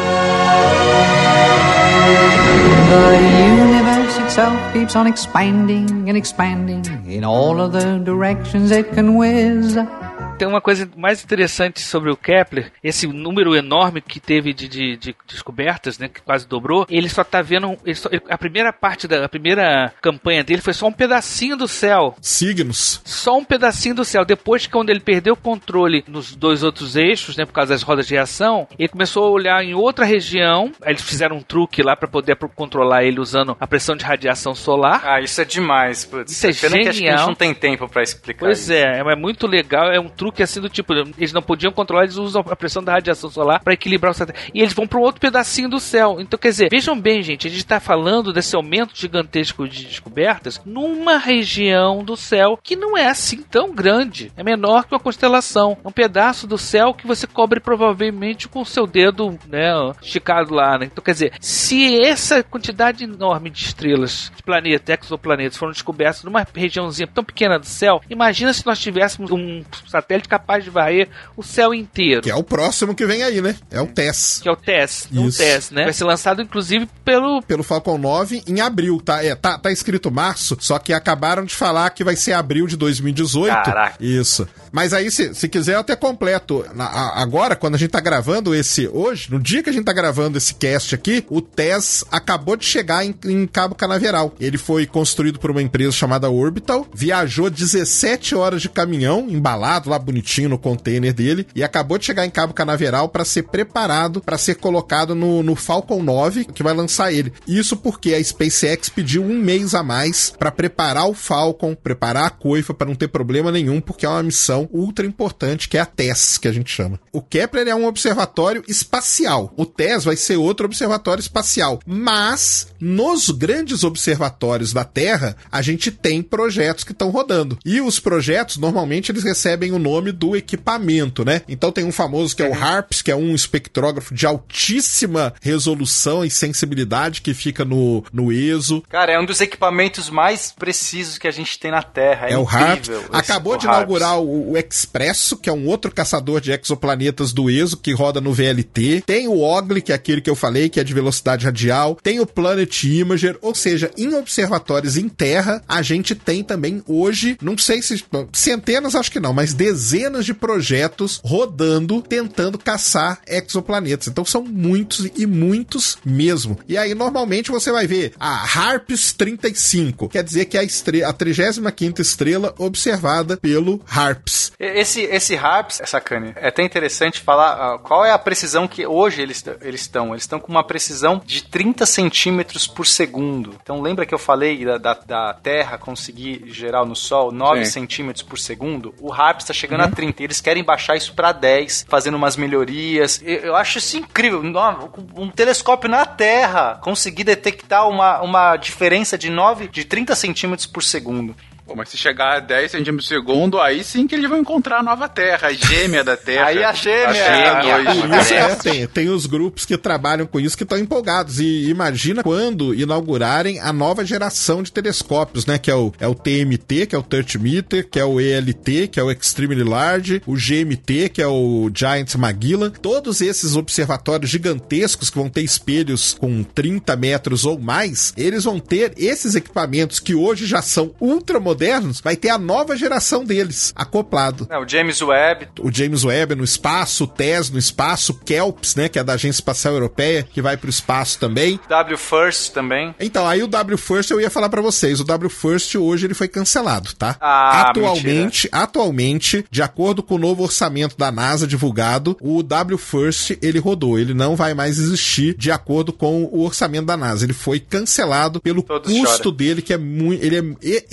The universe itself keeps on expanding and expanding in all of the directions it can whiz. Tem uma coisa mais interessante sobre o Kepler, esse número enorme que teve de, de- de descobertas, né, que quase dobrou, ele só tá vendo, ele só- a primeira parte da a primeira campanha dele foi só um pedacinho do céu, Signos. só um pedacinho do céu. Depois que quando ele perdeu o controle nos dois outros eixos, né, por causa das rodas de reação, ele começou a olhar em outra região. Aí eles fizeram um truque lá para poder controlar ele usando a pressão de radiação solar. Ah, isso é demais, putz. Isso é Pena que acho que a gente genial. não tem tempo pra explicar Pois isso. é, é muito legal, é um truque assim do tipo, eles não podiam controlar, eles usam a pressão da radiação solar para equilibrar o satélite. E eles vão para um outro pedacinho do céu. Então, quer dizer, vejam bem, gente, a gente está falando desse aumento gigantesco de descobertas numa região do céu que não é assim tão grande. É menor que uma constelação. É um pedaço do céu que você cobre provavelmente com o seu dedo, né, esticado lá, né? Então, quer dizer, se essa quantidade enorme de estrelas, de planetas, exoplanetas foram descobertos numa regiãozinha tão pequena do céu, imagina se nós tivéssemos um satélite capaz de varrer o céu inteiro. Que é o próximo que vem aí, né? É o TESS. Que é o TESS, o Isso. TESS, né? Vai ser lançado, inclusive, pelo... Pelo Falcon 9 em abril, tá? É, tá, tá escrito março, só que acabaram de falar que vai ser abril de 2018. Caraca. Isso. Mas aí, se, se quiser, eu até completo. Na- a- agora, quando a gente tá gravando esse. Hoje, no dia que a gente tá gravando esse cast aqui, o TESS acabou de chegar em, em Cabo Canaveral. Ele foi construído por uma empresa chamada Orbital, viajou 17 horas de caminhão, embalado lá bonitinho no container dele, e acabou de chegar em Cabo Canaveral para ser preparado para ser colocado no, no Falcon 9, que vai lançar ele. Isso porque a SpaceX pediu um mês a mais para preparar o Falcon, preparar a coifa para não ter problema nenhum, porque é uma missão ultra importante, que é a TESS, que a gente chama. O Kepler é um observatório espacial. O TESS vai ser outro observatório espacial. Mas, nos grandes observatórios da Terra, a gente tem projetos que estão rodando. E os projetos, normalmente, eles recebem o nome nome do equipamento, né? Então tem um famoso que é o HARPS, que é um espectrógrafo de altíssima resolução e sensibilidade que fica no, no ESO. Cara, é um dos equipamentos mais precisos que a gente tem na Terra. É, É o HARPS. Acabou o de HARPS. inaugurar o, o Expresso, que é um outro caçador de exoplanetas do ESO, que roda no VLT. Tem o OGLE, que é aquele que eu falei, que é de velocidade radial. Tem o Planet Imager, ou seja, em observatórios em Terra, a gente tem também hoje, não sei se centenas, acho que não, mas dezenas de projetos rodando, tentando caçar exoplanetas. Então são muitos e muitos mesmo. E aí, normalmente, você vai ver a HARPS 35, quer dizer que é a, estre a 35 estrela observada pelo HARPS. Esse, esse HARPS, essa cane, é até interessante falar ah, qual é a precisão que hoje eles eles estão. Eles estão com uma precisão de 30 centímetros por segundo. Então lembra que eu falei da, da, da Terra conseguir gerar no Sol 9 Sim. centímetros por segundo? O HARPS está chegando a 30. Eles querem baixar isso para 10, fazendo umas melhorias. Eu, eu acho isso incrível. Um telescópio na Terra conseguir detectar uma, uma diferença de 9, de 30 centímetros por segundo. Pô, mas se chegar a 10 centímetros por segundo, aí sim que eles vão encontrar a nova Terra, a gêmea da Terra. Aí a gêmea. A gêmea. Por isso é, tem, tem os grupos que trabalham com isso que estão empolgados. E imagina quando inaugurarem a nova geração de telescópios, né? Que é o, é o TMT, que é o Touch Meter, que é o ELT, que é o Extremely Large, o GMT, que é o Giant Magellan. Todos esses observatórios gigantescos que vão ter espelhos com 30 metros ou mais, eles vão ter esses equipamentos que hoje já são ultramodernos, vai ter a nova geração deles acoplado É, o James Webb. o James Webb no espaço, o TESS no espaço, o KELPS, né, que é da Agência Espacial Europeia, que vai pro espaço também. W First também. Então, aí o W First eu ia falar pra vocês, o W First hoje ele foi cancelado, tá? Ah, atualmente, atualmente, de acordo com o novo orçamento da NASA divulgado, o W First ele rodou, ele não vai mais existir de acordo com o orçamento da NASA. Ele foi cancelado pelo Todos custo choram. dele que é muito, ele é e-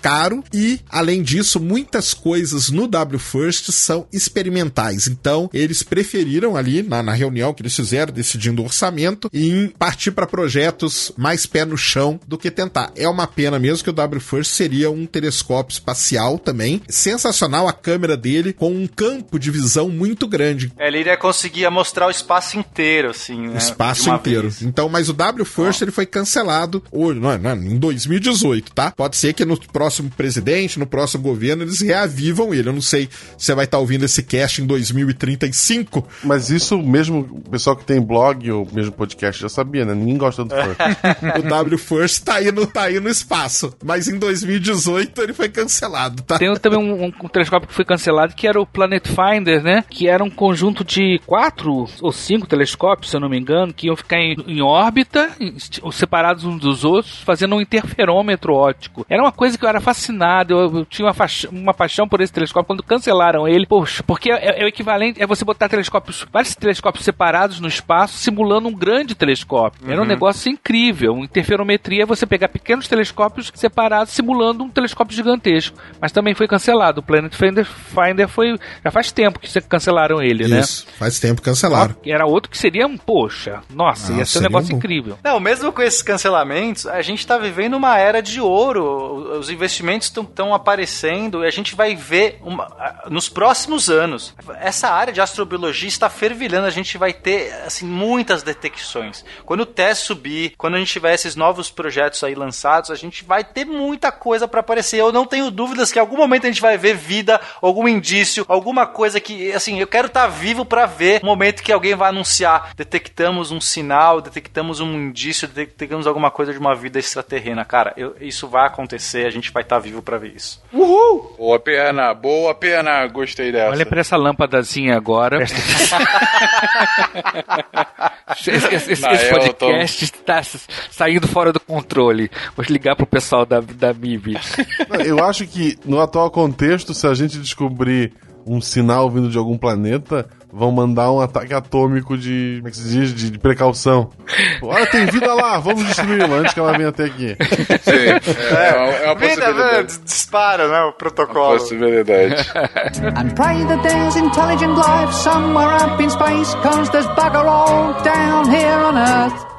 caro e além disso, muitas coisas no W First são experimentais. Então, eles preferiram ali na, na reunião que eles fizeram decidindo o orçamento em partir para projetos mais pé no chão do que tentar. É uma pena mesmo que o W First seria um telescópio espacial também. Sensacional a câmera dele com um campo de visão muito grande. Ele iria conseguir mostrar o espaço inteiro, assim, né? O espaço inteiro. vez. Então, mas o W First ele foi cancelado hoje, não, é- não, é, em 2018, tá? Pode ser que no próximo presidente, no próximo governo, eles reavivam ele. Eu não sei se você vai estar ouvindo esse cast em 2035. Mas isso mesmo, o pessoal que tem blog ou mesmo podcast já sabia, né? Ninguém gosta do fã. o W First tá aí, no, tá aí no espaço. Mas em 2018 ele foi cancelado, tá? Tem também um, um- um telescópio que foi cancelado que era o Planet Finder, né? Que era um conjunto de quatro ou cinco telescópios, se eu não me engano, que iam ficar em, em órbita, em- separados uns dos outros, fazendo um interferômetro óptico. Era uma coisa que eu era fascinado, eu, eu tinha uma, uma paixão por esse telescópio quando cancelaram ele. Poxa, porque é, é o equivalente, é você botar telescópios, vários telescópios separados no espaço, simulando um grande telescópio. Era um negócio incrível. Uma interferometria é você pegar pequenos telescópios separados, simulando um telescópio gigantesco. Mas também foi cancelado. O Planet Finder, Finder foi. Já faz tempo que cancelaram ele, né? Isso, faz tempo que cancelaram. Era outro que seria um, poxa, nossa, Ah, ia ser um negócio bom. incrível. Não, mesmo com esses cancelamentos, a gente tá vivendo uma era de ouro. Os investimentos estão aparecendo e a gente vai ver uma- nos próximos anos. Essa área de astrobiologia está fervilhando. A gente vai ter, assim, muitas detecções. Quando o TESS subir, quando a gente tiver esses novos projetos aí lançados, a gente vai ter muita coisa para aparecer. Eu não tenho dúvidas que em algum momento a gente vai ver vida, algum indício, alguma coisa que, assim, eu quero estar vivo para ver o momento que alguém vai anunciar. Detectamos um sinal, detectamos um indício, detectamos alguma coisa de uma vida extraterrena. Cara, eu- isso vai acontecer, a gente vai estar vivo para ver isso. Boa pena, boa pena, gostei dessa. Olha pra essa lâmpadazinha agora. Presta atenção. esse, esse- esse podcast está saindo fora do controle. Vou ligar pro pessoal da, da MIB. Eu acho que no atual contexto, se a gente descobrir um sinal vindo de algum planeta, vão mandar um ataque atômico de. Como é que se diz? De, de precaução. Olha, tem vida lá, vamos destruí-la antes que ela venha até aqui. Sim, é, é uma- é uma Vida, possibilidade. dispara, né? O protocolo. Possibilidade. And pray that there's intelligent life somewhere up in space, cause there's bugger all down here on Earth.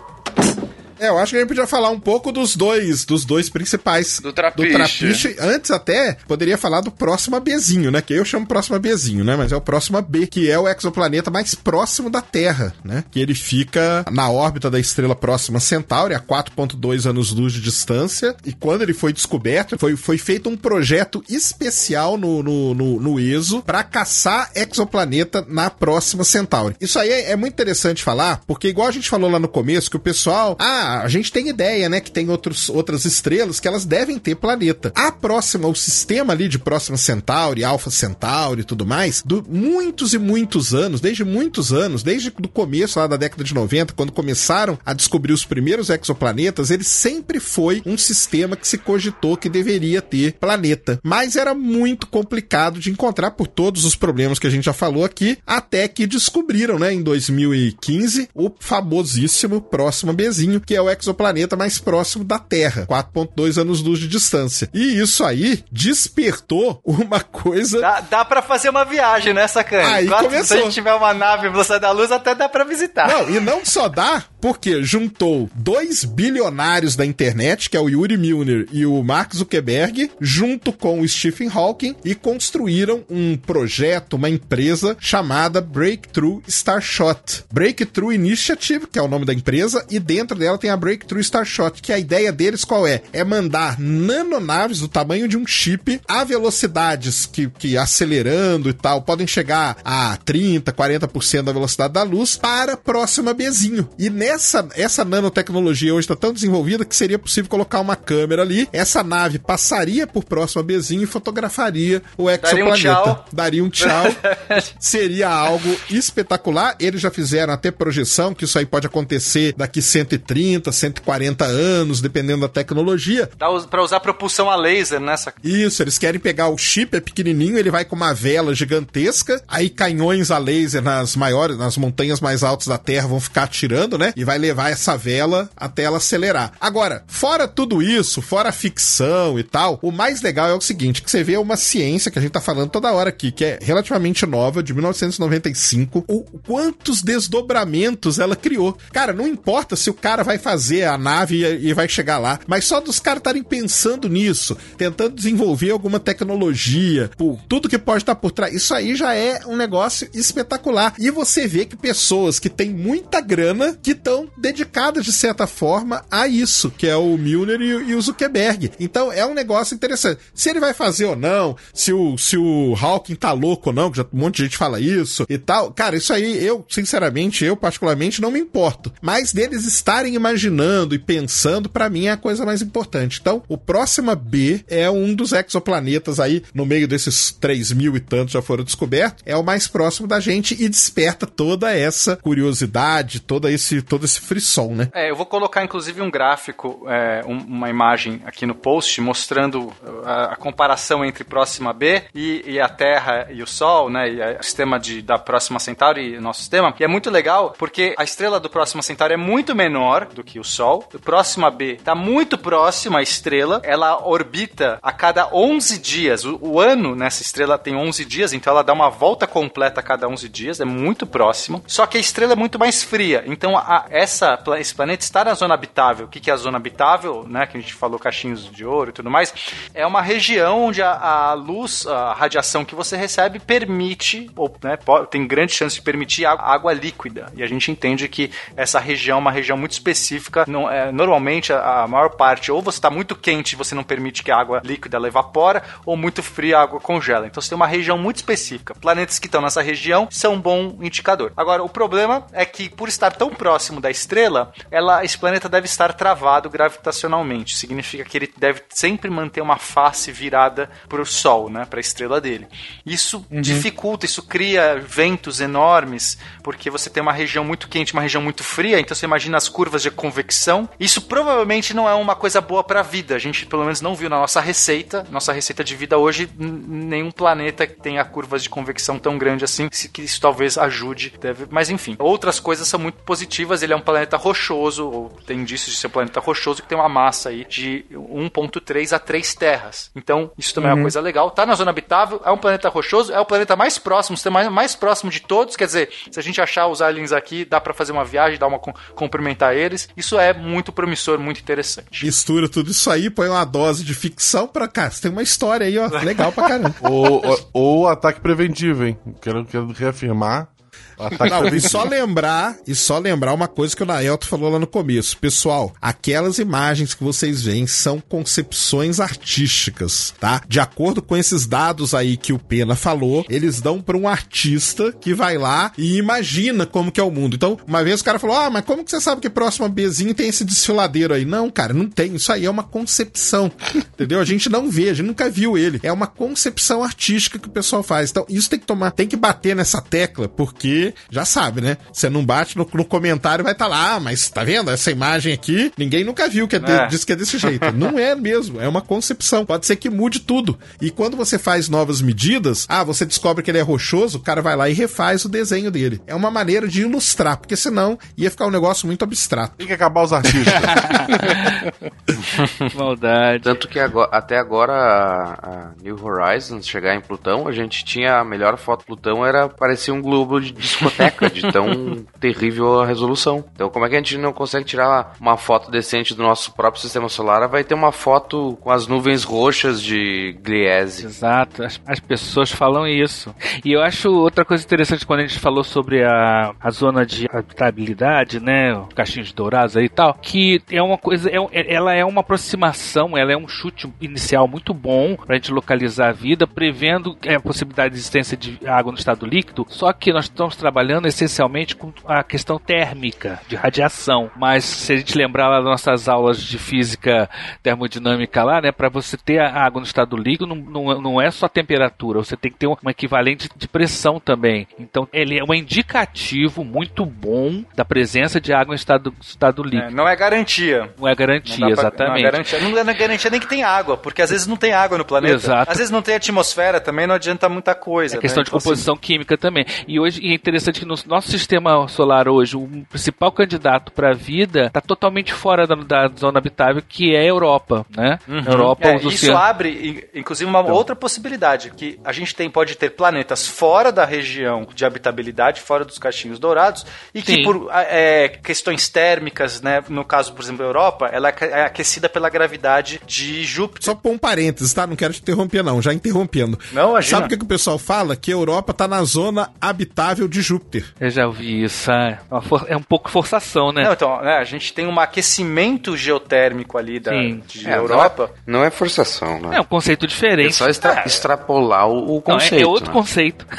É, eu acho que a gente podia falar um pouco dos dois, dos dois principais. Do Trapiche. Do Trapiche. Antes até, poderia falar do próximo Bzinho, né? Que eu chamo próximo Bzinho, né? Mas é o próximo B, que é o exoplaneta mais próximo da Terra, né? Que ele fica na órbita da estrela próxima Centauri, a 4.2 anos-luz de distância. E quando ele foi descoberto, foi, foi feito um projeto especial no, no, no, no ESO para caçar exoplaneta na próxima Centauri. Isso aí é, é muito interessante falar, porque igual a gente falou lá no começo, que o pessoal, ah, a gente tem ideia, né, que tem outros, outras estrelas que elas devem ter planeta. A próxima, o sistema ali de próxima Centauri, Alpha Centauri e tudo mais, do muitos e muitos anos, desde muitos anos, desde o começo lá da década de 90, quando começaram a descobrir os primeiros exoplanetas, ele sempre foi um sistema que se cogitou que deveria ter planeta. Mas era muito complicado de encontrar por todos os problemas que a gente já falou aqui, até que descobriram, né, em 2015, o famosíssimo próximo Bzinho, que é o exoplaneta mais próximo da Terra, 4.2 anos-luz de distância. E isso aí despertou uma coisa Dá, dá pra fazer uma viagem, né, sacana? Aí que começou. Se a gente tiver uma nave velocidade da luz, até dá pra visitar. Não, e não só dá, porque juntou dois bilionários da internet, que é o Yuri Milner e o Mark Zuckerberg, junto com o Stephen Hawking, e construíram um projeto, uma empresa chamada Breakthrough Starshot. Breakthrough Initiative, que é o nome da empresa, e dentro dela tem a Breakthrough Starshot, que a ideia deles qual é? É mandar nanonaves do tamanho de um chip a velocidades que, que acelerando e tal, podem chegar a 30, 40% da velocidade da luz para a próxima Bzinho. E nessa essa nanotecnologia hoje está tão desenvolvida que seria possível colocar uma câmera ali, essa nave passaria por próxima Bzinho e fotografaria o Daria um exoplaneta. tchau. Daria um tchau. seria algo espetacular. Eles já fizeram até projeção que isso aí pode acontecer daqui 130, 140 anos, dependendo da tecnologia. Dá Pra usar propulsão a laser nessa. Isso, eles querem pegar o chip, é pequenininho, ele vai com uma vela gigantesca, aí canhões a laser nas maiores, nas montanhas mais altas da Terra vão ficar atirando, né? E vai levar essa vela até ela acelerar. Agora, fora tudo isso, fora a ficção e tal, o mais legal é o seguinte, que você vê uma ciência que a gente tá falando toda hora aqui, que é relativamente nova, de 1995, o quantos desdobramentos ela criou. Cara, não importa se o cara vai fazer a nave e, vai chegar lá, mas só dos caras estarem pensando nisso, tentando desenvolver alguma tecnologia, por tudo que pode estar por trás, isso aí já é um negócio espetacular. E você vê que pessoas que têm muita grana que estão dedicadas de certa forma a isso, que é o Milner e, o- e o Zuckerberg. Então é um negócio interessante. Se ele vai fazer ou não, se o, se o Hawking tá louco ou não, que já um monte de gente fala isso e tal. Cara, isso aí eu, sinceramente, eu particularmente não me importo. Mas deles estarem imaginando e pensando, pra mim é a coisa mais importante. Então, o próximo B é um dos exoplanetas aí, no meio desses 3 mil e tantos já foram descobertos, é o mais próximo da gente e desperta toda essa curiosidade, toda esse, todo esse frisson, né? É, eu vou colocar inclusive um gráfico, é, um- uma imagem aqui no post mostrando a, a comparação entre Próxima B e, e a Terra e o Sol, né? E o sistema de, da Próxima Centauri e nosso sistema. E é muito legal porque a estrela do Próxima Centauri é muito menor do que o Sol. O Próxima B está muito próxima à estrela. Ela orbita a cada 11 dias. O, o ano nessa estrela tem 11 dias, então ela dá uma volta completa a cada 11 dias. É muito próximo. Só que a estrela é muito mais fria. Então a- essa, esse planeta está na zona habitável. O que, que é a zona habitável, né? Que a gente falou cachinhos de ouro e tudo mais. É uma região onde a, a luz, a radiação que você recebe permite, ou né, po- tem grande chance de permitir água, água líquida. E a gente entende que essa região é uma região muito específica. Não, é, normalmente a, a maior parte, ou você está muito quente e você não permite que a água líquida ela evapora, ou muito fria a água congela. Então você tem uma região muito específica. Planetas que estão nessa região são um bom indicador. Agora, o problema é que por estar tão próximo da estrela, ela, esse planeta deve estar travado gravitacionalmente. Significa que ele deve sempre manter uma face virada para o Sol, né, para a estrela dele. Isso dificulta, isso cria ventos enormes, porque você tem uma região muito quente, uma região muito fria, então você imagina as curvas de convecção. Isso provavelmente não é uma coisa boa para a vida. A gente pelo menos não viu na nossa receita, nossa receita de vida hoje, nenhum planeta que tenha curvas de convecção tão grande assim, se- que isso talvez ajude. Deve... Mas enfim, outras coisas são muito positivas mas ele é um planeta rochoso, ou tem indícios de ser um planeta rochoso, que tem uma massa aí de 1.3 a 3 terras. Então, isso também é uma coisa legal. Tá na zona habitável, é um planeta rochoso, é o planeta mais próximo, o sistema mais, mais próximo de todos, quer dizer, se a gente achar os aliens aqui, dá pra fazer uma viagem, dá uma cumprimentar eles. Isso é muito promissor, muito interessante. Mistura tudo isso aí, põe uma dose de ficção pra cá. Você tem uma história aí, ó. Legal pra caramba. Ou, ou, ou ataque preventivo, hein? Quero, quero reafirmar. Não, e só lembrar, e só lembrar uma coisa que o Naelto falou lá no começo. Pessoal, aquelas imagens que vocês veem são concepções artísticas, tá? De acordo com esses dados aí que o Pena falou, eles dão pra um artista que vai lá e imagina como que é o mundo. Então, uma vez o cara falou: "Ah, mas como que você sabe que próximo a Bezinho tem esse desfiladeiro aí?" Não, cara, não tem. Isso aí é uma concepção. Entendeu? A gente não vê, a gente nunca viu ele. É uma concepção artística que o pessoal faz. Então, isso tem que tomar, tem que bater nessa tecla, porque já sabe, né? Você não bate no, no comentário, vai estar lá, ah, mas tá vendo essa imagem aqui? Ninguém nunca viu que é de- É. diz que é desse jeito. Não é mesmo, é uma concepção. Pode ser que mude tudo. E quando você faz novas medidas, ah, você descobre que ele é rochoso, o cara vai lá e refaz o desenho dele. É uma maneira de ilustrar, porque senão ia ficar um negócio muito abstrato. Tem que acabar os artistas. Maldade. Tanto que agora- até agora a, a New Horizons chegar em Plutão, a gente tinha a melhor foto de Plutão era parecia um globo de discoteca, de tão terrível a resolução. Então como é que a gente não consegue tirar uma foto decente do nosso próprio sistema solar? Vai ter uma foto com as nuvens roxas de Gliese. Exato, as, as pessoas falam isso. E eu acho outra coisa interessante quando a gente falou sobre a, a zona de habitabilidade, né? os Caixinhos dourados aí e tal, que é uma coisa, é, é- ela é uma aproximação, ela é um chute inicial muito bom pra gente localizar a vida, prevendo a possibilidade de existência de água no estado líquido. Só que nós estamos trabalhando essencialmente com a questão térmica, de radiação. Mas se a gente lembrar lá das nossas aulas de física termodinâmica lá, né, para você ter a água no estado líquido, não, não, não é só temperatura, você tem que ter um, equivalente de pressão também. Então, ele é um indicativo muito bom da presença de água em estado, estado É, líquido. não é garantia. Não é Não garantia, dá pra- exatamente. Não é, garantia, não é garantia nem que tem água, porque às vezes não tem água no planeta. Exato. Às vezes não tem atmosfera também, não adianta muita coisa. É questão né? de Então, assim, composição química também. E hoje e é interessante que no nosso sistema solar hoje, o principal candidato para a vida está totalmente fora da, da zona habitável, que é a Europa, né? Uhum. Europa, É, os isso oceanos. abre, inclusive, uma outra possibilidade, que a gente tem, pode ter planetas fora da região de habitabilidade, fora dos caixinhos dourados, e que Sim. por ah, é, questões térmicas, né, no caso, por exemplo, a Europa, ela é é aquecida pela gravidade de Júpiter. Só pôr um parênteses, tá? Não quero te interromper, não. Já interrompendo. Não, imagina. Sabe o que, que o pessoal fala? Que a Europa tá na zona habitável de Júpiter. Eu já ouvi isso. É, é um pouco forçação, né? Não, então, né, a gente tem um aquecimento geotérmico ali da Sim. de É, Europa. Não é, não é forçação, né? É um conceito É diferente. só extra- extrapolar o, o Não, é- conceito. é, outro né? conceito.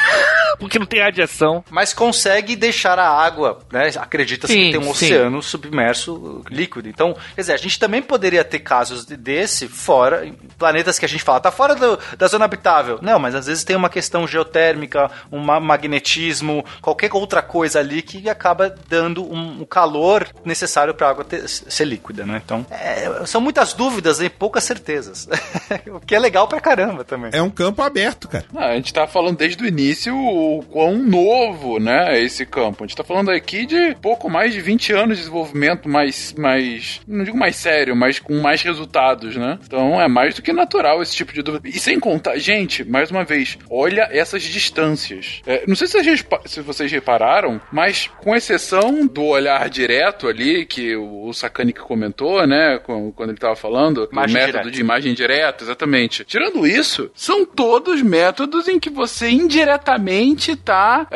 Porque não tem radiação. Mas consegue deixar a água, né? Acredita-se que tem um sim. oceano submerso líquido. Então, quer dizer, a gente também poderia ter casos de- desse fora, em planetas que a gente fala, tá fora do- da zona habitável. Não, mas às vezes tem uma questão geotérmica, um ma- magnetismo, qualquer outra coisa ali que acaba dando um, o calor necessário para a água ter- ser líquida, né? Então, é, são muitas dúvidas e poucas certezas. o que é legal pra caramba também. É um campo aberto, cara. Ah, a gente tá falando desde o início o quão novo, né, é esse campo. A gente tá falando aqui de pouco mais de 20 anos de desenvolvimento mais, mais, não digo mais sério, mas com mais resultados, né? Então é mais do que natural esse tipo de dúvida. E sem contar, gente, mais uma vez, olha essas distâncias. É, não sei se vocês, se vocês repararam, mas com exceção do olhar direto ali, que o, Sakanic comentou, né, quando ele tava falando, Imagem o método direta. de imagem direta, exatamente. Tirando isso, são todos métodos em que você indiretamente está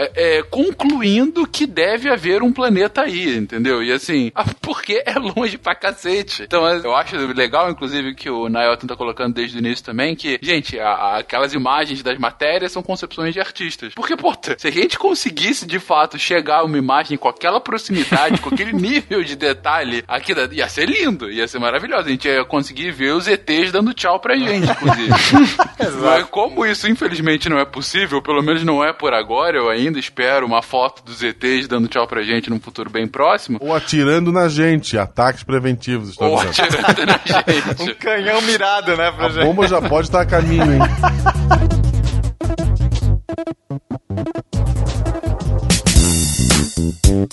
concluindo que deve haver um planeta aí, entendeu? E assim, porque é longe pra cacete. Então eu acho legal, inclusive, que o Nailton tá colocando desde o início também, que, gente, a- a- aquelas imagens das matérias são concepções de artistas. Porque, puta, se a gente conseguisse de fato chegar a uma imagem com aquela proximidade, com aquele nível de detalhe, aqui da- ia ser lindo, ia ser maravilhoso. A gente ia conseguir ver os ETs dando tchau pra gente, inclusive. Mas como isso infelizmente não é possível, pelo menos não é por agora, eu ainda espero uma foto dos ETs dando tchau pra gente num futuro bem próximo. Ou atirando na gente, ataques preventivos. Estou Ou dizendo. atirando na gente. Um canhão mirado, né, pra A gente. bomba já pode estar a caminho, hein? Thank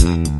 you.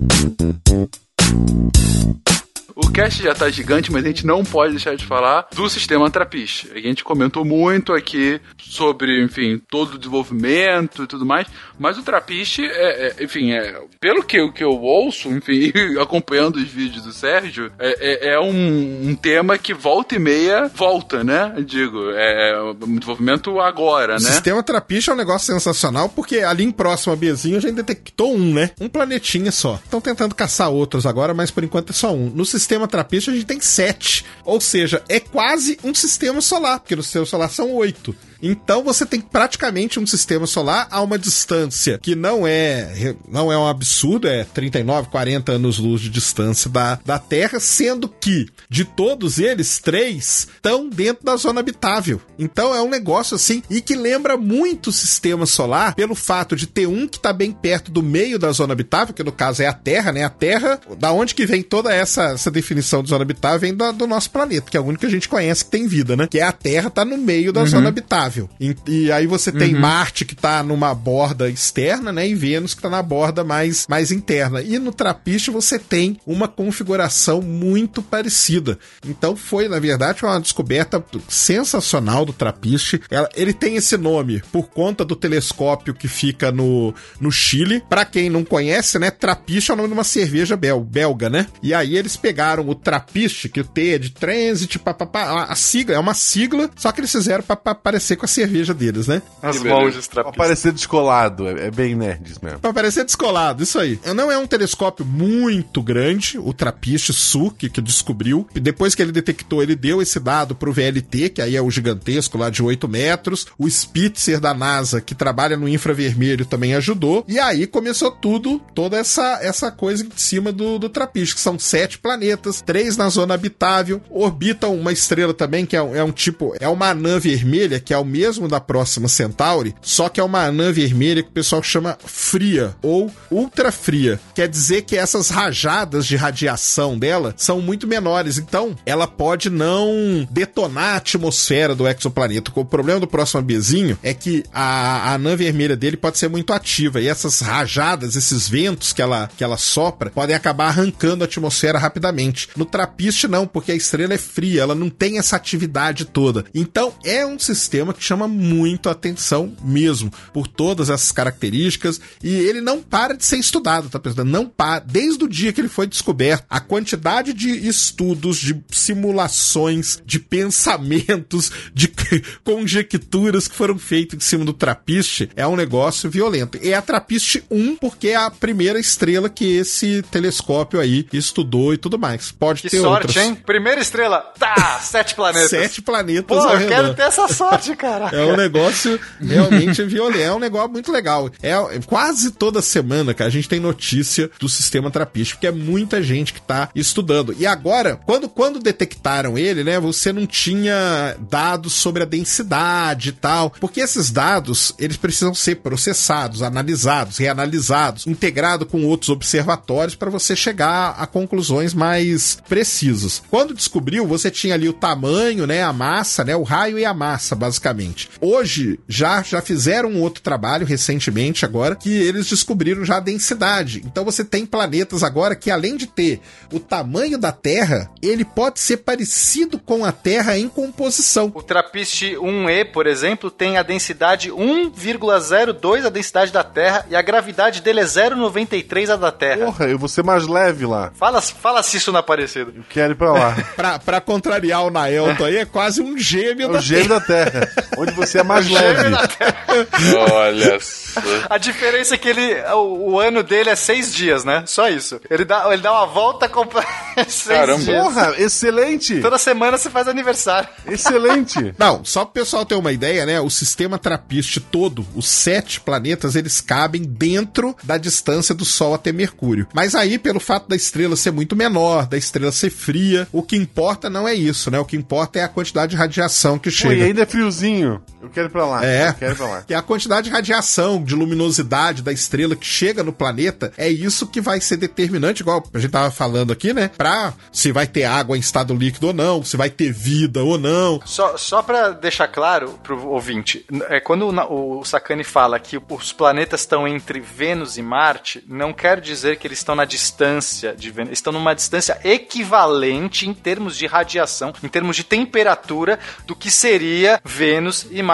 Cast já tá gigante, mas a gente não pode deixar de falar do sistema Trappist. A gente comentou muito aqui sobre, enfim, todo o desenvolvimento e tudo mais, mas o Trappist, é, é, enfim, é, pelo que, que eu ouço, enfim, acompanhando os vídeos do Sérgio, é, é, é um, um, tema que volta e meia volta, né? Digo, é um desenvolvimento agora, o né? O sistema Trappist é um negócio sensacional, porque ali em próximo a Bezinho a gente detectou um, né? Um planetinha só. Estão tentando caçar outros agora, mas por enquanto é só um. No sistema Trappist a gente tem sete. Ou seja, é quase um sistema solar, porque no sistema solar são oito. Então você tem praticamente um sistema solar a uma distância que não é não é um absurdo, é 39, 40 anos-luz de distância da, da Terra, sendo que de todos eles, três estão dentro da zona habitável. Então é um negócio assim, e que lembra muito o sistema solar pelo fato de ter um que está bem perto do meio da zona habitável, que no caso é a Terra, né? A Terra, da onde que vem toda essa, essa definição de zona habitável, vem do, do nosso planeta, que é o único que a gente conhece que tem vida, né? Que é a Terra, tá no meio da uhum. zona habitável. E, e aí você tem uhum. Marte que tá numa borda externa, né? E Vênus que tá na borda mais, mais interna. E no Trapiche você tem uma configuração muito parecida. Então foi, na verdade, uma descoberta sensacional do Trapiche. Ele tem esse nome por conta do telescópio que fica no, no Chile. Para quem não conhece, né? Trapiche é o nome de uma cerveja bel, belga, né? E aí eles pegaram o Trapiche, que o T é de Transit, papapá, a sigla, é uma sigla, só que eles fizeram para parecer com a cerveja deles, né? As monges Pra parecer descolado, é, é bem nerd mesmo. Pra parecer descolado, isso aí. Não é um telescópio muito grande, o Trappist Sul, que, descobriu. Depois que ele detectou, ele deu esse dado pro VLT, que aí é o gigantesco lá de 8 metros. O Spitzer da NASA, que trabalha no infravermelho, também ajudou. E aí começou tudo, toda essa, essa coisa em cima do, do Trappist, que são sete planetas, três na zona habitável, orbitam uma estrela também, que é um, é um tipo, é uma anã vermelha, que é o mesmo da próxima Centauri, só que é uma anã vermelha que o pessoal chama fria ou ultra fria. Quer dizer que essas rajadas de radiação dela são muito menores, então ela pode não detonar a atmosfera do exoplaneta. O problema do próximo Bzinho é que a, a anã vermelha dele pode ser muito ativa e essas rajadas, esses ventos que ela, que ela sopra, podem acabar arrancando a atmosfera rapidamente. No Trapiste não, porque a estrela é fria, ela não tem essa atividade toda. Então é um sistema que chama muito a atenção mesmo, por todas essas características, e ele não para de ser estudado, tá pensando? Não para, desde o dia que ele foi descoberto, a quantidade de estudos, de simulações, de pensamentos, de conjecturas que foram feitos em cima do Trappist é um negócio violento. E é a Trappist 1 porque é a primeira estrela que esse telescópio aí estudou e tudo mais. Pode que ter sorte, outras. hein? Primeira estrela, tá, sete planetas. Sete planetas. Pô, eu quero ter essa sorte, cara. É um negócio realmente violento. É um negócio muito legal. É quase toda semana, que a gente tem notícia do sistema trapista, porque é muita gente que tá estudando. E agora, quando, quando detectaram ele, né, você não tinha dados sobre a densidade e tal, porque esses dados, eles precisam ser processados, analisados, reanalisados, integrado com outros observatórios para você chegar a conclusões mais precisas. Quando descobriu, você tinha ali o tamanho, né, a massa, né, o raio e a massa, basicamente. Hoje já já fizeram um outro trabalho recentemente agora que eles descobriram já a densidade. Então você tem planetas agora que além de ter o tamanho da Terra, ele pode ser parecido com a Terra em composição. O Trappist 1e, por exemplo, tem a densidade 1,02 a densidade da Terra e a gravidade dele é 0,93 a da Terra. Porra, eu vou ser mais leve lá. Fala, fala se isso não é parecido. Eu quero ir pra lá. pra, pra contrariar o Naelton aí, é quase um gêmeo é da o gêmeo da Terra. Onde você é mais leve. Olha só. A diferença é que ele, o, o, ano dele é seis dias, né? Só isso. Ele dá, ele dá uma volta completa. Caramba. Dias. Porra, excelente. Toda semana você faz aniversário. Excelente. Não, só pro pessoal ter uma ideia, né? O sistema Trappist todo, os sete planetas, eles cabem dentro da distância do Sol até Mercúrio. Mas aí, pelo fato da estrela ser muito menor, da estrela ser fria, o que importa não é isso, né? O que importa é a quantidade de radiação que chega. Pô, e ainda é friozinho sozinho. Eu quero ir pra lá. É. Eu quero ir pra lá. E a quantidade de radiação, de luminosidade da estrela que chega no planeta, é isso que vai ser determinante, igual a gente tava falando aqui, né? Pra se vai ter água em estado líquido ou não, se vai ter vida ou não. Só, só para deixar claro pro ouvinte, é, quando o, o Sakane fala que os planetas estão entre Vênus e Marte, não quer dizer que eles estão na distância de Vênus, estão numa distância equivalente em termos de radiação, em termos de temperatura do que seria Vênus e Marte.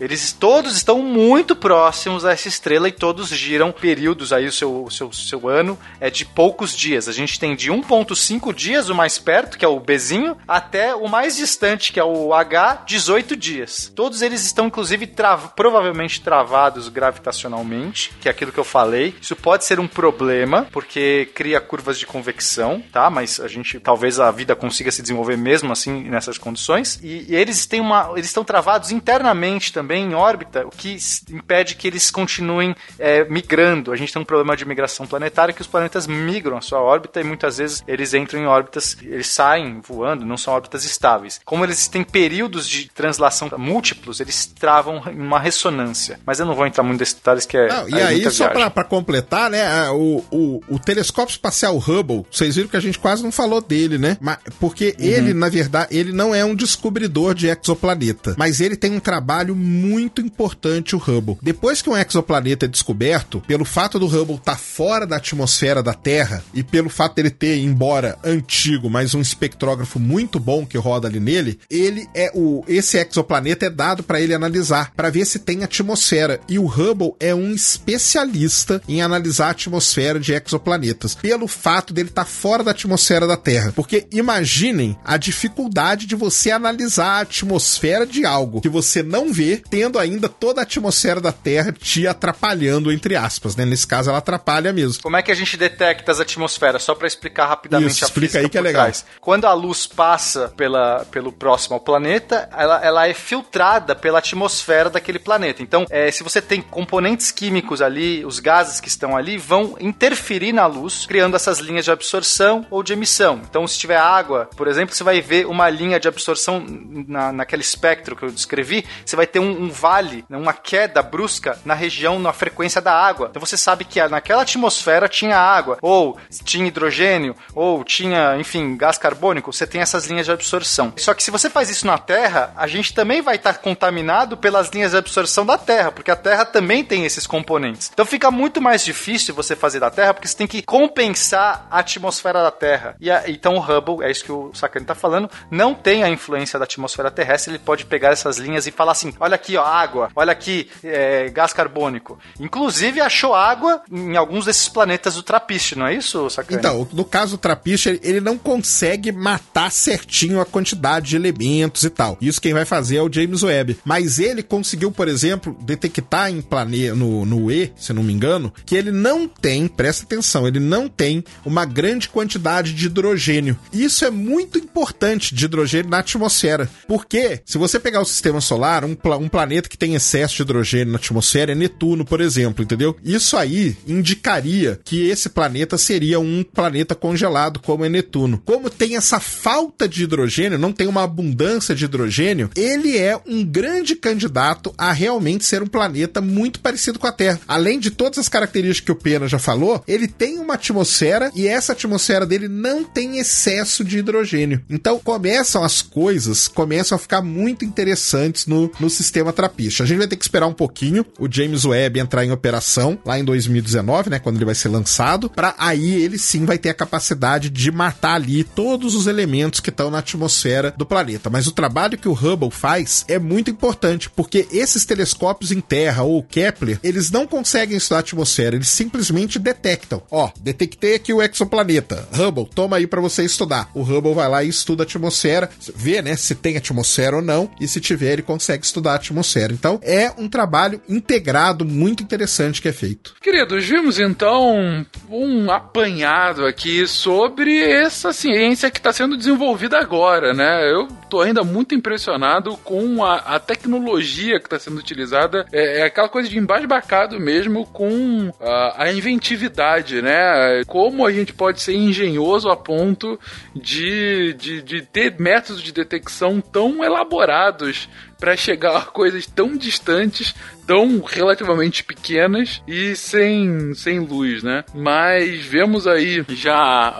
Eles todos estão muito próximos a essa estrela e todos giram períodos aí o seu, o seu, seu ano é de poucos dias. A gente tem de 1.5 dias o mais perto, que é o Bzinho, até o mais distante, que é o H, 18 dias. Todos eles estão, inclusive, trav- provavelmente travados gravitacionalmente, que é aquilo que eu falei. Isso pode ser um problema, porque cria curvas de convecção, tá? Mas a gente, talvez a vida consiga se desenvolver mesmo assim nessas condições. E, e eles têm uma, eles estão travados internamente também em órbita, o que impede que eles continuem é, migrando. A gente tem um problema de migração planetária que os planetas migram a sua órbita e muitas vezes eles entram em órbitas, eles saem voando, não são órbitas estáveis. Como eles têm períodos de translação múltiplos, eles travam em uma ressonância. Mas eu não vou entrar muito nesses detalhes que é. Não, e é aí, só pra completar, né, o, o, o telescópio espacial Hubble, vocês viram que a gente quase não falou dele, né? Mas, porque ele, na verdade, ele não é um descobridor de exoplaneta, mas ele tem um trabalho muito importante, o Hubble. Depois que um exoplaneta é descoberto, pelo fato do Hubble estar fora da atmosfera da Terra e pelo fato dele ter, embora antigo, mas um espectrógrafo muito bom que roda ali nele, ele é o esse exoplaneta é dado para ele analisar, para ver se tem atmosfera. E o Hubble é um especialista em analisar a atmosfera de exoplanetas, pelo fato dele estar fora da atmosfera da Terra. Porque imaginem a dificuldade de você analisar a atmosfera de algo que você não vê, tendo ainda toda a atmosfera da Terra te atrapalhando, entre aspas, né? Nesse caso, ela atrapalha mesmo. Como é que a gente detecta as atmosferas? Só para explicar rapidamente Isso, a explica aí que é legal. trás. Quando a luz passa pela, pelo próximo ao planeta, ela, ela é filtrada pela atmosfera daquele planeta. Então, é, se você tem componentes químicos ali, os gases que estão ali vão interferir na luz, criando essas linhas de absorção ou de emissão. Então, se tiver água, por exemplo, você vai ver uma linha de absorção na, naquele espectro que eu descrevi, você vai ter um, um vale, né, uma queda brusca na região, na frequência da água. Então você sabe que naquela atmosfera tinha água, ou tinha hidrogênio, ou tinha, enfim, gás carbônico. Você tem essas linhas de absorção. Só que se você faz isso na Terra, a gente também vai estar contaminado pelas linhas de absorção da Terra, porque a Terra também tem esses componentes. Então fica muito mais difícil você fazer da Terra, porque você tem que compensar a atmosfera da Terra. E a- então o Hubble, é isso que o Sakane está falando, não tem a influência da atmosfera terrestre, ele pode pegar essas linhas e falar assim: olha aqui, ó, água, olha aqui, é, gás carbônico. Inclusive achou água em alguns desses planetas do Trapiche, não é isso, Sakane? Então, no caso do Trapiche, ele- ele não consegue matar certinho a quantidade de elementos e tal. Isso quem vai fazer é o James Webb. Mas ele conseguiu, por exemplo, detectar em planeta no, no E, se não me engano, que ele não tem, presta atenção, ele não tem uma grande quantidade de hidrogênio. Isso é muito importante de hidrogênio na atmosfera. Porque se você pegar o sistema solar, um, pla- um planeta que tem excesso de hidrogênio na atmosfera é Netuno, por exemplo, entendeu? Isso aí indicaria que esse planeta seria um planeta congelado, como é Netuno. Como tem essa falta de hidrogênio, não tem uma abundância de hidrogênio, ele é um grande candidato a realmente ser um planeta muito parecido com a Terra. Além de todas as características que o Pena já falou, ele tem uma atmosfera e essa atmosfera dele não tem excesso de hidrogênio. Então começam as coisas, começam a ficar muito interessantes no, no sistema trapiche. A gente vai ter que esperar um pouquinho o James Webb entrar em operação lá em 2019, né, quando ele vai ser lançado, para aí ele sim vai ter a capacidade de matar ali todos os elementos que estão na atmosfera do planeta. Mas o trabalho que o Hubble faz é muito importante, porque esses telescópios em Terra ou Kepler, eles não conseguem estudar a atmosfera, eles simplesmente detectam. Ó, detectei aqui o exoplaneta. Hubble, toma aí para você estudar. O Hubble vai lá e estuda a atmosfera, vê, né, se tem atmosfera ou não, e se tiver, ele consegue estudar a atmosfera. Então, é um trabalho integrado muito interessante que é feito. Queridos, vimos então um apanhado aqui sobre essa ciência que está sendo desenvolvida agora, né? Eu tô ainda muito impressionado com a, a tecnologia que está sendo utilizada. É, é aquela coisa de embasbacado mesmo com a, a inventividade, né? Como a gente pode ser engenhoso a ponto de, de, de ter métodos de detecção tão elaborados pra chegar a coisas tão distantes, tão relativamente pequenas e sem, sem luz, né? Mas vemos aí já,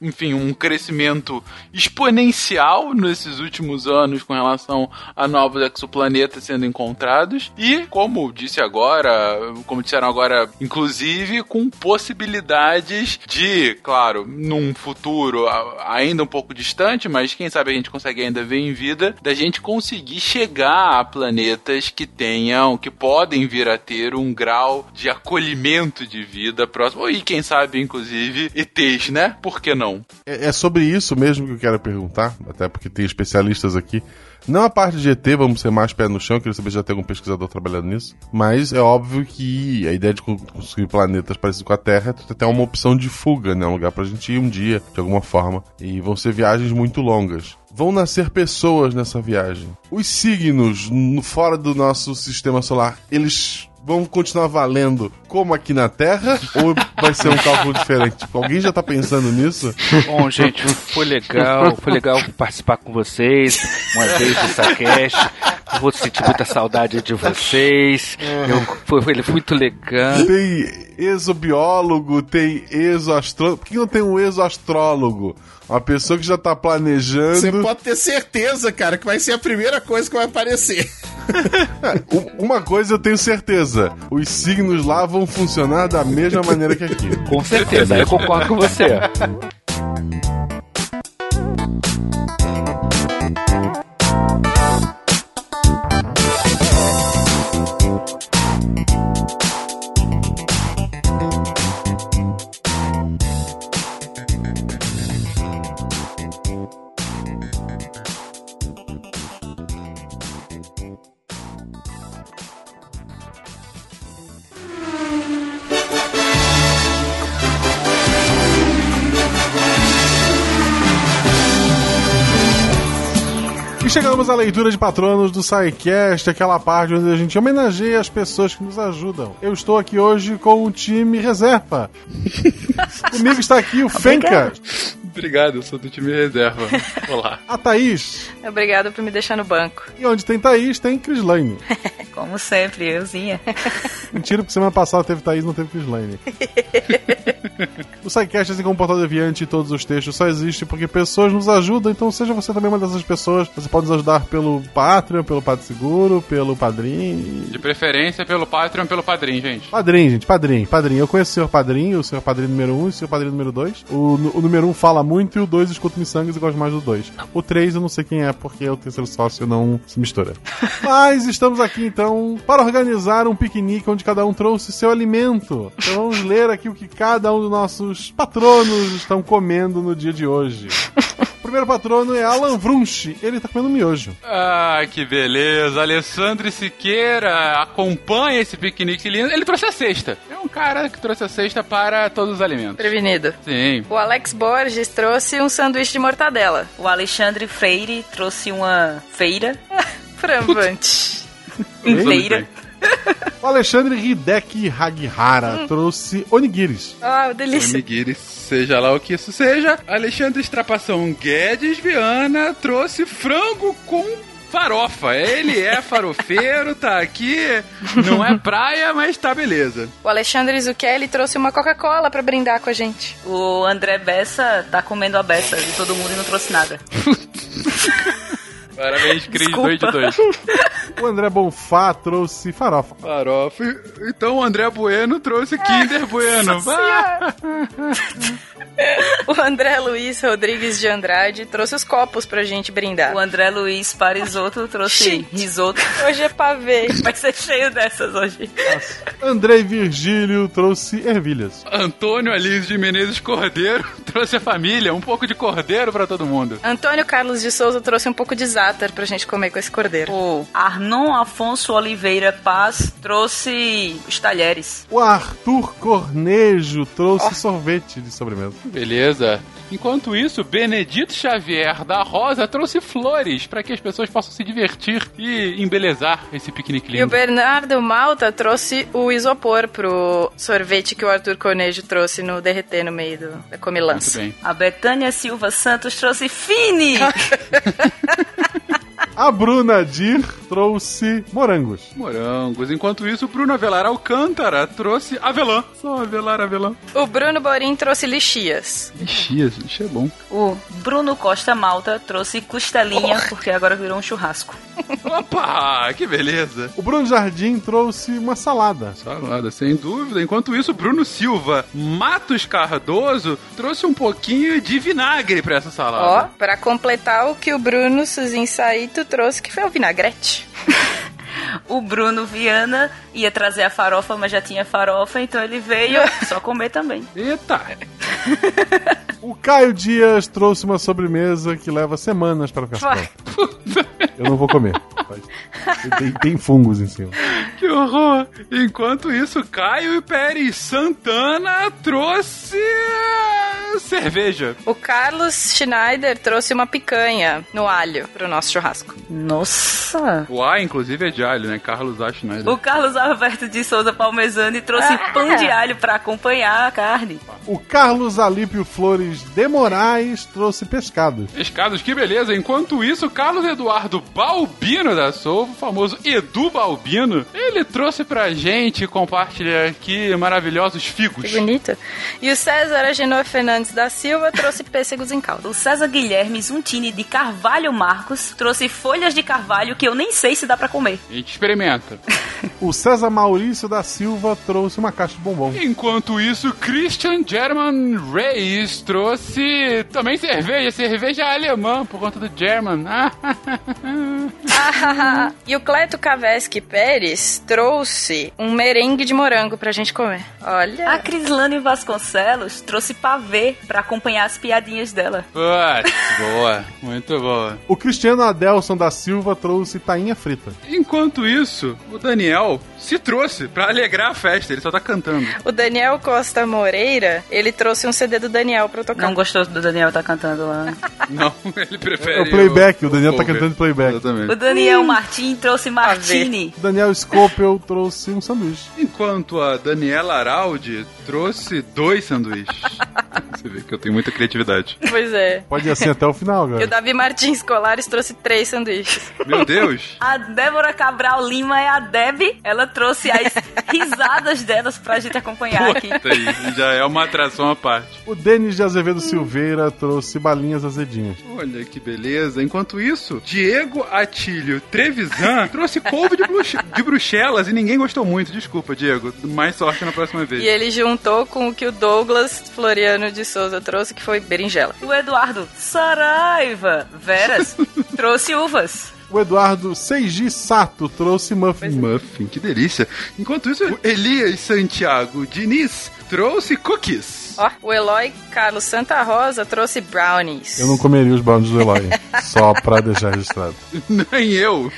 enfim, um crescimento exponencial nesses últimos anos com relação a novos exoplanetas sendo encontrados e, como disse agora, como disseram agora, inclusive com possibilidades de, claro, num futuro ainda um pouco distante, mas quem sabe a gente consegue ainda ver em vida, da gente conseguir chegar a planetas que tenham, que podem vir a ter um grau de acolhimento de vida próximo, e quem sabe, inclusive, ETs, né? Por que não? É, é sobre isso mesmo que eu quero perguntar, até porque tem especialistas aqui. Não a parte de ET, vamos ser mais pé no chão, queria saber se já tem algum pesquisador trabalhando nisso. Mas é óbvio que a ideia de con- construir planetas parecidos com a Terra é até uma opção de fuga, né? Um lugar pra gente ir um dia, de alguma forma. E vão ser viagens muito longas. Vão nascer pessoas nessa viagem. Os signos no, fora do nosso sistema solar, eles vão continuar valendo como aqui na Terra? ou vai ser um cálculo diferente? Tipo, alguém já tá pensando nisso? Bom, gente, foi legal, foi legal participar com vocês uma vez no Sacast. Vou sentir muita saudade de vocês. Eu, foi, foi muito legal. Tem exobiólogo, tem exoastrólogo. Por que não tem um exoastrólogo? Uma pessoa que já tá planejando. Você pode ter certeza, cara, que vai ser a primeira coisa que vai aparecer. Uma coisa eu tenho certeza: os signos lá vão funcionar da mesma maneira que aqui. Com certeza, eu concordo com você. Chegamos à leitura de patronos do SciCast, aquela parte onde a gente homenageia as pessoas que nos ajudam. Eu estou aqui hoje com o time reserva. Comigo está aqui o Fenka, Obrigado, eu sou do time reserva. Olá. a Thaís. Obrigada por me deixar no banco. E onde tem Thaís, tem Crislane. Como sempre, euzinha. Mentira, porque semana passada teve Thaís não teve Crislane. o SciCast, assim como o Portal Deviante e todos os textos, só existe porque pessoas nos ajudam, então seja você também uma dessas pessoas. Você pode nos ajudar pelo Patreon, pelo PagSeguro, pelo Padrim. De preferência pelo Patreon, pelo Padrim, gente. Padrim, gente, padrim, padrim. Eu conheço o senhor padrinho, o senhor padrinho número 1 um, e o senhor padrinho número 2. O, o número 1 um fala muito e o 2 escuta miçangas e gosta mais do 2. O 3 eu não sei quem é, porque o terceiro sócio não se mistura. Mas estamos aqui então para organizar um piquenique onde cada um trouxe seu alimento. Então vamos ler aqui o que cada um dos nossos patronos estão comendo no dia de hoje. O primeiro patrono é Alan Vrunch. Ele tá comendo miojo. Ah, que beleza. Alessandro Siqueira acompanha esse piquenique lindo. Ele trouxe a cesta. É um cara que trouxe a cesta para todos os alimentos. Prevenido. Sim. O Alex Borges trouxe um sanduíche de mortadela. O Alexandre Freire trouxe uma feira. Frambante. Bem. O Alexandre Hideki Hagihara trouxe onigiris. Ah, delícia. Onigiri, seja lá o que isso seja. Alexandre Estrapação Guedes Viana trouxe frango com farofa. Ele é farofeiro, tá aqui. Não é praia, mas tá beleza. O Alexandre Zucchelli trouxe uma Coca-Cola pra brindar com a gente. O André Bessa tá comendo a beça de todo mundo e não trouxe nada. Parabéns, Cris, Desculpa. 2 de 2. O André Bonfá trouxe farofa. Farofa. Então o André Bueno trouxe Kinder Bueno. O André Luiz Rodrigues de Andrade trouxe os copos pra gente brindar. O André Luiz Parisotto trouxe Gente. risoto. Hoje é pavê. Vai ser cheio dessas hoje. André Virgílio trouxe ervilhas. Antônio Alísio de Menezes Cordeiro trouxe a família, um pouco de cordeiro pra todo mundo. Antônio Carlos de Souza trouxe um pouco de zátar pra gente comer com esse cordeiro. O Arnon Afonso Oliveira Paz trouxe os talheres. O Arthur Cornejo trouxe sorvete de sobremesa. Beleza. Enquanto isso, Benedito Xavier da Rosa trouxe flores para que as pessoas possam se divertir e embelezar esse piquenique E o lindo. Bernardo Malta trouxe o isopor pro sorvete que o Arthur Cornejo trouxe no derreter no meio do, da Muito comilança. bem. A Betânia Silva Santos trouxe Fini. A Bruna Dir trouxe morangos. Morangos. Enquanto isso, o Bruno Avelar Alcântara trouxe avelã. Só avelar, avelã. O Bruno Borim trouxe lixias. Lixias, isso é bom. O Bruno Costa Malta trouxe costelinha, porque agora virou um churrasco. Opa, que beleza. O Bruno Jardim trouxe uma salada. Salada, sem dúvida. Enquanto isso, Bruno Silva Matos Cardoso trouxe um pouquinho de vinagre pra essa Ó, salada. pra completar o que o Bruno Suzin Saito trouxe, que foi o vinagrete. O Bruno Viana ia trazer a farofa, mas já tinha farofa, então ele veio só comer também. Eita! O Caio Dias trouxe uma sobremesa que leva semanas para ficar pronta. Eu não vou comer. Tem, tem fungos em cima. Que horror! Enquanto isso, Caio Pérez Santana trouxe cerveja. O Carlos Schneider trouxe uma picanha no alho pro nosso churrasco. Nossa! O A, inclusive, é de alho, né? Carlos A. Schneider. O Carlos Alberto de Souza Palmezani trouxe Ah. pão de alho pra acompanhar a carne. O Carlos Alípio Flores de Moraes trouxe pescados. Pescados, que beleza. Enquanto isso, Carlos Eduardo Balbino da Souza, o famoso Edu Balbino, ele trouxe pra gente compartilhar aqui maravilhosos figos. Que bonito. E o César Agenor Fernandes da Silva trouxe pêssegos em calda. O César Guilherme Zuntini de Carvalho Marcos trouxe folhas de carvalho que eu nem sei se dá pra comer. A gente experimenta. O César Maurício da Silva trouxe uma caixa de bombom. Enquanto isso, Christian German Reis trouxe também cerveja, cerveja alemã, por conta do German. Ah, e o Cleto Kaveski Pérez trouxe um merengue de morango pra gente comer. Olha. A Crislane Vasconcelos trouxe pavê pra acompanhar as piadinhas dela. Putz, boa, muito boa. O Cristiano Adelson da Silva trouxe tainha frita. Enquanto isso, o Daniel se trouxe pra alegrar a festa, ele só tá cantando. O Daniel Costa Moreira, ele trouxe um CD do Daniel pra eu tocar. Não gostou do Daniel tá cantando lá. Não, ele prefere. É o playback, o Daniel tá cover. cantando playback. Exatamente. O Daniel Martim trouxe Martini. O Daniel Scopel trouxe um sanduíche. Enquanto a Daniela Araldi trouxe dois sanduíches. Você vê que eu tenho muita criatividade. Pois é. Pode ir assim até o final, E o galera. Davi Martins Colares trouxe três sanduíches. Meu Deus! A Débora Cabral Lima é a Deb. Ela trouxe as risadas delas pra gente acompanhar aqui. Aí, já é uma atração à parte. O Denis de Azevedo Silveira trouxe balinhas azedinhas. Olha que beleza. Enquanto isso, Diego Atílio Trevisan trouxe couve de, de Bruxelas e ninguém gostou muito. Desculpa, Diego. Mais sorte na próxima vez. E ele juntou com o que o Douglas Floriano de Souza trouxe, que foi berinjela. O Eduardo Saraiva Veras trouxe uvas. O Eduardo Seiji Sato trouxe muffin. Muffin, que delícia. Enquanto isso, o Elias Santiago Diniz trouxe cookies. Ó, o Eloy Carlos Santa Rosa trouxe brownies. Eu não comeria os brownies do Eloy. só pra deixar registrado. Nem eu.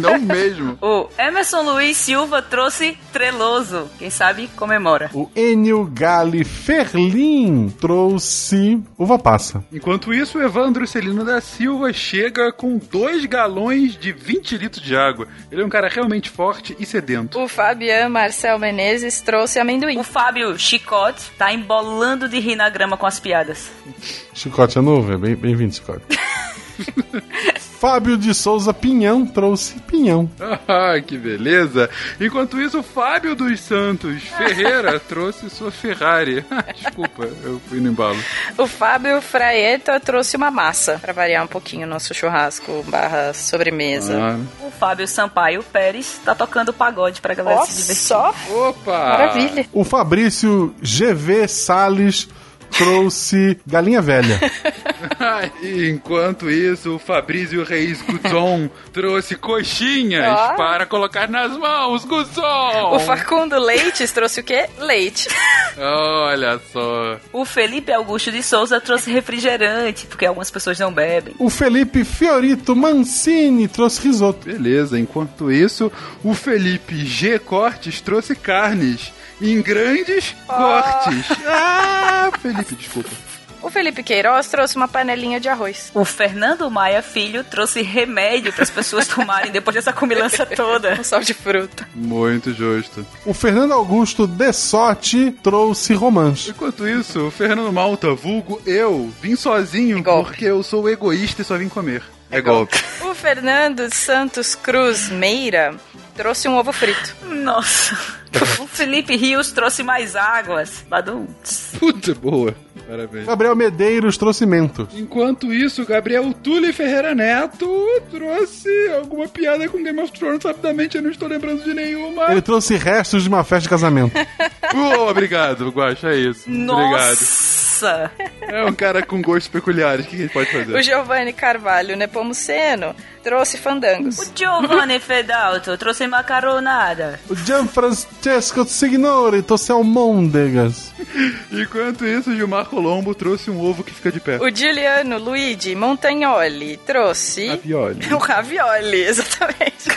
Não mesmo. O Emerson Luiz Silva trouxe treloso. Quem sabe comemora. O Enio Gali Ferlin trouxe uva passa. Enquanto isso, o Evandro Celino da Silva chega com dois galões de 20 litros de água. Ele é um cara realmente forte e sedento. O Fabian Marcel Menezes trouxe amendoim. O Fábio Chicote tá embolando de rir na grama com as piadas. Chicote é novo, é bem- bem-vindo, Chicote. Fábio de Souza Pinhão trouxe pinhão. Ah, que beleza! Enquanto isso, o Fábio dos Santos Ferreira trouxe sua Ferrari. Desculpa, eu fui no embalo. O Fábio Fraeta trouxe uma massa, pra variar um pouquinho o nosso churrasco barra sobremesa. Ah, O Fábio Sampaio Pérez tá tocando pagode pra galera Ó, se divertir. só opa! maravilha. O Fabrício GV Salles trouxe galinha velha. E Enquanto isso, o Fabrício Reis Guzon trouxe coxinhas Ó. para colocar nas mãos, Guzon! O Facundo Leites trouxe o quê? Leite. Olha só. O Felipe Augusto de Souza trouxe refrigerante, porque algumas pessoas não bebem. O Felipe Fiorito Mancini trouxe risoto. Beleza, enquanto isso, o Felipe G. Cortes trouxe carnes em grandes cortes. Ah, Felipe, desculpa. O Felipe Queiroz trouxe uma panelinha de arroz. O Fernando Maia Filho trouxe remédio para as pessoas tomarem depois dessa comilança toda. Um sal de fruta. Muito justo. O Fernando Augusto Dessotti trouxe romance. Enquanto isso, o Fernando Malta, vulgo eu, vim sozinho Igual. porque eu sou egoísta e só vim comer. É golpe. O Fernando Santos Cruz Meira trouxe um ovo frito. Nossa. o Felipe Rios trouxe mais águas. Badum. Puta, boa. Parabéns. Gabriel Medeiros trouxe mentos. Enquanto isso, Gabriel Tully Ferreira Neto trouxe alguma piada com Game of Thrones. Rapidamente, eu não estou lembrando de nenhuma. Ele trouxe restos de uma festa de casamento. Oh, obrigado, Guaxa, é isso. Obrigado. Nossa. É um cara com gostos peculiares. O que a gente pode fazer? O Giovanni Carvalho Nepomuceno trouxe fandangos. O Giovanni Fedalto trouxe macaronada. O Gianfrancesco Signori trouxe almôndegas. Enquanto isso, Gilmar Colombo trouxe um ovo que fica de pé. O Giuliano Luigi Montagnoli trouxe Ravioli. o ravioli, exatamente.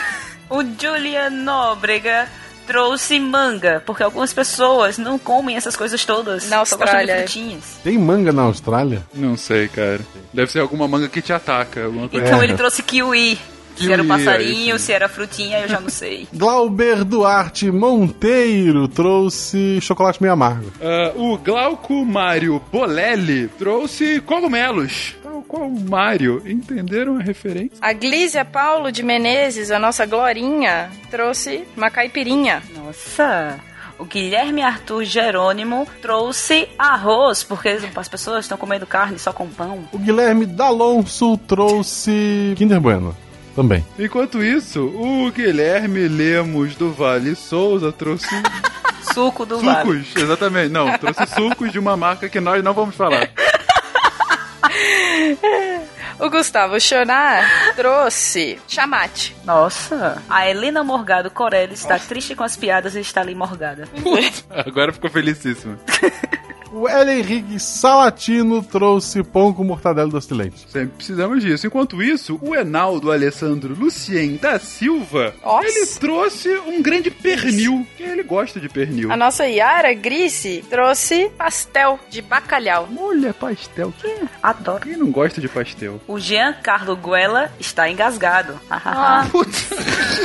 O Julian Nóbrega trouxe manga, porque algumas pessoas não comem essas coisas todas. Na Austrália. frutinhas. Tem manga na Austrália? Não sei, cara. Deve ser alguma manga que te ataca. Alguma coisa. Então É. ele trouxe kiwi. Se era o Kiwi, passarinho, se era frutinha, eu já não sei. Glauber Duarte Monteiro trouxe chocolate meio amargo. Ah, o Glauco Mário Bolelli trouxe cogumelos. Qual o Mário. Entenderam a referência? A Glízia Paulo de Menezes, a nossa Glorinha, trouxe uma caipirinha. Nossa! O Guilherme Arthur Jerônimo trouxe arroz, porque as pessoas estão comendo carne só com pão. O Guilherme D'Alonso trouxe Kinder Bueno. Também. Enquanto isso, o Guilherme Lemos do Vale Souza trouxe Suco do vale. sucos. Exatamente. Não, trouxe sucos de uma marca que nós não vamos falar. O Gustavo Chonar trouxe chamate. Nossa! A Helena Morgado Corelli está triste com as piadas e está ali morgada. Agora ficou felicíssimo. O L. Henrique Salatino trouxe pão com mortadela doce de leite. Sempre precisamos disso. Enquanto isso, o Enaldo Alessandro Lucien da Silva, Nossa. ele trouxe um grande pernil, que ele gosta de pernil. A nossa Yara Grice trouxe pastel de bacalhau. Olha, pastel. Quem, Adoro. quem não gosta de pastel? O Jean Carlo Guela está engasgado. Ah,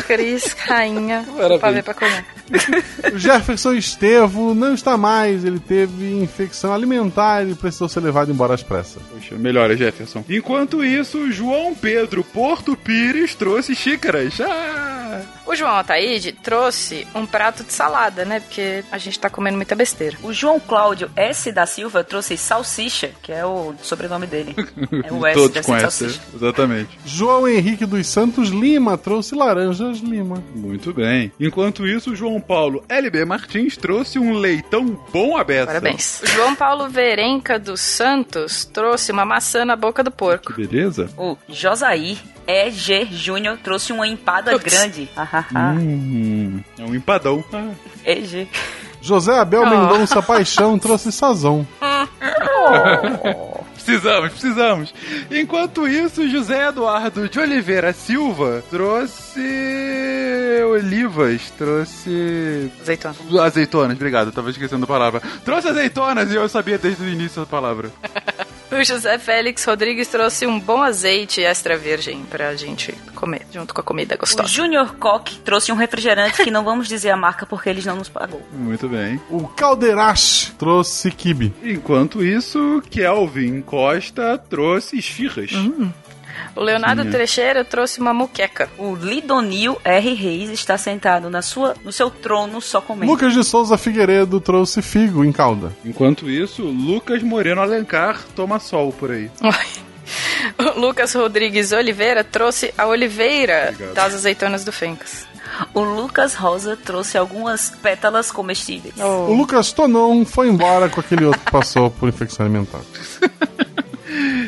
Cris, rainha. Parabéns. Pra ver pra comer. O Jefferson Estevo não está mais. Ele teve infecção alimentar e precisou ser levado embora às pressas. Poxa, melhora, Jefferson. Enquanto isso, João Pedro Porto Pires trouxe xícaras. Ah! O João Ataíde trouxe um prato de salada, né? Porque a gente tá comendo muita besteira. O João Cláudio S. da Silva trouxe salsicha, que é o sobrenome dele. É o S, Todos deve ser conhecem, salsicha. exatamente. João Henrique dos Santos Lima trouxe laranjas Lima. Muito bem. Enquanto isso, João Paulo LB Martins trouxe um leitão bom beça. Parabéns. João Paulo Verenca dos Santos trouxe uma maçã na boca do porco. Beleza? O Josaí E.G. Júnior trouxe uma empada Putz. grande. Ah, Hum, é um empadão. Ah, E.G. José Abel Oh. Mendonça Paixão trouxe sazão. Precisamos, precisamos. Enquanto isso, José Eduardo de Oliveira Silva trouxe olivas, trouxe Azeitona. azeitonas, obrigado, eu tava esquecendo a palavra. Trouxe azeitonas e eu sabia desde o início da palavra. O José Félix Rodrigues trouxe um bom azeite extra virgem pra gente comer, junto com a comida O gostosa. Júnior Koch trouxe um refrigerante que não vamos dizer a marca porque eles não nos pagou. Muito bem. O Calderache trouxe kibe. Enquanto isso, Kelvin Costa trouxe esfirras. O Leonardo Sim. Trecheira trouxe uma muqueca. O Lidonil R. Reis está sentado na sua, no seu trono só comendo. Lucas de Souza Figueiredo trouxe figo em calda. Enquanto isso, Lucas Moreno Alencar toma sol por aí. O Lucas Rodrigues Oliveira trouxe a oliveira Obrigado. das azeitonas do Fencas. O Lucas Rosa trouxe algumas pétalas comestíveis. O Lucas Tonon foi embora com aquele outro que passou por infecção alimentar.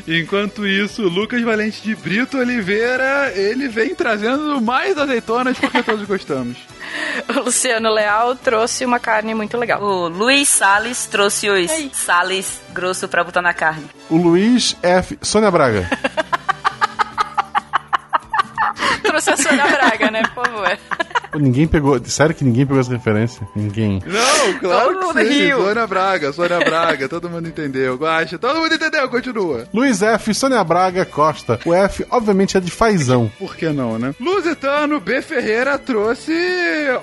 Enquanto isso, Lucas Valente de Brito Oliveira, ele vem trazendo mais azeitonas porque todos gostamos. O Luciano Leal trouxe uma carne muito legal. O Luiz Salles trouxe os Ei. sales grosso pra botar na carne. O Luiz F. Sônia Braga. trouxe a Sônia Braga, né? Por favor. Pô, ninguém pegou. Sério que ninguém pegou essa referência? Ninguém. Não, claro Todo que sim. Sônia Braga, Sônia Braga, todo mundo entendeu. Gosta, todo mundo entendeu, continua. Luiz F. Sônia Braga Costa. O F, obviamente, é de fazão. Por que não, né? Lusitano B. Ferreira trouxe,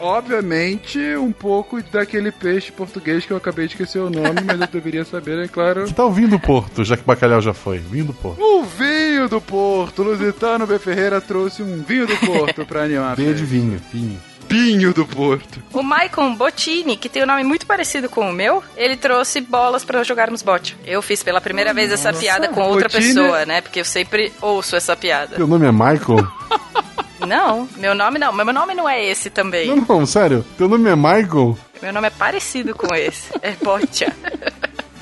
obviamente, um pouco daquele peixe português que eu acabei de esquecer o nome, mas eu deveria saber, é claro. Que tal vinho do Porto, já que o bacalhau já foi? Vinho do Porto. O vinho vinho do Porto. Lusitano B. Ferreira trouxe um vinho do Porto pra animar. Veia de vinho, vinho. Vinho do Porto. O Maicon Bottini, que tem um nome muito parecido com o meu, ele trouxe bolas pra jogarmos bote. Eu fiz pela primeira vez essa piada com outra Bottini- pessoa, né? Porque eu sempre ouço essa piada. Teu nome é Michael? Não, meu nome não. Meu nome não é esse também. não, não, sério. Teu nome é Michael? Meu nome é parecido com esse. É Botia.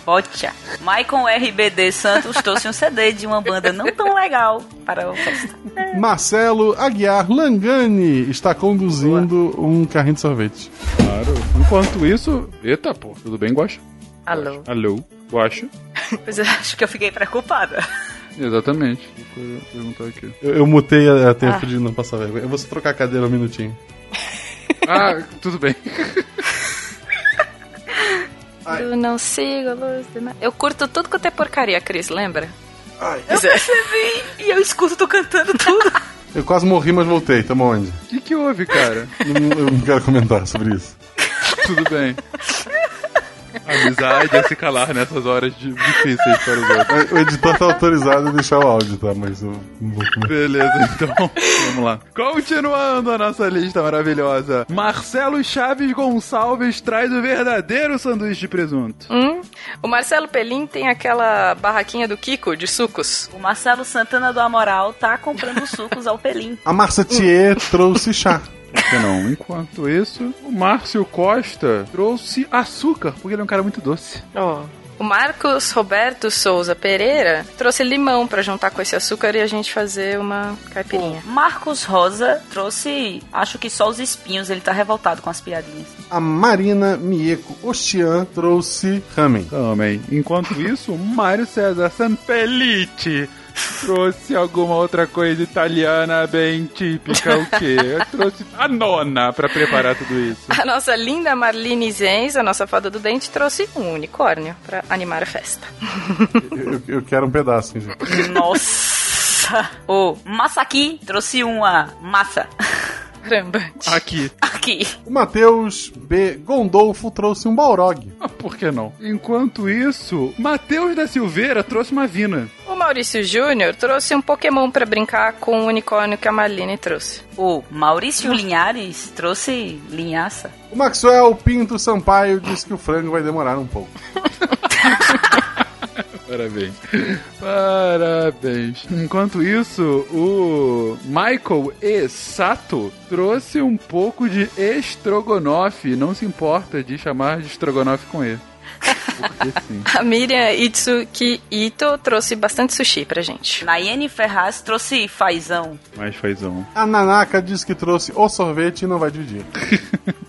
Botia. Maicon RBD Santos trouxe um CD de uma banda não tão legal para o festa. Marcelo Aguiar Langani está conduzindo um carrinho de sorvete. Claro. Enquanto isso. Eita, pô. Tudo bem, Guaxa? Alô. Alô, Guaxa? Pois eu acho que eu fiquei preocupada. Exatamente. Vou perguntar aqui. Eu, eu mutei a, a tempo de não passar vergonha. Eu vou só trocar a cadeira um minutinho. Ah, tudo bem. Eu não sigo a luz do mar. Eu curto tudo quanto é porcaria, Cris, lembra? Ai. Pois é. E eu escuto tu cantando tudo. Eu quase morri, mas voltei. Tamo onde? O que, que houve, cara? Não- eu não quero comentar sobre isso. Tudo bem. Amizade é se calar nessas horas de- difíceis para os outros. O editor tá autorizado a deixar o áudio, tá? Mas eu não vou. Beleza, então, vamos lá. Continuando a nossa lista maravilhosa. Marcelo Chaves Gonçalves traz o verdadeiro sanduíche de presunto. Hum? O Marcelo Pelim tem aquela barraquinha do Kiko de sucos. O Marcelo Santana do Amoral tá comprando sucos ao Pelim. A Marcia Thier trouxe chá. Não? Enquanto isso, o Márcio Costa trouxe açúcar, porque ele é um cara muito doce. O Marcos Roberto Souza Pereira trouxe limão pra juntar com esse açúcar e a gente fazer uma caipirinha. Marcos Rosa trouxe, acho que só os espinhos, ele tá revoltado com as piadinhas. A Marina Mieko Ostian trouxe ramen. Também. Enquanto isso, o Mário César Sanpellitti trouxe alguma outra coisa italiana bem típica, o quê? Eu trouxe a nona pra preparar tudo isso. A nossa linda Marlene Zenz, a nossa fada do dente, trouxe um unicórnio pra animar a festa. Eu, eu- quero um pedaço, hein, gente. Nossa! O Massaqui trouxe uma massa. Rambante. Aqui. Aqui. O Matheus B. Gondolfo trouxe um Balrog. Ah, por que não? Enquanto isso, Matheus da Silveira trouxe uma vina. O Maurício Júnior trouxe um Pokémon pra brincar com o unicórnio que a Marlene trouxe. O Maurício Linhares trouxe linhaça. O Maxwell Pinto Sampaio disse que o frango vai demorar um pouco. Parabéns. Parabéns. Enquanto isso, o Michael E. Sato trouxe um pouco de estrogonofe. Não se importa de chamar de estrogonofe com E. Porque sim. A Miriam Itsuki Ito trouxe bastante sushi pra gente. Nayane Ferraz trouxe fazão. Mais fazão. A Nanaka disse que trouxe o sorvete e não vai dividir.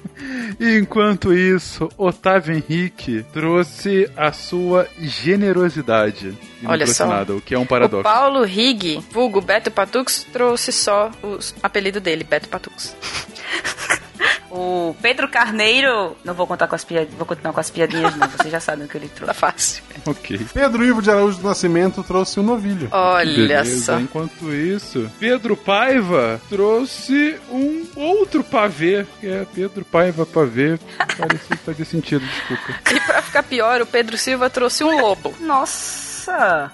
E enquanto isso, Otávio Henrique trouxe a sua generosidade. E Olha só. nada, o que é um O paradoxo. Paulo Rig, vulgo Beto Patux, trouxe só o apelido dele, Beto Patux. O Pedro Carneiro. Não vou contar com as piadinhas. Vou continuar com as piadinhas, não. Vocês já sabem o que ele Tá trouxe. fácil. Ok. Pedro Ivo de Araújo do Nascimento trouxe um novilho. Olha Beleza. só. Enquanto isso, Pedro Paiva trouxe um outro pavê, que é Pedro Paiva pavê. Parecia fazer sentido, desculpa. E pra ficar pior, o Pedro Silva trouxe um lobo. Nossa!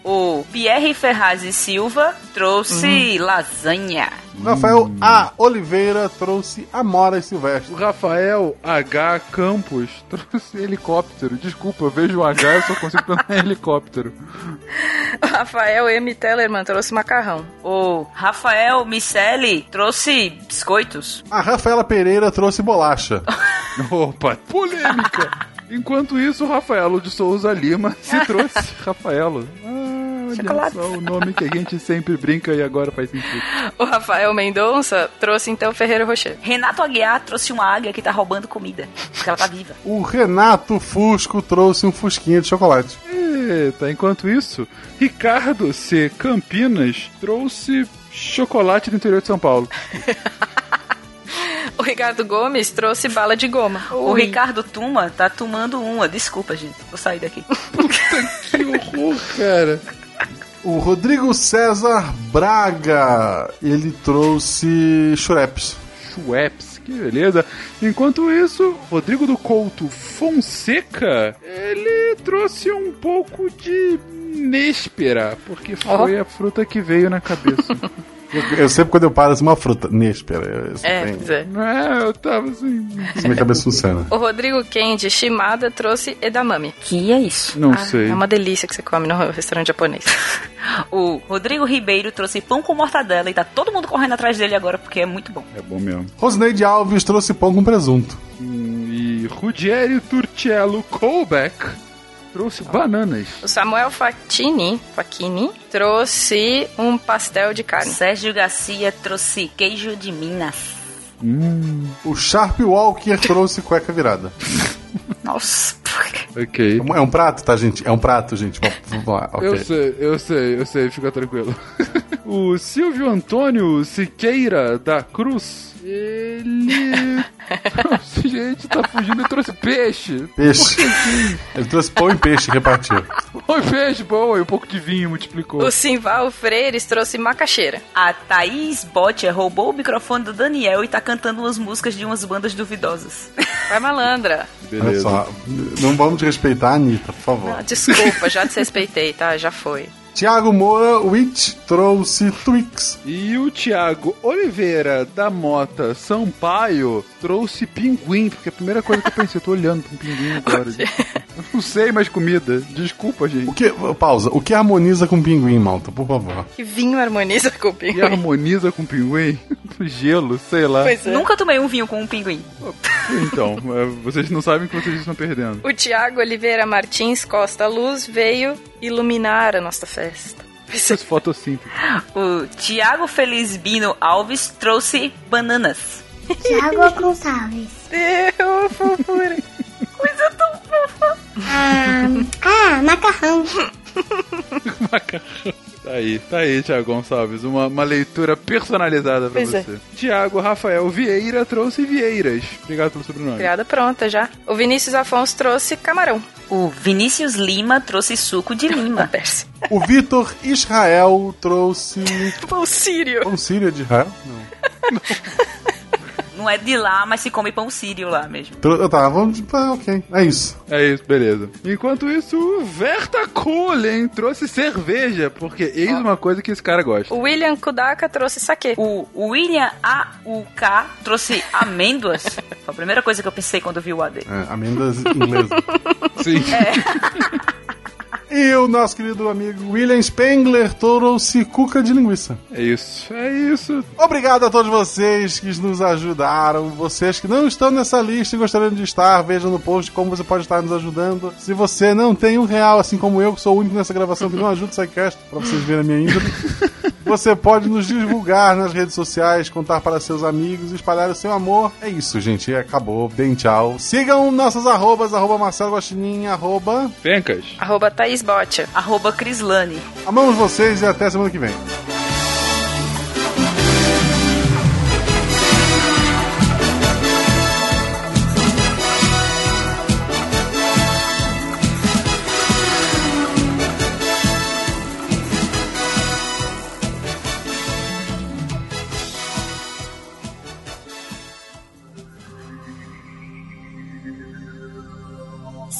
O Pierre Ferraz e Silva trouxe Uhum. lasanha. Rafael A. Oliveira trouxe Amoras Silvestre. O Rafael H. Campos trouxe helicóptero. Desculpa, eu vejo um H, eu só consigo pensar em helicóptero. O Rafael M. Tellerman trouxe macarrão. O Rafael Miceli trouxe biscoitos. A Rafaela Pereira trouxe bolacha. Opa, polêmica! Enquanto isso, o Rafaelo de Souza Lima se trouxe. Rafaelo. Ah, olha Chocolate. só o nome que a gente sempre brinca e agora faz sentido. O Rafael Mendonça trouxe então Ferreiro Rocher. Renato Aguiar trouxe uma águia que tá roubando comida. Porque ela tá viva. O Renato Fusco trouxe um fusquinha de chocolate. Eita, enquanto isso, Ricardo C. Campinas trouxe chocolate do interior de São Paulo. O Ricardo Gomes trouxe bala de goma. O Ui. Ricardo Tuma tá tomando uma. Desculpa, gente. Vou sair daqui. Que horror, cara. O Rodrigo César Braga, ele trouxe chureps. Schweppes, que beleza. Enquanto isso, Rodrigo do Couto Fonseca, ele trouxe um pouco de Néspera, porque foi a fruta que veio na cabeça. Eu, sempre, quando eu paro, assim, uma fruta. Néspera. É, é. é, eu tava assim. isso minha cabeça funciona. O Rodrigo Kendi Shimada trouxe edamame. Que é isso? Não Ah, sei. É uma delícia que você come no restaurante japonês. O Rodrigo Ribeiro trouxe pão com mortadela e tá todo mundo correndo atrás dele agora porque é muito bom. É bom mesmo. Rosineide Alves trouxe pão com presunto. Hum, E Ruggero Turcello Colbeck trouxe bananas. O Samuel Facchini, Facchini trouxe um pastel de carne. Sérgio Garcia trouxe queijo de Minas. Hum, O Sharp Walker trouxe cueca virada. Nossa? Ok. É um- prato, tá, gente? É um prato, gente. Vamos- Vamos lá, ok. Eu sei, eu sei, eu sei, fica tranquilo. o Silvio Antônio Siqueira da Cruz, ele. Gente, tá fugindo, ele trouxe peixe. Peixe. Ele trouxe pão e peixe e repartiu. Oi, peixe, bom, e um pouco de vinho multiplicou. O Simval Freires trouxe macaxeira. A Thaís Botcher roubou o microfone do Daniel e tá cantando umas músicas de umas bandas duvidosas. Vai malandra. Olha Beleza. só. Não vamos desrespeitar a Anitta, por favor. Ah, desculpa, já desrespeitei, tá? Já foi. Tiago Moura Witch trouxe Twix. E o Thiago Oliveira da Mota Sampaio trouxe pinguim, porque a primeira coisa que eu pensei, eu tô olhando pra um pinguim agora. Eu não sei mais comida. Desculpa, O gente. que, pausa. O que harmoniza com pinguim, malta? Por favor. Que vinho harmoniza com o pinguim. harmoniza com pinguim? Gelo, sei lá. Pois é. Nunca tomei um vinho com um pinguim. Então, é, vocês não sabem que vocês estão perdendo. O Tiago Oliveira Martins Costa Luz veio iluminar a nossa festa. Essas fotossíntese. O Tiago Felizbino Alves trouxe bananas. Tiago Gonçalves. Deu, fofura. Coisa tão fofa. Ah, ah, macarrão. Tá aí, tá aí, Thiago Gonçalves. Uma, uma leitura personalizada pra Pois é. você. Tiago Rafael Vieira trouxe Vieiras. Obrigado pelo sobrenome. Criada pronta já. O Vinícius Afonso trouxe camarão. O Vinícius Lima trouxe suco de lima. O Vitor Israel trouxe. O Sírio. Pão sírio de Israel? Não. Não é de lá, mas se come pão sírio lá mesmo. Trou- Tá, vamos. Ah, ok. É isso. É isso, beleza. Enquanto isso, o Verta Kohlen trouxe cerveja, porque eis uma coisa que esse cara gosta. O William Kudaka trouxe saquê. O William A.U.K. trouxe amêndoas. Foi a primeira coisa que eu pensei quando vi o AD. É, amendas inglesas. Sim. E o nosso querido amigo William Spengler trouxe cuca de linguiça. É isso, é isso. Obrigado a todos vocês que nos ajudaram. Vocês que não estão nessa lista e gostariam de estar, vejam no post como você pode estar nos ajudando. Se você não tem um real, assim como eu, que sou o único nessa gravação que não ajuda o SciCast, pra vocês verem a minha índole, você pode nos divulgar nas redes sociais, contar para seus amigos, espalhar o seu amor. É isso, gente. Acabou. Bem tchau. Sigam nossas arrobas, arroba Marcelo Guaxinim, arroba... Pencas. Arroba Thaís Botia. Arroba Crislane. Amamos vocês e até semana que vem.